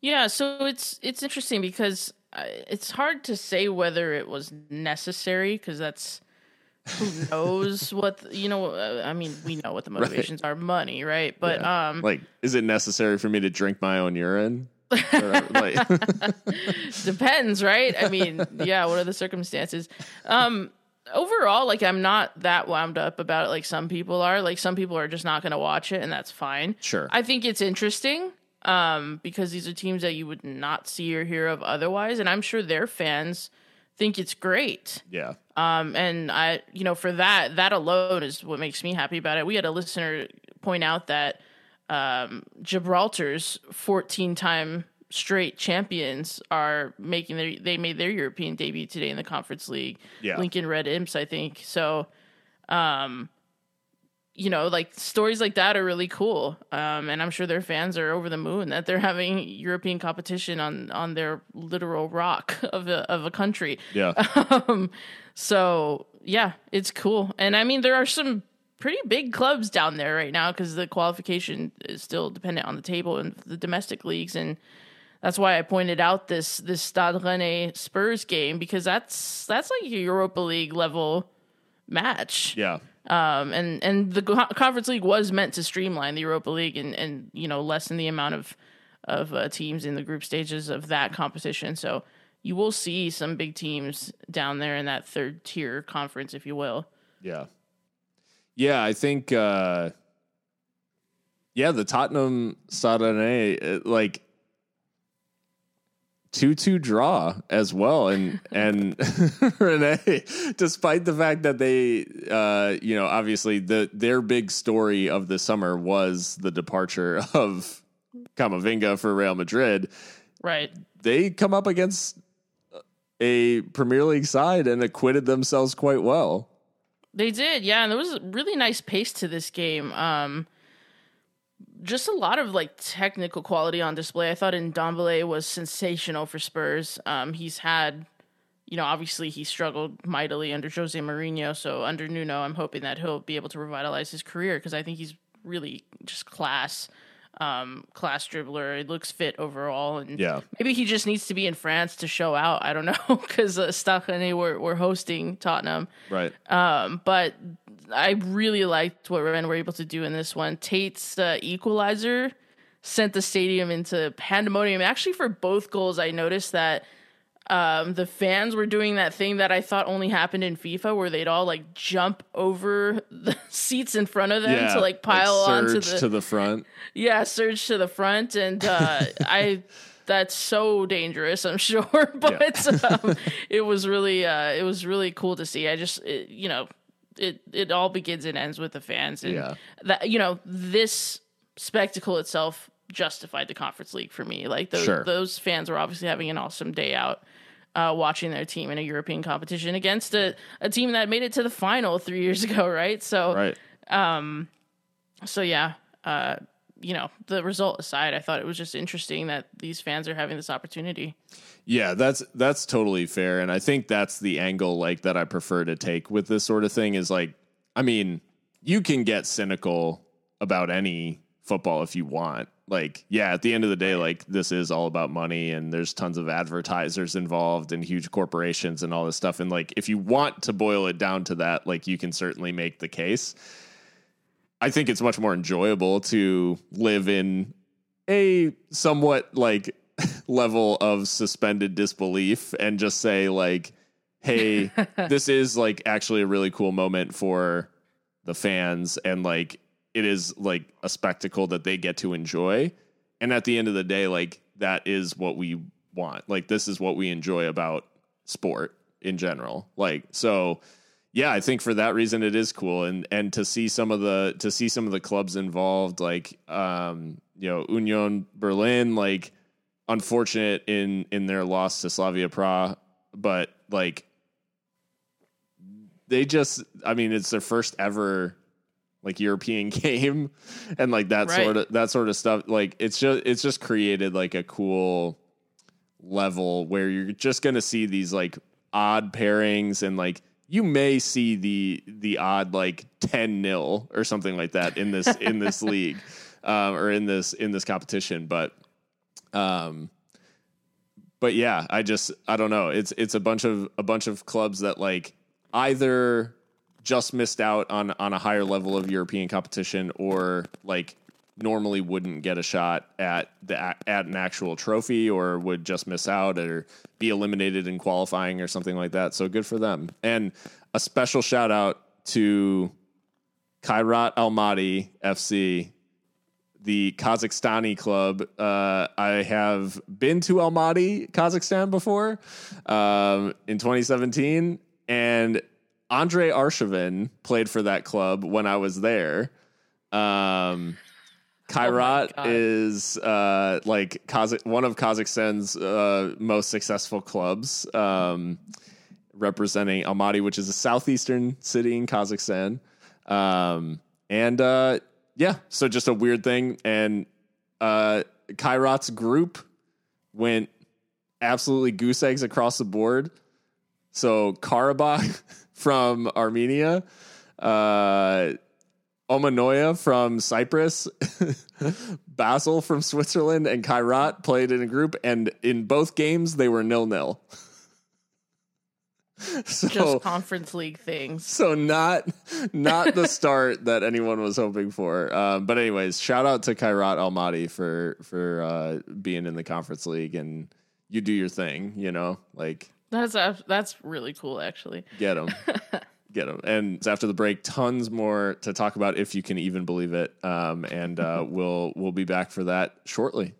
Yeah, so it's it's interesting because uh, it's hard to say whether it was necessary because that's who knows what the- you know. Uh, I mean, we know what the motivations are, money, right? But um, Like, is it necessary for me to drink my own urine? Or, like, depends, right? I mean, yeah, what are the circumstances? Um, overall, like I'm not that wound up about it like some people are. Like some people are just not going to watch it, and that's fine. Sure. I think it's interesting um, because these are teams that you would not see or hear of otherwise, and I'm sure their fans think it's great. yeah, Um, and I, you know, for that, that alone is what makes me happy about it. We had a listener point out that um, Gibraltar's 14 time straight champions are making their, they made their European debut today in the Conference League. Yeah. Lincoln Red Imps, I think. So, um, you know, like stories like that are really cool. Um, and I'm sure their fans are over the moon that they're having European competition on, on their literal rock of a, of a country. yeah, Um, so yeah, it's cool. And I mean, there are some pretty big clubs down there right now because the qualification is still dependent on the table and the domestic leagues, and that's why I pointed out this this Stade Rennais Spurs game because that's that's like a Europa League level match. yeah, Um, and and the conference league was meant to streamline the Europa League and and you know lessen the amount of of uh, teams in the group stages of that competition. So you will see some big teams down there in that third tier conference, if you will. yeah, yeah. I think, uh, yeah, the Tottenham Saturday, like two two draw as well, and and Renee, despite the fact that they, uh, you know, obviously the their big story of the summer was the departure of Camavinga for Real Madrid. Right. they come up against a Premier League side and acquitted themselves quite well. They did, yeah, and there was a really nice pace to this game. Um, just a lot of like technical quality on display. I thought Ndombele was sensational for Spurs. Um, he's had, you know, obviously he struggled mightily under Jose Mourinho. So under Nuno, I'm hoping that he'll be able to revitalize his career because I think he's really just class, um, class dribbler. He looks fit overall, and Yeah. maybe he just needs to be in France to show out. I don't know because uh, Stade Rennais were were hosting Tottenham. Right. Um, but I really liked what Rennes were able to do in this one. Tait's uh, equalizer sent the stadium into pandemonium. Actually, for both goals, I noticed that um, the fans were doing that thing that I thought only happened in FIFA, where they'd all like jump over the seats in front of them yeah. to like pile onto surge the to the front. yeah surge to the front, and uh, I. That's so dangerous, I'm sure, but um, it was really, uh, it was really cool to see. I just, it, you know, it it all begins and ends with the fans, and Yeah. that you know this spectacle itself justified the conference league for me. Like those Sure. those fans were obviously having an awesome day out. Uh, watching their team in a European competition against a, a team that made it to the final three years ago, right? So, Right. so yeah, uh, you know, the result aside, I thought it was just interesting that these fans are having this opportunity. Yeah, that's that's totally fair, and I think that's the angle like that I prefer to take with this sort of thing. Is like, I mean, you can get cynical about any football if you want. Like, yeah, at the end of the day, like this is all about money, and there's tons of advertisers involved and huge corporations and all this stuff. And like, if you want to boil it down to that, like you can certainly make the case. I think it's much more enjoyable to live in a somewhat like level of suspended disbelief and just say like hey this is like actually a really cool moment for the fans and like it is like a spectacle that they get to enjoy. And at the end of the day like that is what we want. Like this is what we enjoy about sport in general. Like so yeah i think for that reason it is cool and and to see some of the to see some of the clubs involved like um you know union berlin like unfortunate in in their loss to slavia prague but like they just i mean it's their first ever like european game and like that Right. sort of that sort of stuff like it's just it's just created like a cool level where you're just going to see these like odd pairings and like you may see the the odd like 10 nil or something like that in this in this league um, or in this in this competition but um but yeah i just i don't know. It's it's a bunch of a bunch of clubs that like either just missed out on on a higher level of european competition or like normally wouldn't get a shot at the at an actual trophy or would just miss out or be eliminated in qualifying or something like that so good for them and a special shout out to Kairat Almaty FC the Kazakhstani club. Uh, I have been to Almaty, Kazakhstan before um, in 2017, and Andre Arshavin played for that club when I was there. Um, Kairat God. is uh, like Kazakh, one of Kazakhstan's uh, most successful clubs, um, representing Almaty, which is a southeastern city in Kazakhstan. Um, and uh, yeah, so just a weird thing. And uh, Kairat's group went absolutely goose eggs across the board. So Karabakh from Armenia, uh, Omonia from Cyprus, Basel from Switzerland, and Kairat played in a group. And in both games, they were nil nil. So Just conference league things. so not not the start that anyone was hoping for. Um, but anyways, shout out to Kairat Almaty for for uh, being in the conference league and you do your thing. You know, like That's ab- that's really cool, actually. get them, get them. And after the break, tons more to talk about if you can even believe it. Um, and uh, we'll we'll be back for that shortly.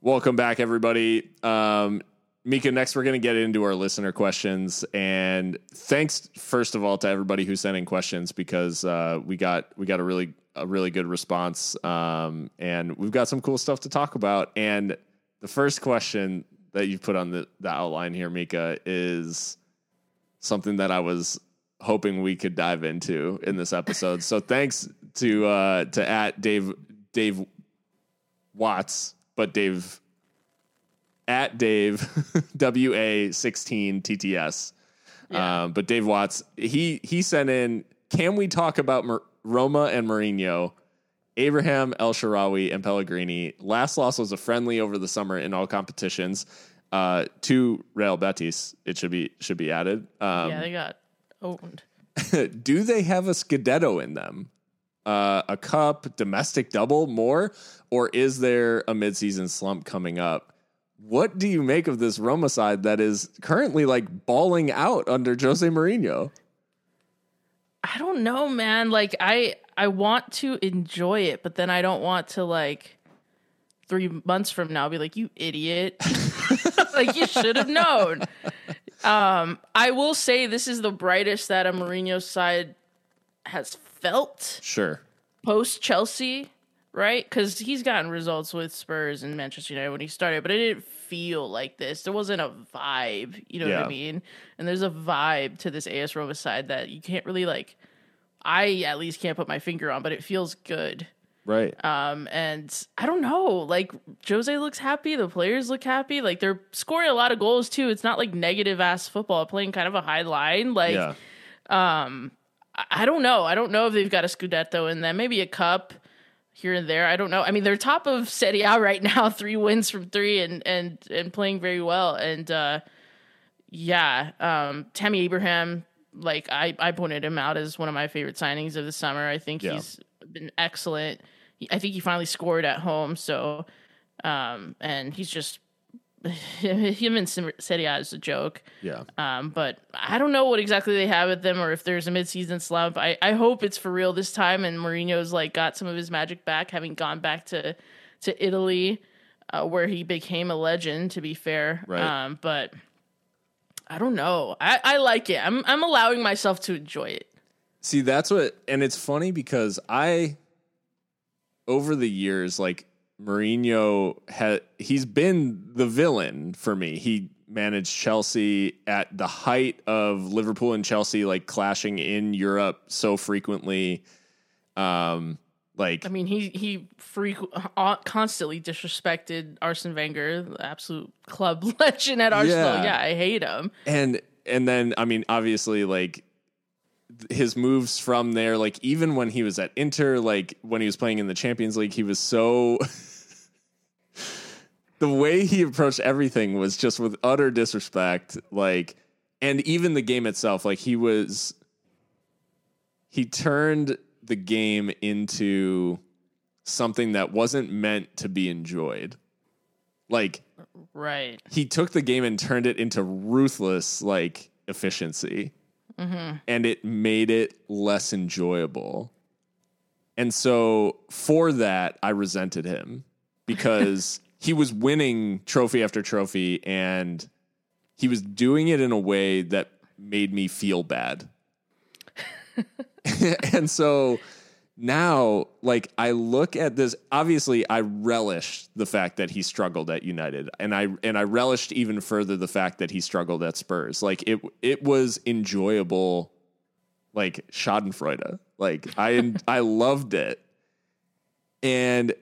Welcome back, everybody. Um, Mika, next we're going to get into our listener questions, and thanks first of all to everybody who sent in questions because uh, we got we got a really a really good response, um, and we've got some cool stuff to talk about. And the first question that you put on the, the outline here, Mika, is something that I was hoping we could dive into in this episode. so thanks to uh, to at Dave Dave Watts, but Dave at Dave W A sixteen TTS. Yeah. Um, but Dave Watts, he he sent in. Can we talk about Roma and Mourinho? Abraham, El Shaarawy, and Pellegrini. Last loss was a friendly over the summer in all competitions. Uh, to Real Betis, it should be should be added. Um, yeah, they got owned. do they have a Scudetto in them? Uh, a cup, domestic double, more, or is there a midseason slump coming up? What do you make of this Roma side that is currently like balling out under Jose Mourinho? I don't know, man. Like I I want to enjoy it, but then I don't want to like three months from now be like, you idiot. like you should have known. Um, I will say this is the brightest that a Mourinho side has felt Sure. post Chelsea, right? Because he's gotten results with Spurs and Manchester United when he started, but it didn't feel like this. There wasn't a vibe, you know what I mean? And there's a vibe to this AS Roma side that you can't really like. I at least can't put my finger on, but it feels good. Right. Um, and I don't know, like Jose looks happy, the players look happy, like they're scoring a lot of goals too. It's not like negative ass football, playing kind of a high line. Like yeah. I- I don't know. I don't know if they've got a Scudetto in them. Maybe a cup here and there. I don't know. I mean, they're top of Serie A right now, three wins from three, and and and playing very well. And uh, yeah, um, Tammy Abraham, like I I pointed him out as one of my favorite signings of the summer. I think Yeah. he's been excellent. He- I think he finally scored at home. So, um, and he's just him in Serie A is a joke. Yeah. Um, but I don't know what exactly they have with them or if there's a midseason slump. I, I hope it's for real this time and Mourinho's like got some of his magic back, having gone back to to Italy, uh, where he became a legend. To be fair, Right. um, but I don't know. I, I like it. I'm I'm allowing myself to enjoy it. See, that's what, and it's funny because I, over the years, like Mourinho had, he's been the villain for me. He managed Chelsea at the height of Liverpool and Chelsea, like clashing in Europe so frequently. Um, like I mean, he he frequ- uh, constantly disrespected Arsene Wenger, the absolute club legend at Arsenal. Yeah. Yeah, I hate him. and and then I mean, obviously, like his moves from there, like even when he was at Inter, like when he was playing in the Champions League, he was so. the way he approached everything was just with utter disrespect, like, and even the game itself, like he was. He turned the game into something that wasn't meant to be enjoyed. Like Right. he took the game and turned it into ruthless like efficiency Mm-hmm. and it made it less enjoyable. And so for that i resented him because he was winning trophy after trophy and he was doing it in a way that made me feel bad. And so now like i look at this obviously i relish the fact that he struggled at united and i and i relished even further the fact that he struggled at spurs. Like it it was enjoyable like schadenfreude. Like i i loved it. And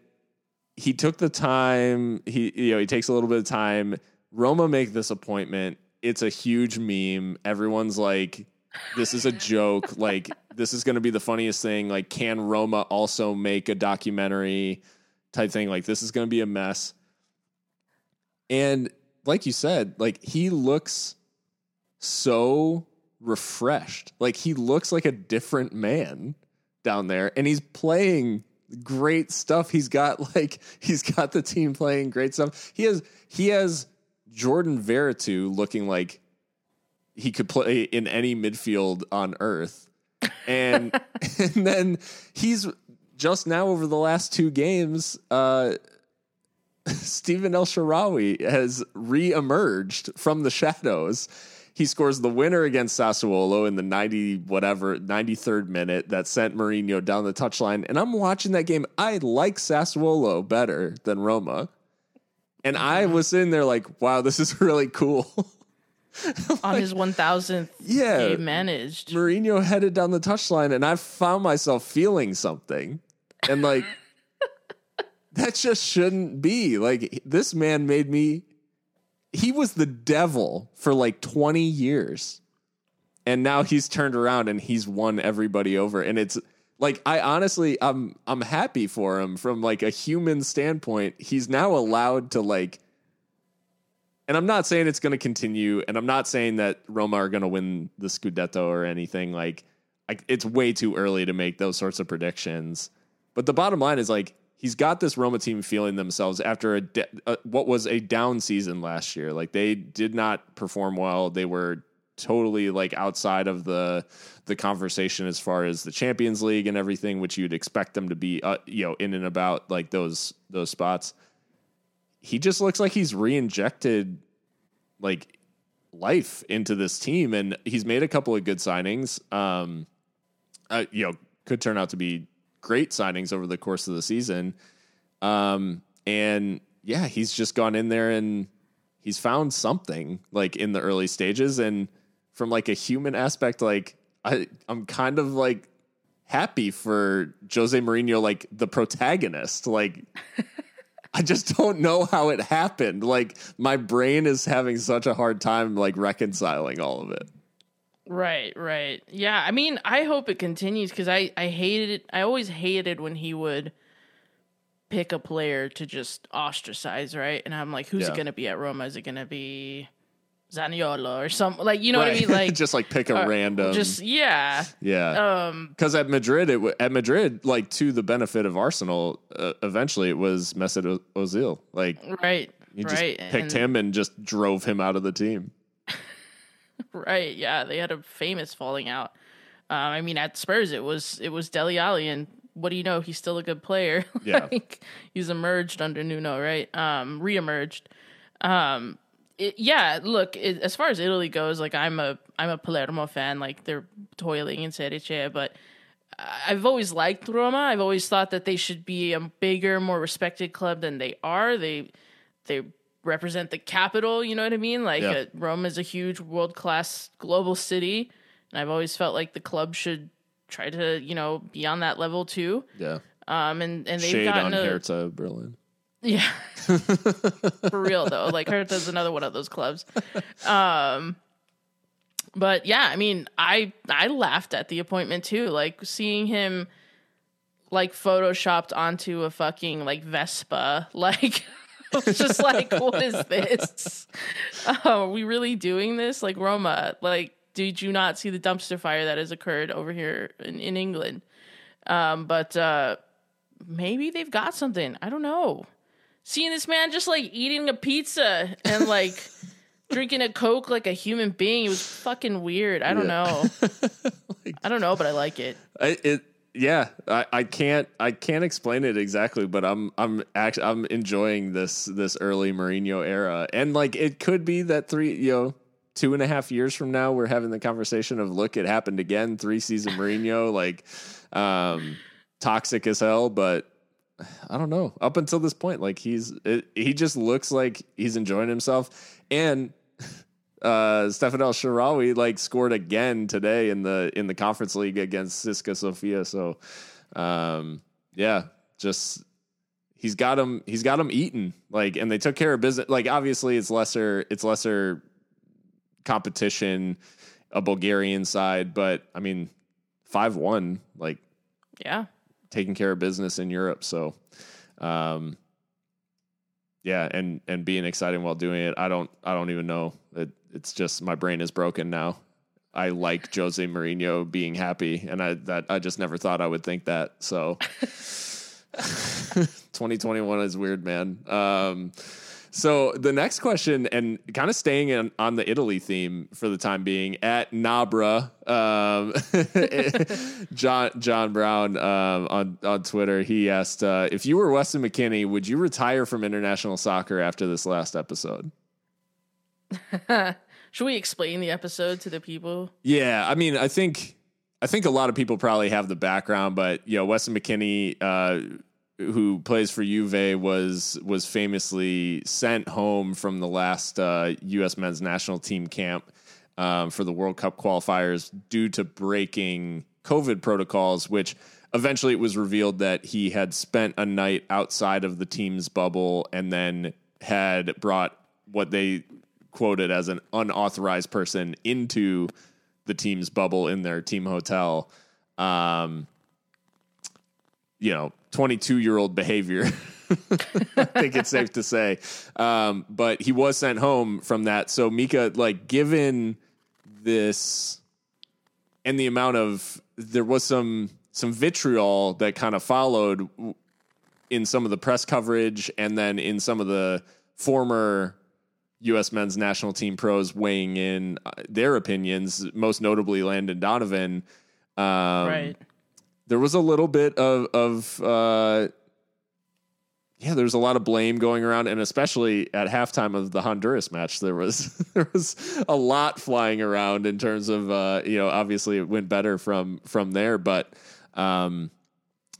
he took the time he you know he takes a little bit of time. Roma make this appointment. It's a huge meme. Everyone's like this is a joke. Like this is going to be the funniest thing. Like can roma also make a documentary type thing? Like this is going to be a mess. And like you said like he looks so refreshed. Like he looks like a different man down there and he's playing great stuff. He's got like he's got the team playing great stuff. He has he has jordan Veretout looking like he could play in any midfield on earth and and then he's just now over the last two games uh Stephen El Shaarawy has re-emerged from the shadows. He scores the winner against Sassuolo in the 90 whatever 93rd minute that sent Mourinho down the touchline. And I'm watching that game. I like Sassuolo better than Roma. And I was sitting there like, wow, this is really cool. on his 1000th Yeah. game managed. Mourinho headed down the touchline, and I found myself feeling something, and like that just shouldn't be. Like this man made me. He was the devil for like twenty years, and now he's turned around and he's won everybody over, and it's like I honestly, I'm I'm happy for him from like a human standpoint. He's now allowed to like. And I'm not saying it's going to continue, and I'm not saying that Roma are going to win the Scudetto or anything. Like, I, it's way too early to make those sorts of predictions. But the bottom line is like he's got this Roma team feeling themselves after a, de- a what was a down season last year. Like they did not perform well. They were totally like outside of the the conversation as far as the Champions League and everything, which you'd expect them to be, uh, you know, in and about like those those spots he just looks like he's re-injected like life into this team and he's made a couple of good signings. Um uh, you know could turn out to be great signings over the course of the season. Um and yeah he's just gone in there and he's found something like in the early stages. And from like a human aspect like i i'm kind of like happy for Jose Mourinho like the protagonist like I just don't know how it happened. Like my brain is having such a hard time like reconciling all of it. Right, right. Yeah, I mean, I hope it continues because I, I hated it. I always hated when he would pick a player to just ostracize, right? And I'm like, who's Yeah. it going to be at Roma? Is it going to be Zaniolo or something? Like, you know what I mean? Like, just like pick a uh, random. just, yeah. yeah. Um, Because at Madrid, it w- at Madrid, like to the benefit of Arsenal, uh, eventually it was Mesut O- Ozil. Like right, he just right. picked and- him and just drove him out of the team. Right. Yeah, they had a famous falling out. Um, I mean, at Spurs, it was it was Dele Alli, and what do you know? He's still a good player. Yeah. like, he's emerged under Nuno, right? Um, reemerged. Um, it, yeah. Look, it, as far as Italy goes, like I'm a I'm a Palermo fan. Like they're toiling in Serie C, but I've always liked Roma. I've always thought that they should be a bigger, more respected club than they are. They they represent the capital. You know what I mean? Like Yeah. uh, Rome is a huge, world class, global city, and I've always felt like the club should try to you know be on that level too. Yeah. Um, and and they've Shade gotten on a, Hertha Berlin. Yeah. For real though. Like Hertha's another one of those clubs. Um but yeah, I mean, I I laughed at the appointment too. Like seeing him like photoshopped onto a fucking like Vespa. Like just like, what is this? Oh, are we really doing this? Like Roma, like did you not see the dumpster fire that has occurred over here in, in England? Um, but uh maybe they've got something. I don't know. Seeing this man just like eating a pizza and like drinking a coke like a human being, it was fucking weird. I don't Yeah. know. I don't know, but I like it. I, it yeah I, I can't I can't explain it exactly but I'm I'm actually I'm enjoying this this early Mourinho era and like it could be that three you know two and a half years from now we're having the conversation of look it happened again three season Mourinho like um toxic as hell but I don't know up until this point like he's it, he just looks like he's enjoying himself and uh Stephan El Shaarawy like scored again today in the in the conference league against CSKA Sofia. So um yeah, just he's got him he's got him eaten. Like and they took care of business like obviously it's lesser it's lesser competition, a Bulgarian side, but I mean five one, like Yeah. Taking care of business in Europe. So, um, yeah, and and being exciting while doing it. I don't I don't even know. It, it's just my brain is broken now. I like Jose Mourinho being happy, and I that I just never thought I would think that. So, 2021 is weird, man. Um, so the next question, and kind of staying in, on the Italy theme for the time being, at Nabra, um, John John Brown um, on on Twitter, he asked uh, if you were Weston McKennie, would you retire from international soccer after this last episode? Should we explain the episode to the people? Yeah, I mean, I think I think a lot of people probably have the background, but you know, Weston McKennie, uh, who plays for Juve was was famously sent home from the last uh, U.S. men's national team camp um, for the World Cup qualifiers due to breaking COVID protocols, which eventually it was revealed that he had spent a night outside of the team's bubble and then had brought what they quoted as an unauthorized person into the team's bubble in their team hotel. Um, you know, 22 year old behavior. I think it's safe to say. Um, but he was sent home from that. So Mika, like, given this and the amount of there was some some vitriol that kind of followed in some of the press coverage and then in some of the former U.S. men's national team pros weighing in uh, their opinions, most notably Landon Donovan. Um, right. There was a little bit of, of uh, yeah, there was a lot of blame going around, and especially at halftime of the Honduras match, there was there was a lot flying around in terms of uh, you know, obviously it went better from from there, but. Um,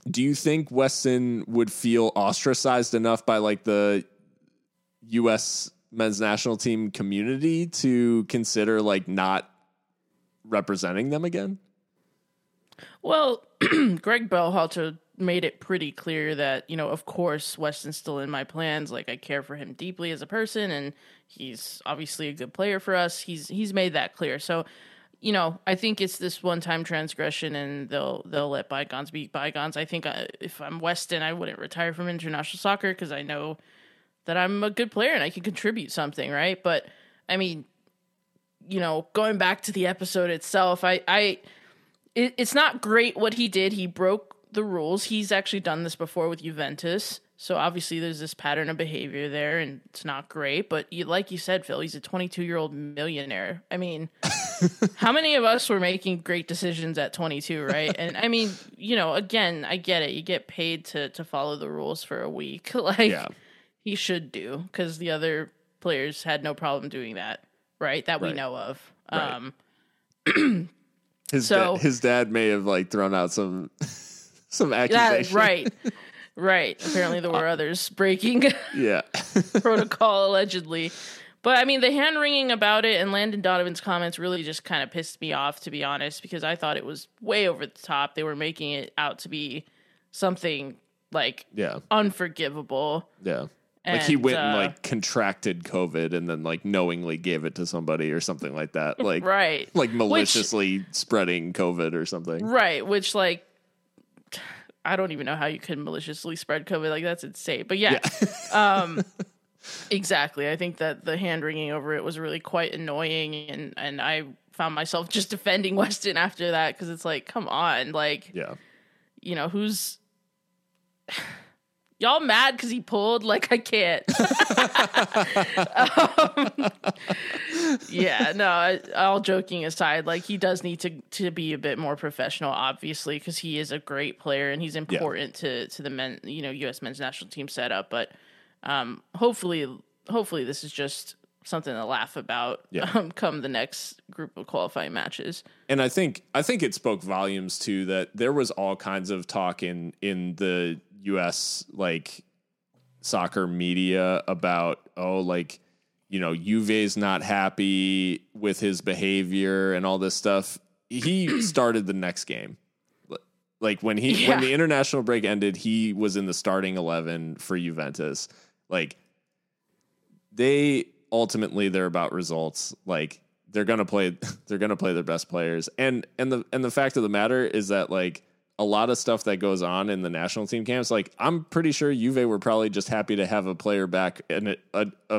do you think Weston would feel ostracized enough by like the U.S. men's national team community to consider like not representing them again? Well, Greg Berhalter made it pretty clear that you know, of course, Weston's still in my plans. Like I care for him deeply as a person, and he's obviously a good player for us. He's he's made that clear. So you know, I think it's this one-time transgression, and they'll they'll let bygones be bygones. I think I, if I'm Weston, I wouldn't retire from international soccer because I know that I'm a good player and I can contribute something, right? But I mean, you know, going back to the episode itself, I I it, it's not great what he did. He broke the rules. He's actually done this before with Juventus. So obviously there's this pattern of behavior there and it's not great, but you, like you said Phil, he's a 22-year-old millionaire. I mean, how many of us were making great decisions at 22, right? And I mean, you know, again, I get it. You get paid to to follow the rules for a week. Like yeah. he should do cuz the other players had no problem doing that, right? That we right. know of. Right. Um his so, da- his dad may have like thrown out some some accusations. right. Right. Apparently, there were others breaking yeah protocol allegedly. But I mean, the hand wringing about it and Landon Donovan's comments really just kind of pissed me off, to be honest, because I thought it was way over the top. They were making it out to be something like yeah unforgivable. Yeah. And, like he went uh, and like contracted COVID and then like knowingly gave it to somebody or something like that. Like right, like maliciously which, spreading COVID or something. Right, which like I don't even know how you can maliciously spread COVID. Like that's insane. But yeah, yeah. um, exactly. I think that the hand wringing over it was really quite annoying, and and I found myself just defending Weston after that because it's like, come on, like, yeah, you know who's y'all mad because he pulled? Like I can't. um, yeah, no. I, all joking aside, like he does need to to be a bit more professional, obviously, because he is a great player and he's important yeah. to to the men, you know, U.S. men's national team setup. But um, hopefully, hopefully, this is just something to laugh about yeah. um, come the next group of qualifying matches. And I think I think it spoke volumes too that there was all kinds of talk in in the U.S. like soccer media about oh like you know Juve's not happy with his behavior and all this stuff. He started the next game. Like when he yeah. when the international break ended, he was in the starting eleven for Juventus. Like they ultimately they're about results. Like they're gonna play they're gonna play their best players. And and the and the fact of the matter is that like a lot of stuff that goes on in the national team camps. Like I'm pretty sure Juve were probably just happy to have a player back and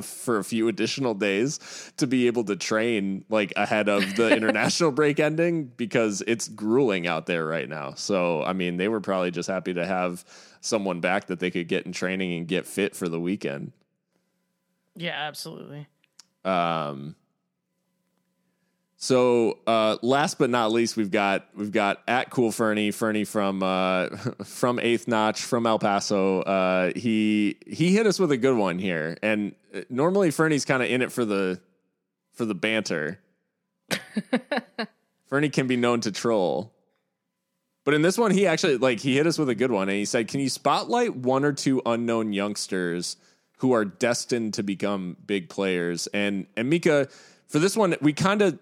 for a few additional days to be able to train like ahead of the international break ending because it's grueling out there right now. So I mean, they were probably just happy to have someone back that they could get in training and get fit for the weekend. Yeah, absolutely. Um, so uh, last but not least, we've got we've got at Cool Fernie, Fernie from uh, from Eighth Notch from El Paso. Uh, he he hit us with a good one here, and uh, normally Fernie's kind of in it for the for the banter. Fernie can be known to troll. But in this one, he actually like he hit us with a good one, and he said, "Can you spotlight one or two unknown youngsters who are destined to become big players?" And and Mika, for this one, we kind of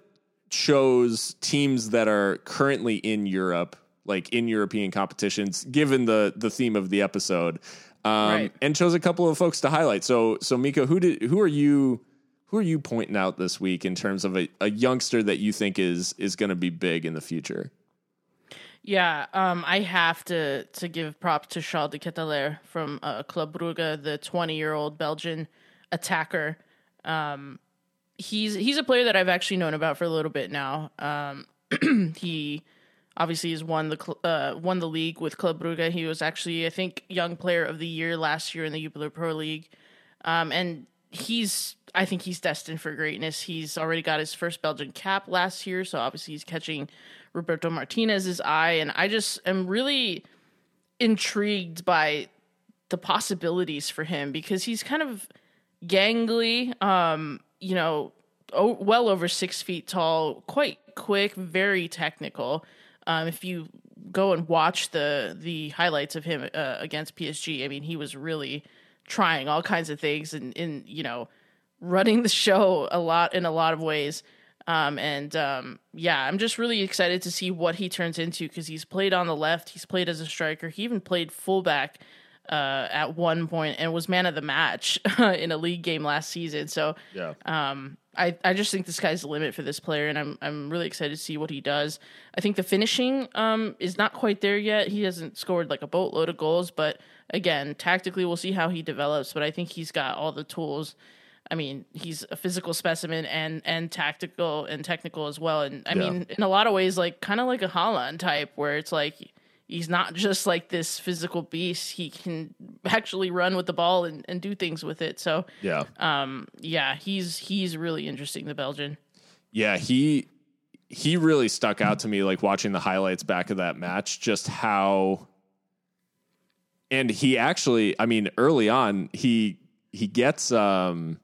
chose teams that are currently in Europe, like in European competitions, given the the theme of the episode, um, Right. and chose a couple of folks to highlight. So so Mika, who did who are you? Who are you pointing out this week in terms of a, a youngster that you think is is going to be big in the future? Yeah, um, I have to to give props to Charles de Ketelaere from uh, Club Brugge, the 20 year old Belgian attacker. Um, he's he's a player that I've actually known about for a little bit now. Um, he obviously has won the uh, won the league with Club Brugge. He was actually I think young player of the year last year in the Jupiler Pro League, um, and he's I think he's destined for greatness. He's already got his first Belgian cap last year, so obviously he's catching Roberto Martinez's eye, and I just am really intrigued by the possibilities for him because he's kind of gangly, um, you know, well over six feet tall, quite quick, very technical. Um, if you go and watch the the highlights of him uh, against PSG, I mean, he was really trying all kinds of things and in you know running the show a lot in a lot of ways. Um, and um, yeah, I'm just really excited to see what he turns into because he's played on the left, he's played as a striker, he even played fullback uh, at one point and was man of the match in a league game last season. So Yeah. um, I, I just think the sky's the limit for this player, and I'm I'm really excited to see what he does. I think the finishing um, is not quite there yet. He hasn't scored like a boatload of goals, but again, tactically, we'll see how he develops. But I think he's got all the tools. I mean, he's a physical specimen and and tactical and technical as well. And I Yeah. mean, in a lot of ways, like kind of like a Haaland type, where it's like he's not just like this physical beast. He can actually run with the ball and, and do things with it. So Yeah. um, yeah, he's he's really interesting, the Belgian. Yeah, he he really stuck out to me like watching the highlights back of that match just how and he actually I mean early on he he gets um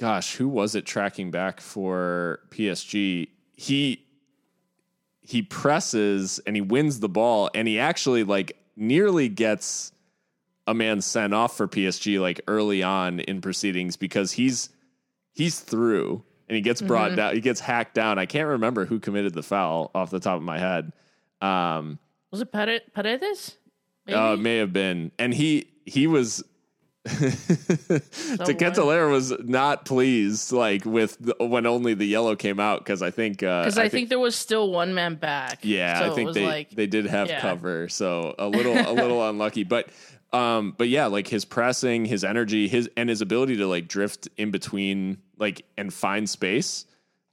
gosh, who was it tracking back for PSG? He he presses and he wins the ball and he actually like nearly gets a man sent off for PSG like early on in proceedings because he's he's through and he gets brought down he gets hacked down. I can't remember who committed the foul off the top of my head. Um Was it Pare- Paredes? Maybe? uh, it may have been. And he he was Tequentelaire was not pleased like with the, when only the yellow came out because I think uh, Because I, think, there was still one man back. yeah, so I think they like they did have yeah. cover, so a little a little unlucky, but um, but yeah, like his pressing, his energy, his and his ability to like drift in between, like and find space.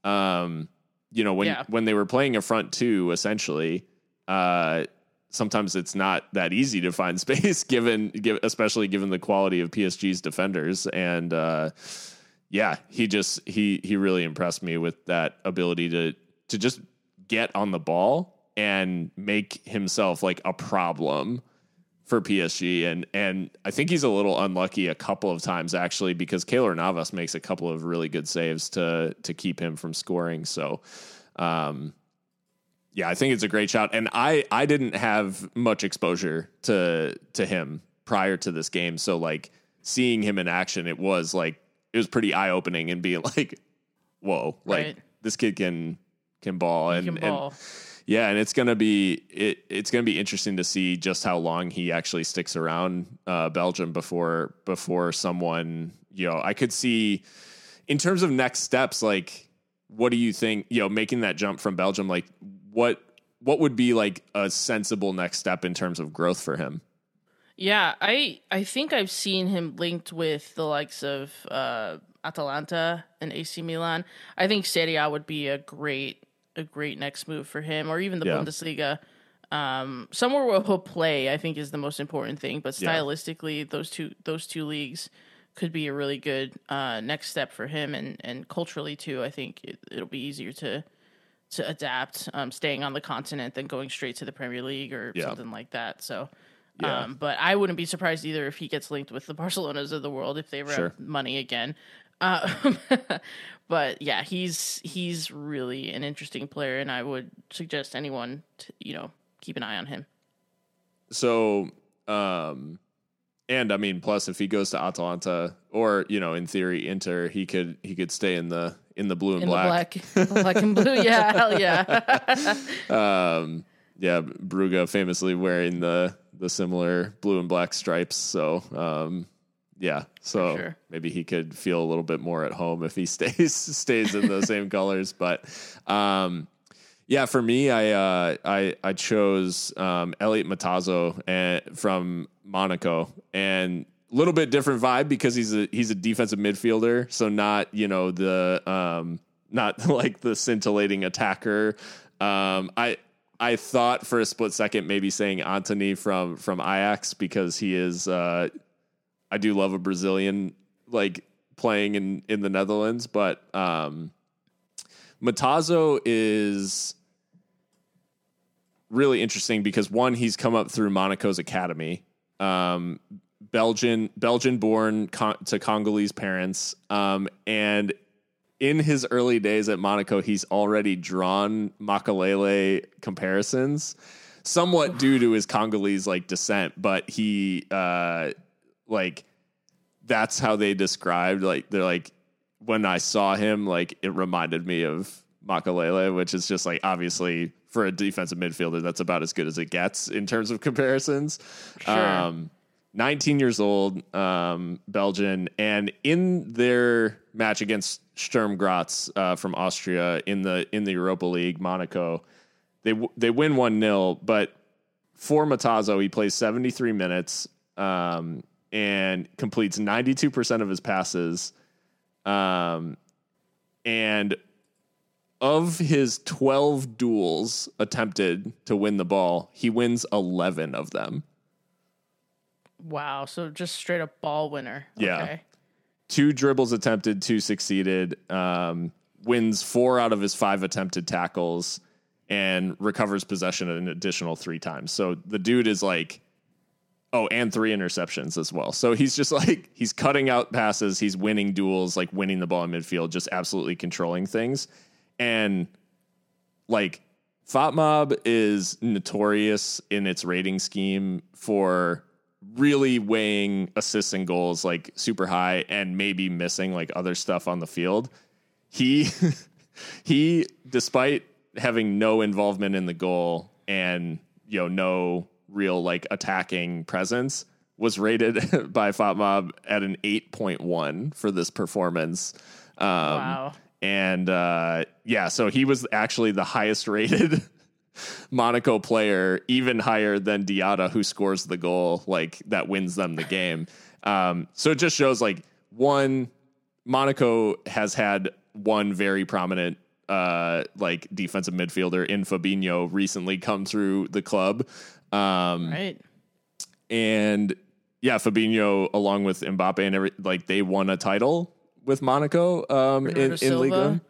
Um, you know when Yeah. when they were playing a front two, essentially, uh, sometimes it's not that easy to find space, given give, especially given the quality of PSG's defenders, and uh, yeah, he just he he really impressed me with that ability to to just get on the ball and make himself like a problem for PSG and and I think he's a little unlucky a couple of times actually because Keylor Navas makes a couple of really good saves to to keep him from scoring. So um yeah I think it's a great shot. And I I didn't have much exposure to to him prior to this game. So like seeing him in action it was like it was pretty eye opening and being like whoa like this kid can can ball. He and, can and ball. yeah, and it's gonna be it, it's gonna be interesting to see just how long he actually sticks around uh, Belgium before before someone you know I could see in terms of next steps like what do you think you know making that jump from Belgium like what what would be like a sensible next step in terms of growth for him? Yeah, I I think I've seen him linked with the likes of uh, Atalanta and AC Milan. I think Serie A would be a great a great next move for him, or even the Yeah. Bundesliga. Um, somewhere where he'll play, I think, is the most important thing. But Yeah. stylistically, those two those two leagues could be a really good uh, next step for him, and and culturally too. I think it, it'll be easier to to adapt, um, staying on the continent than going straight to the Premier League or Yeah. something like that. So. Yeah. Um, but I wouldn't be surprised either if he gets linked with the Barcelonas of the world if they ever Sure. have money again. Uh, but yeah, he's he's really an interesting player, and I would suggest anyone to you know keep an eye on him. So, um, and I mean, plus if he goes to Atalanta or you know, in theory, Inter, he could he could stay in the in the blue and In black. the black, black and blue, yeah, hell yeah. Um, yeah, Brugge famously wearing the the similar blue and black stripes. So, um, yeah, so sure. maybe he could feel a little bit more at home if he stays stays in the same colors. But, um, yeah, for me, I uh, I I chose um, Eliot Matazo and from Monaco, and a little bit different vibe because he's a he's a defensive midfielder, so not you know the um, not like the scintillating attacker. Um, I I thought for a split second maybe saying Antony from from Ajax because he is uh, I do love a Brazilian like playing in in the Netherlands, but um, Matazo is really interesting because one, he's come up through Monaco's academy, um, Belgian Belgian born con- to Congolese parents, um, and in his early days at Monaco, he's already drawn Makelele comparisons, somewhat due to his Congolese like descent, but he uh, like that's how they described like they're like when I saw him, like it reminded me of Makelele, which is just like obviously for a defensive midfielder, that's about as good as it gets in terms of comparisons. Sure. Um, 19 years old, um, Belgian, and in their match against Sturm Graz uh, from Austria in the in the Europa League, Monaco, they w- they win one 0 but for Matazo, he plays 73 minutes um, and completes 92% of his passes. Um, and of his 12 duels attempted to win the ball, he wins 11 of them. wow, so just straight up ball winner. Yeah. Okay. Two dribbles attempted, two succeeded. Um, wins four out of his five attempted tackles and recovers possession an additional three times. So the dude is like, oh, and three interceptions as well. So he's just like, he's cutting out passes, he's winning duels, like winning the ball in midfield, just absolutely controlling things. And like, FOTMob is notorious in its rating scheme for really weighing assists and goals like super high and maybe missing like other stuff on the field. He he despite having no involvement in the goal and you know no real like attacking presence was rated by FotMob at an 8.1 for this performance. Um, Wow. And uh, yeah, so he was actually the highest rated Monaco player, even higher than Diatta, who scores the goal like that wins them the game. Um, so it just shows like one, Monaco has had one very prominent uh, like defensive midfielder in Fabinho recently come through the club. Um, Right. and yeah, Fabinho along with Mbappe and every like they won a title with Monaco um, in, in Liga.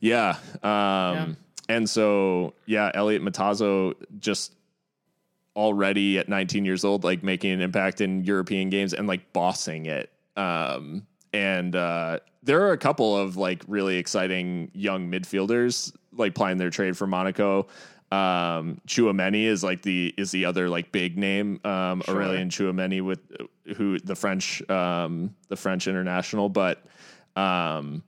Yeah. Um, And so, yeah, Eliot Matazo just already at 19 years old, like making an impact in European games and like bossing it. Um, and uh, there are a couple of like really exciting young midfielders like playing their trade for Monaco. Um, Chouameni is like the is the other like big name. Um, Sure. Aurelien Chouameni with who the French um, the French international, but um,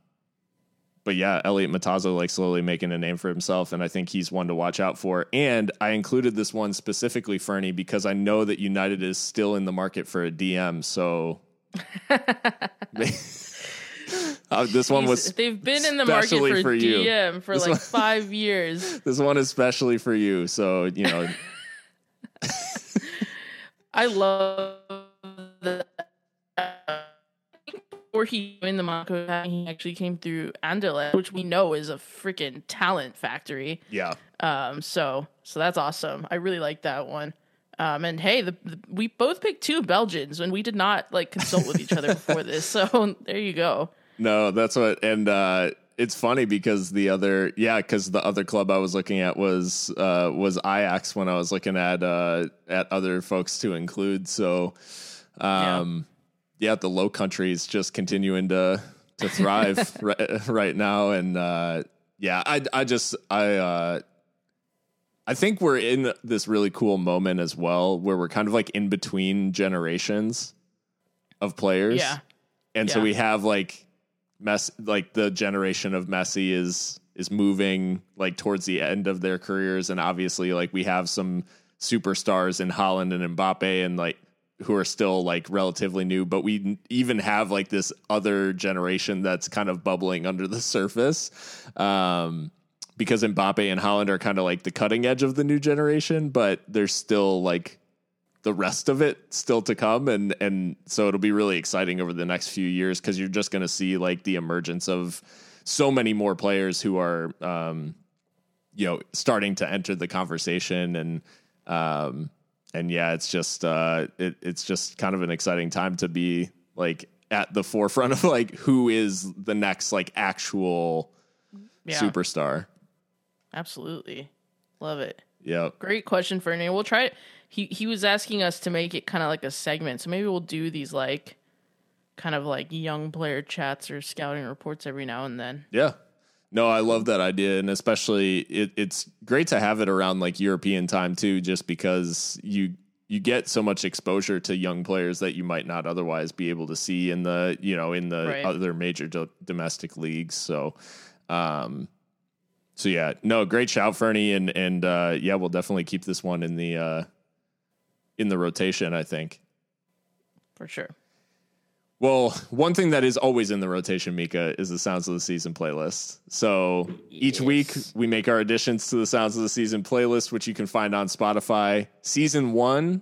but yeah, Eliot Matazo like slowly making a name for himself, and I think he's one to watch out for. And I included this one specifically, Fernie, because I know that United is still in the market for a DM. So Uh, this one was They've been in the market for, for you. DM for This like one- five years. this one is especially for you. So you know, I love the. Before he joined the Monaco, Academy, he actually came through Anderlecht, which we know is a freaking talent factory. yeah, Um, so so that's awesome. I really like that one. Um, and hey, the, the we both picked two Belgians, and we did not like consult with each other before this. So there you go. no, that's what. And uh, it's funny because the other, yeah, because the other club I was looking at was uh, was Ajax when I was looking at uh, at other folks to include. So, um, yeah. The Low Countries just continuing to to thrive right, right now. And uh, yeah, I I just I uh, I think we're in this really cool moment as well, where we're kind of like in between generations of players. Yeah. and so we have like mess like the generation of Messi is is moving like towards the end of their careers, and obviously like we have some superstars in Haaland and Mbappe, and like who are still like relatively new, but we even have like this other generation that's kind of bubbling under the surface. Um, because Mbappe and Haaland are kind of like the cutting edge of the new generation, but there's still like the rest of it still to come and and so it'll be really exciting over the next few years because you're just going to see like the emergence of so many more players who are um you know starting to enter the conversation and um and yeah it's just uh it, it's just kind of an exciting time to be like at the forefront of like who is the next like actual Yeah. superstar Absolutely. Love it. Yeah, Great question, Ferdinand. We'll try it. He he was asking us to make it kind of like a segment, so maybe we'll do these like kind of like young player chats or scouting reports every now and then. Yeah. No, I love that idea, and especially it, it's great to have it around like European time too, just because you you get so much exposure to young players that you might not otherwise be able to see in the you know in the Right. other major do- domestic leagues. So, um, so yeah, no, great shout, Fernie, and and uh, yeah, we'll definitely keep this one in the uh, in the rotation. I think. For sure. Well, one thing that is always in the rotation, Mika, is the Sounds of the Season playlist. So each Yes. week we make our additions to the Sounds of the Season playlist, which you can find on Spotify. Season one,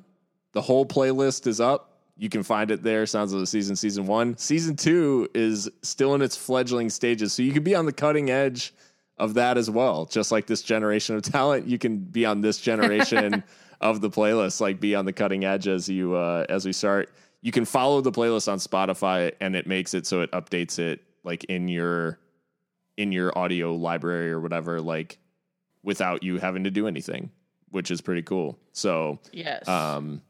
the whole playlist is up. You can find it there, Sounds of the Season, Season one. Season two is still in its fledgling stages. So you can be on the cutting edge of that as well. Just like this generation of talent, you can be on this generation of the playlist, like be on the cutting edge as you uh, as we start. You can follow the playlist on Spotify, and it makes it so it updates it like in your in your audio library or whatever, like without you having to do anything, which is pretty cool. So Yes. um,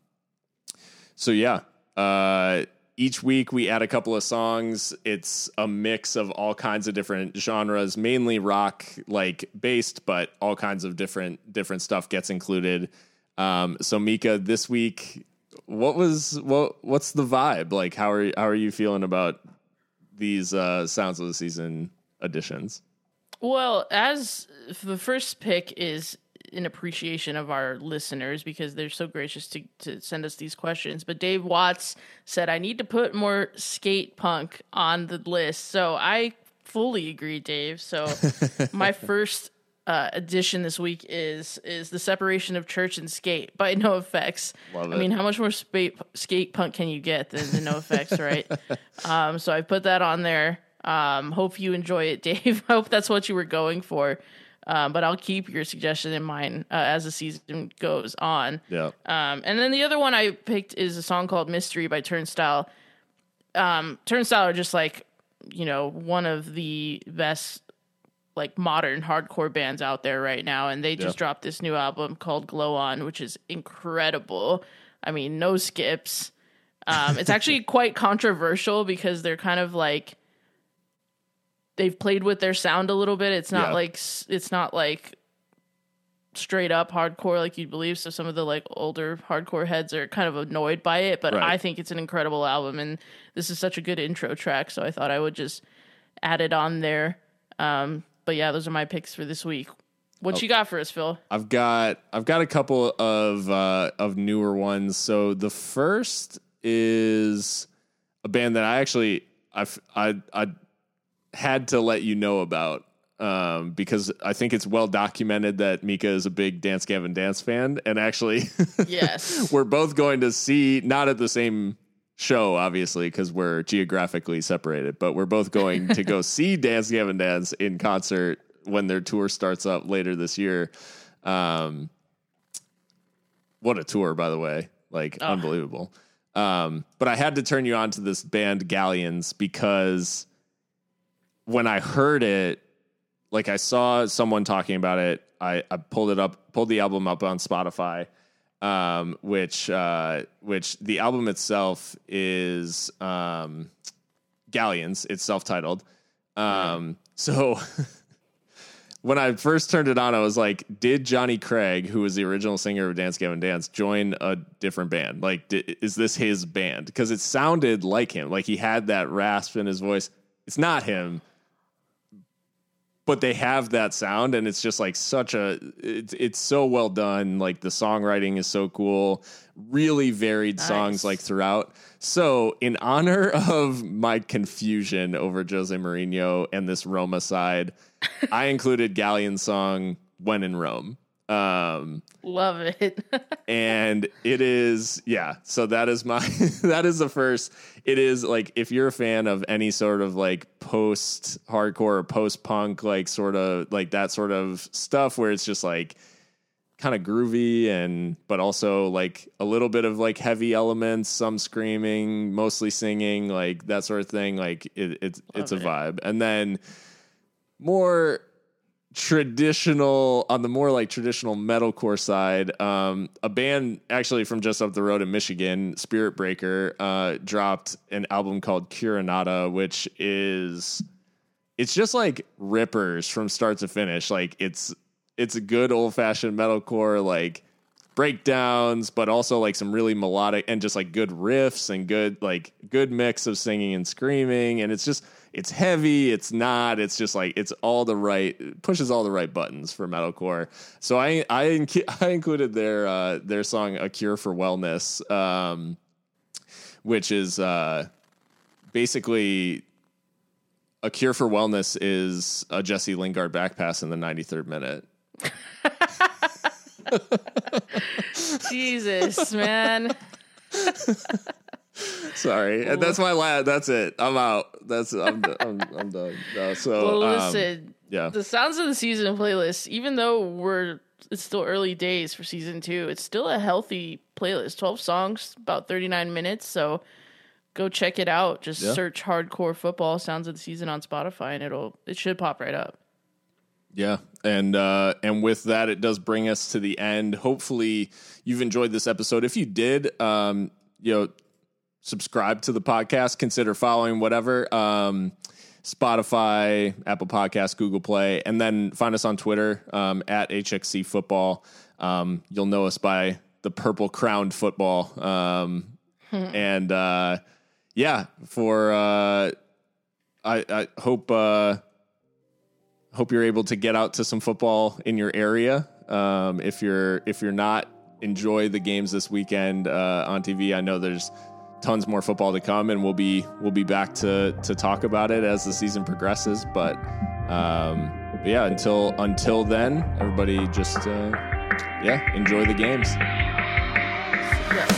so yeah, uh, each week we add a couple of songs. It's a mix of all kinds of different genres, mainly rock like based, but all kinds of different different stuff gets included. Um, so Mika, this week, what was what what's the vibe like? How are how are you feeling about these uh, sounds of the season additions? Well, as the first pick is in appreciation of our listeners because they're so gracious to, to send us these questions. But Dave Watts said, I need to put more skate punk on the list. So I fully agree, Dave. So my first uh, addition this week is is the separation of church and skate by NOFX. Love I it. mean, how much more skate skate punk can you get than the No Effects, right? um, so I put that on there. Um, hope you enjoy it, Dave. I hope that's what you were going for. Um, but I'll keep your suggestion in mind uh, as the season goes on. Yeah, Um, and then the other one I picked is a song called Mystery by Turnstile. Um, Turnstile are just like, you know, one of the best like modern hardcore bands out there right now. And they just Yeah. dropped this new album called Glow On, which is incredible. I mean, no skips. Um, it's actually quite controversial because they're kind of like they've played with their sound a little bit. It's not Yeah. like it's not like straight up hardcore like you'd believe. So some of the like older hardcore heads are kind of annoyed by it, but Right. I think it's an incredible album and this is such a good intro track. So I thought I would just add it on there. Um, but yeah, those are my picks for this week. What you got for us, Phil? I've got I've got a couple of uh, of newer ones. So the first is a band that I actually I I I had to let you know about um, because I think it's well documented that Mika is a big Dance Gavin Dance fan, and actually Yes. we're both going to see not at the same show obviously because we're geographically separated but we're both going to go see dance gavin dance in concert when their tour starts up later this year. Um what a tour by the way. Like unbelievable. Um but i had to turn you on to this band galleons because when i heard it like i saw someone talking about it. I i pulled it up pulled the album up on spotify um, which uh, which the album itself is um, Galleons. It's self titled. Um, so when I first turned it on, I was like, did Johnny Craig, who was the original singer of Dance Gavin Dance, join a different band? Like, is this his band? Because it sounded like him. Like he had that rasp in his voice. It's not him, but they have that sound, and it's just like such a. It's it's so well done. Like the songwriting is so cool. Really varied Nice. songs like throughout. So, in honor of my confusion over Jose Mourinho and this Roma side, I included Galleon's song "When in Rome." Um, Love it. and it is yeah so that is my that is the first it is like if you're a fan of any sort of like post hardcore or post punk like sort of like that sort of stuff where it's just like kind of groovy and but also like a little bit of like heavy elements some screaming mostly singing like that sort of thing like it, it's it's a it. vibe and then more traditional on the more like traditional metalcore side um a band actually from just up the road in michigan spirit breaker uh dropped an album called curanata which is it's just like rippers from start to finish. Like it's it's a good old fashioned metalcore like breakdowns but also like some really melodic and just like good riffs and good like good mix of singing and screaming. And it's just it's heavy it's not it's just like it's all the right pushes all the right buttons for metalcore so i i, inc- I included their uh their song a cure for wellness um which is uh basically a cure for wellness is a Jesse Lingard back pass in the 93rd minute. Jesus, man. Sorry, and that's my last. That's it. I'm out. That's I'm I'm, I'm done. No, so Well, um, listen, yeah, the sounds of the season playlist, even though we're it's still early days for season two, it's still a healthy playlist. Twelve songs, about thirty nine minutes. So go check it out. Just Yeah. search hardcore football sounds of the season on Spotify and it'll it should pop right up. yeah, and uh, and with that, it does bring us to the end. Hopefully, you've enjoyed this episode. If you did, um, you know, subscribe to the podcast. Consider following whatever. Um, Spotify, Apple Podcasts, Google Play, and then find us on Twitter um, at HXC Football. Um, you'll know us by the purple crowned football. Um, and uh, yeah, for uh, I, I hope uh, hope you're able to get out to some football in your area. Um, if you're if you're not, enjoy the games this weekend uh, on TV. I know there's tons more football to come, and we'll be we'll be back to to talk about it as the season progresses. But, um, but yeah, until until then, everybody just uh, yeah enjoy the games. Yeah.